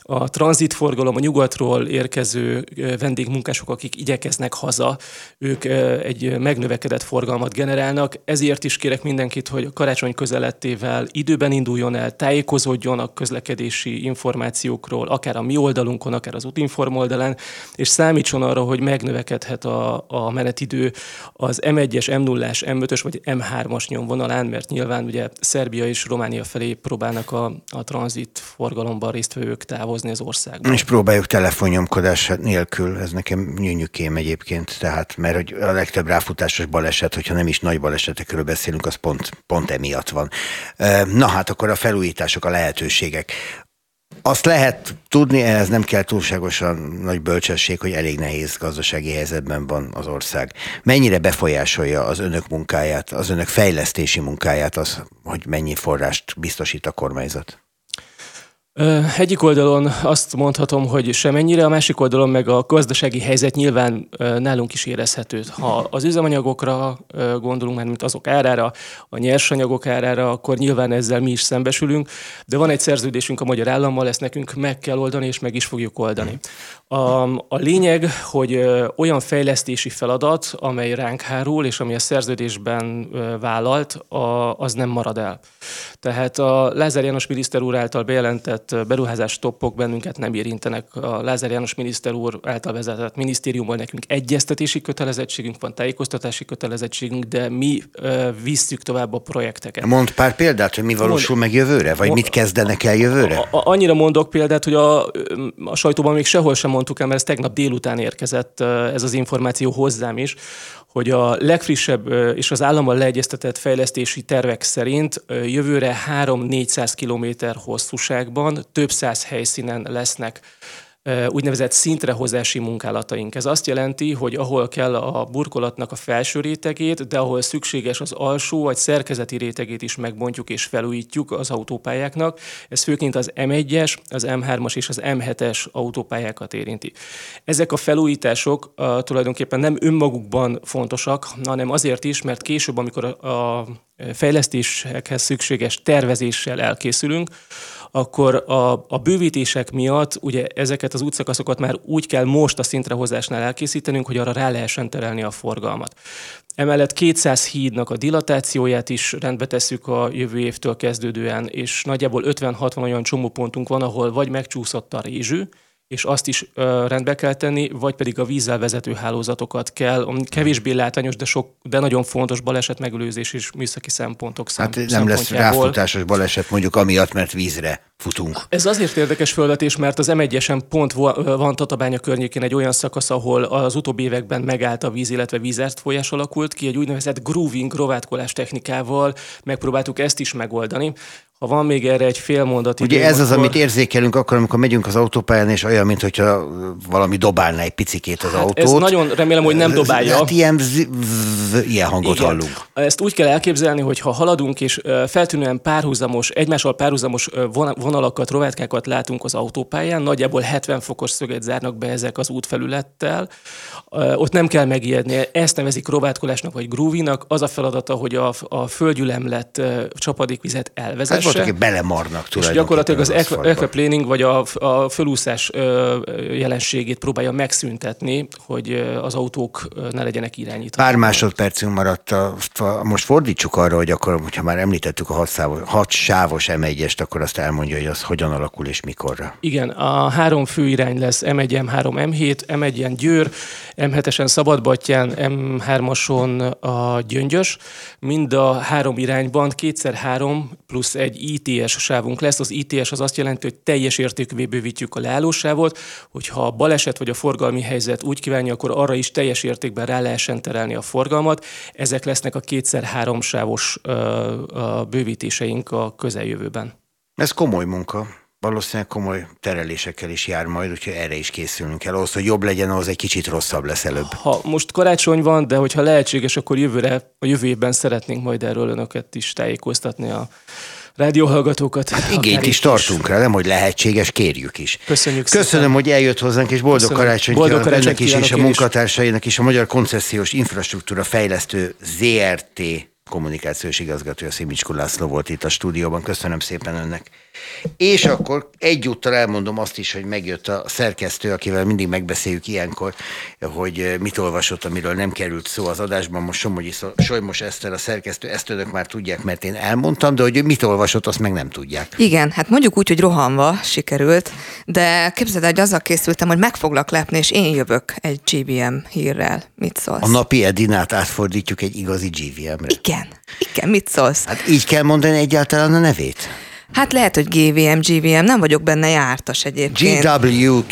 a tranzitforgalom, a nyugatról érkező vendégmunkások, akik igyekeznek haza, ők egy megnövekedett forgalmat generálnak. Ezért is kérek mindenkit, hogy a karácsony közelettével időben induljon el, tájékozódjon a közlekedési információkról, akár a mi oldalunkon, akár az Utinform oldalán, és számítson arra, hogy megnövekedhet a, a menetidő az M1-es, M0-as, M5-ös vagy M3-as nyomvonalán, mert nyilván ugye Szerbia és Románia felé próbálnak a, a tranzit forgalomban résztvevők távozni az országban. És próbáljuk telefonnyomkodás nélkül, ez nekem nyűnyükém egyébként, tehát mert hogy a legtöbb ráfutásos baleset, hogyha nem is nagy balesetekről beszélünk, az pont, pont emiatt van. Na hát akkor a felújítások, a lehetőségek. Azt lehet tudni, ehhez nem kell túlságosan nagy bölcsesség, hogy elég nehéz gazdasági helyzetben van az ország. Mennyire befolyásolja az önök munkáját, az önök fejlesztési munkáját az, hogy mennyi forrást biztosít a kormányzat? Egyik oldalon azt mondhatom, hogy semennyire, a másik oldalon meg a gazdasági helyzet nyilván nálunk is érezhető. Ha az üzemanyagokra gondolunk, már mint azok árára, a nyersanyagok árára, akkor nyilván ezzel mi is szembesülünk, de van egy szerződésünk a magyar állammal, ezt nekünk meg kell oldani, és meg is fogjuk oldani. A, a lényeg, hogy olyan fejlesztési feladat, amely ránk hárul, és ami a szerződésben vállalt, az nem marad el. Tehát a Lázár János miniszter úr által bejelentett beruházás toppok bennünket nem érintenek. A Lázár János miniszter úr által vezetett minisztériumból nekünk egyeztetési kötelezettségünk van, tájékoztatási kötelezettségünk, de mi visszük tovább a projekteket. Mond pár példát, hogy mi valósul meg jövőre, vagy mit kezdenek el jövőre? A, annyira mondok példát, hogy a, a sajtóban még sehol sem mondtuk el, mert ez tegnap délután érkezett ez az információ hozzám is, hogy a legfrissebb és az állammal leegyeztetett fejlesztési tervek szerint jövőre 3-400 kilométer hosszúságban több száz helyszínen lesznek úgynevezett szintrehozási munkálataink. Ez azt jelenti, hogy ahol kell a burkolatnak a felső rétegét, de ahol szükséges az alsó vagy szerkezeti rétegét is megbontjuk és felújítjuk az autópályáknak. Ez főként az M1-es, az M3-as és az M7-es autópályákat érinti. Ezek a felújítások uh, tulajdonképpen nem önmagukban fontosak, hanem azért is, mert később, amikor a, a fejlesztésekhez szükséges tervezéssel elkészülünk, akkor a, a bővítések miatt ugye ezeket az útszakaszokat már úgy kell most a szintrehozásnál elkészítenünk, hogy arra rá lehessen terelni a forgalmat. Emellett 200 hídnak a dilatációját is rendbe tesszük a jövő évtől kezdődően, és nagyjából 50-60 olyan csomópontunk van, ahol vagy megcsúszott a rézsű, és azt is rendbe kell tenni, vagy pedig a vízzel vezető hálózatokat kell, ami kevésbé látványos, de, sok, de nagyon fontos baleset megelőzés és műszaki szempontok Hát nem lesz ráfutásos baleset mondjuk amiatt, mert vízre futunk. Ez azért érdekes felvetés, mert az M1-esen pont van Tatabánya környékén egy olyan szakasz, ahol az utóbbi években megállt a víz, illetve vízert folyás alakult ki, egy úgynevezett grooving, rovátkolás technikával megpróbáltuk ezt is megoldani. Ha van még erre egy fél mondat Ugye ez az, akkor... amit érzékelünk akkor, amikor megyünk az autópályán, és olyan, mintha valami dobálna egy picikét az hát autót. Ez nagyon remélem, hogy nem dobálja. Hát ilyen, ilyen hangot Igen. hallunk. Ezt úgy kell elképzelni, hogy ha haladunk, és feltűnően párhuzamos, egymással párhuzamos vonalakat, rovátkákat látunk az autópályán, nagyjából 70 fokos szöget zárnak be ezek az útfelülettel, ott nem kell megijedni. Ezt nevezik rovátkolásnak vagy grúvinak. Az a feladata, hogy a, a földgyülemlet csapadékvizet elvezesse voltak, akik belemarnak És gyakorlatilag az, aquaplaning vagy a, a fölúszás jelenségét próbálja megszüntetni, hogy az autók ne legyenek irányítva. Pár másodpercünk maradt. A, a, most fordítsuk arra, hogy akkor, hogyha már említettük a hat, szávos, hat sávos m 1 akkor azt elmondja, hogy az hogyan alakul és mikorra. Igen, a három fő irány lesz M1, M3, M7, M1-en Győr, M7-esen Szabadbattyán, M3-ason a Gyöngyös. Mind a három irányban kétszer három plusz egy ITS sávunk lesz. Az ITS az azt jelenti, hogy teljes értékűvé bővítjük a leállósávot, hogyha a baleset vagy a forgalmi helyzet úgy kívánja, akkor arra is teljes értékben rá lehessen terelni a forgalmat. Ezek lesznek a kétszer három sávos bővítéseink a közeljövőben. Ez komoly munka valószínűleg komoly terelésekkel is jár majd, úgyhogy erre is készülünk kell. Ahhoz, hogy jobb legyen, ahhoz egy kicsit rosszabb lesz előbb. Ha most karácsony van, de hogyha lehetséges, akkor jövőre, a jövő évben szeretnénk majd erről önöket is tájékoztatni a rádióhallgatókat. Hát igényt is tartunk rá, nem hogy lehetséges, kérjük is. Köszönjük Köszönöm, szépen. hogy eljött hozzánk, és boldog Köszönöm. karácsonyt boldog kívánok ennek is, és a munkatársainak is. A Magyar Koncesziós Infrastruktúra Fejlesztő ZRT kommunikációs igazgatója Szimicskó László volt itt a stúdióban. Köszönöm szépen önnek. És akkor egyúttal elmondom azt is, hogy megjött a szerkesztő, akivel mindig megbeszéljük ilyenkor, hogy mit olvasott, amiről nem került szó az adásban. Most Somogyi Solymos Eszter a szerkesztő, ezt önök már tudják, mert én elmondtam, de hogy mit olvasott, azt meg nem tudják. Igen, hát mondjuk úgy, hogy rohanva sikerült, de képzeld el, hogy azzal készültem, hogy meg foglak lepni, és én jövök egy GVM hírrel. Mit szólsz? A napi Edinát átfordítjuk egy igazi GVM-re. Igen, igen, mit szólsz? Hát így kell mondani egyáltalán a nevét. Hát lehet, hogy GVM, GVM, nem vagyok benne jártas egyébként. GW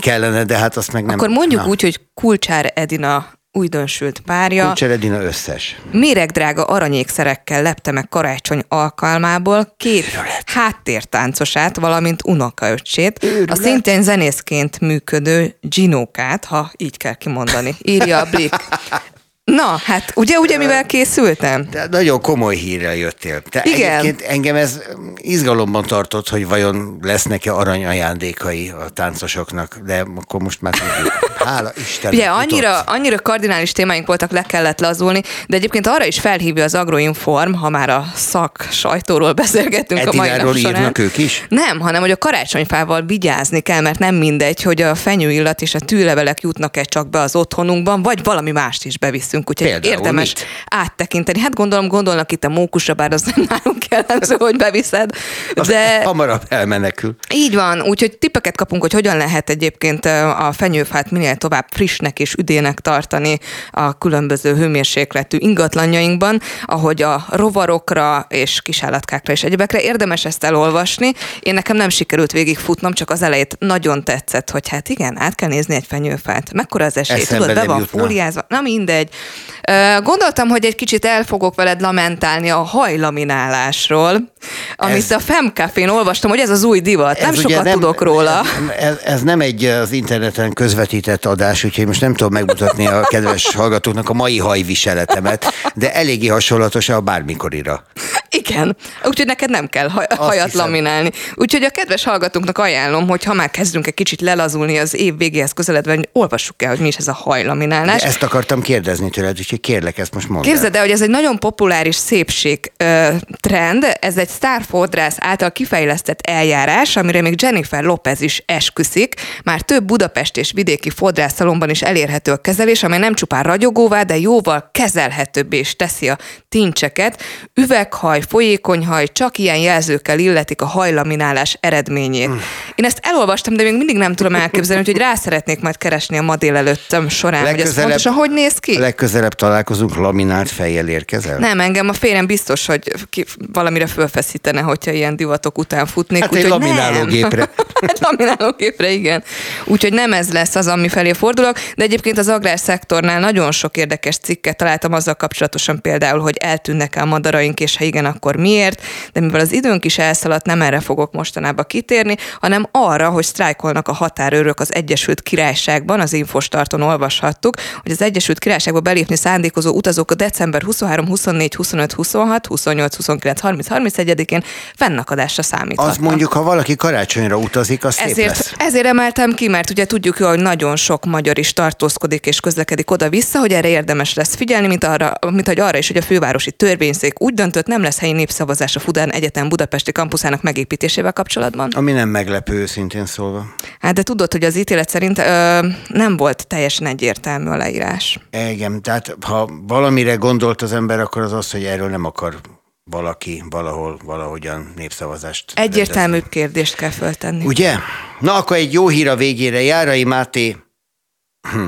kellene, de hát azt meg nem. Akkor mondjuk Na. úgy, hogy Kulcsár Edina újdonsült párja. Kulcsár Edina összes. Méregdrága aranyékszerekkel lepte meg karácsony alkalmából két háttértáncosát, valamint unokaöccsét, a szintén zenészként működő Ginókát, ha így kell kimondani, írja a Blick. Na, hát ugye, ugye mivel készültem? De nagyon komoly hírrel jöttél. Te Igen. Egyébként engem ez izgalomban tartott, hogy vajon lesznek-e aranyajándékai a táncosoknak, de akkor most már tudjuk. Hála Isten. Ugye annyira, annyira kardinális témáink voltak, le kellett lazulni, de egyébként arra is felhívja az Agroinform, ha már a szak sajtóról beszélgetünk Edináról a mai nap írnak ők is? Nem, hanem hogy a karácsonyfával vigyázni kell, mert nem mindegy, hogy a fenyőillat és a tűlevelek jutnak-e csak be az otthonunkban, vagy valami mást is beviszünk, úgyhogy Például érdemes mit? áttekinteni. Hát gondolom, gondolnak itt a mókusra, bár az nem nálunk jellemző, hogy beviszed. De... hamarabb elmenekül. Így van, úgyhogy tippeket kapunk, hogy hogyan lehet egyébként a fenyőfát minél tovább frissnek és üdének tartani a különböző hőmérsékletű ingatlanjainkban, ahogy a rovarokra és kisállatkákra és egyebekre. Érdemes ezt elolvasni. Én nekem nem sikerült végigfutnom, csak az elejét nagyon tetszett, hogy hát igen, át kell nézni egy fenyőfát. Mekkora az esély? Eszembe Tudod, be van fóliázva. Na mindegy. Gondoltam, hogy egy kicsit el fogok veled lamentálni a hajlaminálásról, amit ez, a Femcafén olvastam, hogy ez az új divat. Nem sokat nem, tudok róla. Ez, ez nem egy az interneten közvetített tett adás, úgyhogy most nem tudom megmutatni a kedves hallgatóknak a mai hajviseletemet, de eléggé hasonlatos a bármikorira. Igen, úgyhogy neked nem kell haj- hajat hiszem. laminálni. Úgyhogy a kedves hallgatóknak ajánlom, hogy ha már kezdünk egy kicsit lelazulni az év végéhez közeledve, hogy olvassuk el, hogy mi is ez a hajlaminálás. De ezt akartam kérdezni tőled, úgyhogy kérlek, ezt most mondd Képzeld el, hogy ez egy nagyon populáris szépség ö, trend, ez egy sztárfodrász által kifejlesztett eljárás, amire még Jennifer Lopez is esküszik. Már több Budapest és vidéki fodrászszalomban is elérhető a kezelés, amely nem csupán ragyogóvá, de jóval kezelhetőbbé is teszi a tincseket. Üveghaj, folyékony haj, csak ilyen jelzőkkel illetik a hajlaminálás eredményét. Mm. Én ezt elolvastam, de még mindig nem tudom elképzelni, hogy rá szeretnék majd keresni a ma délelőttem során, hogy ez pontosan hogy néz ki. Legközelebb találkozunk, laminált fejjel érkezel? Nem, engem a férjem biztos, hogy ki, valamire fölfeszítene, hogyha ilyen divatok után futnék. Hát egy laminálógépre. <laughs> hát laminálógépre, igen. Úgyhogy nem ez lesz az, ami felé fordulok, de egyébként az agrárszektornál nagyon sok érdekes cikket találtam azzal kapcsolatosan például, hogy eltűnnek el madaraink, és ha igen, akkor miért, de mivel az időnk is elszaladt, nem erre fogok mostanában kitérni, hanem arra, hogy sztrájkolnak a határőrök az Egyesült Királyságban, az Infostarton olvashattuk, hogy az Egyesült Királyságba belépni szándékozó utazók a december 23, 24, 25, 26, 28, 29, 30, 31-én fennakadásra számíthatnak. Az mondjuk, ha valaki karácsonyra utazik, az ezért, szép lesz. ezért emeltem ki, mert ugye tudjuk, hogy nagyon sok magyar is tartózkodik és közlekedik oda-vissza, hogy erre érdemes lesz figyelni, mint, arra, mint hogy arra is, hogy a fővárosi törvényszék úgy döntött, nem lesz helyi népszavazás a Fudán Egyetem budapesti kampuszának megépítésével kapcsolatban. Ami nem meglepő, őszintén szólva. Hát de tudod, hogy az ítélet szerint ö, nem volt teljesen egyértelmű a leírás. Igen, tehát ha valamire gondolt az ember, akkor az az, hogy erről nem akar valaki valahol, valahogyan népszavazást. Egyértelműbb rendezni. kérdést kell föltenni. Ugye? Na akkor egy jó hír a végére. Járai Máté hm,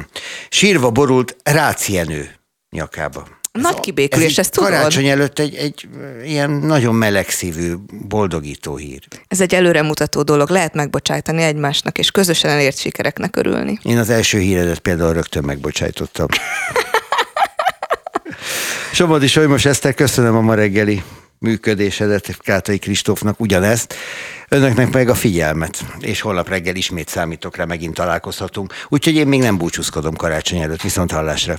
sírva borult Rácienő nyakába. Nagy kibékülés, ezt tudod? Karácsony előtt egy, egy ilyen nagyon melegszívű, boldogító hír. Ez egy előremutató dolog, lehet megbocsájtani egymásnak, és közösen elért sikereknek örülni. Én az első híredet például rögtön megbocsájtottam. <laughs> Somodi Solymos Eszter, köszönöm a ma reggeli működésedet, Kátai Kristófnak ugyanezt, önöknek meg a figyelmet, és holnap reggel ismét számítok rá, megint találkozhatunk. Úgyhogy én még nem búcsúzkodom karácsony előtt, viszont hallásra.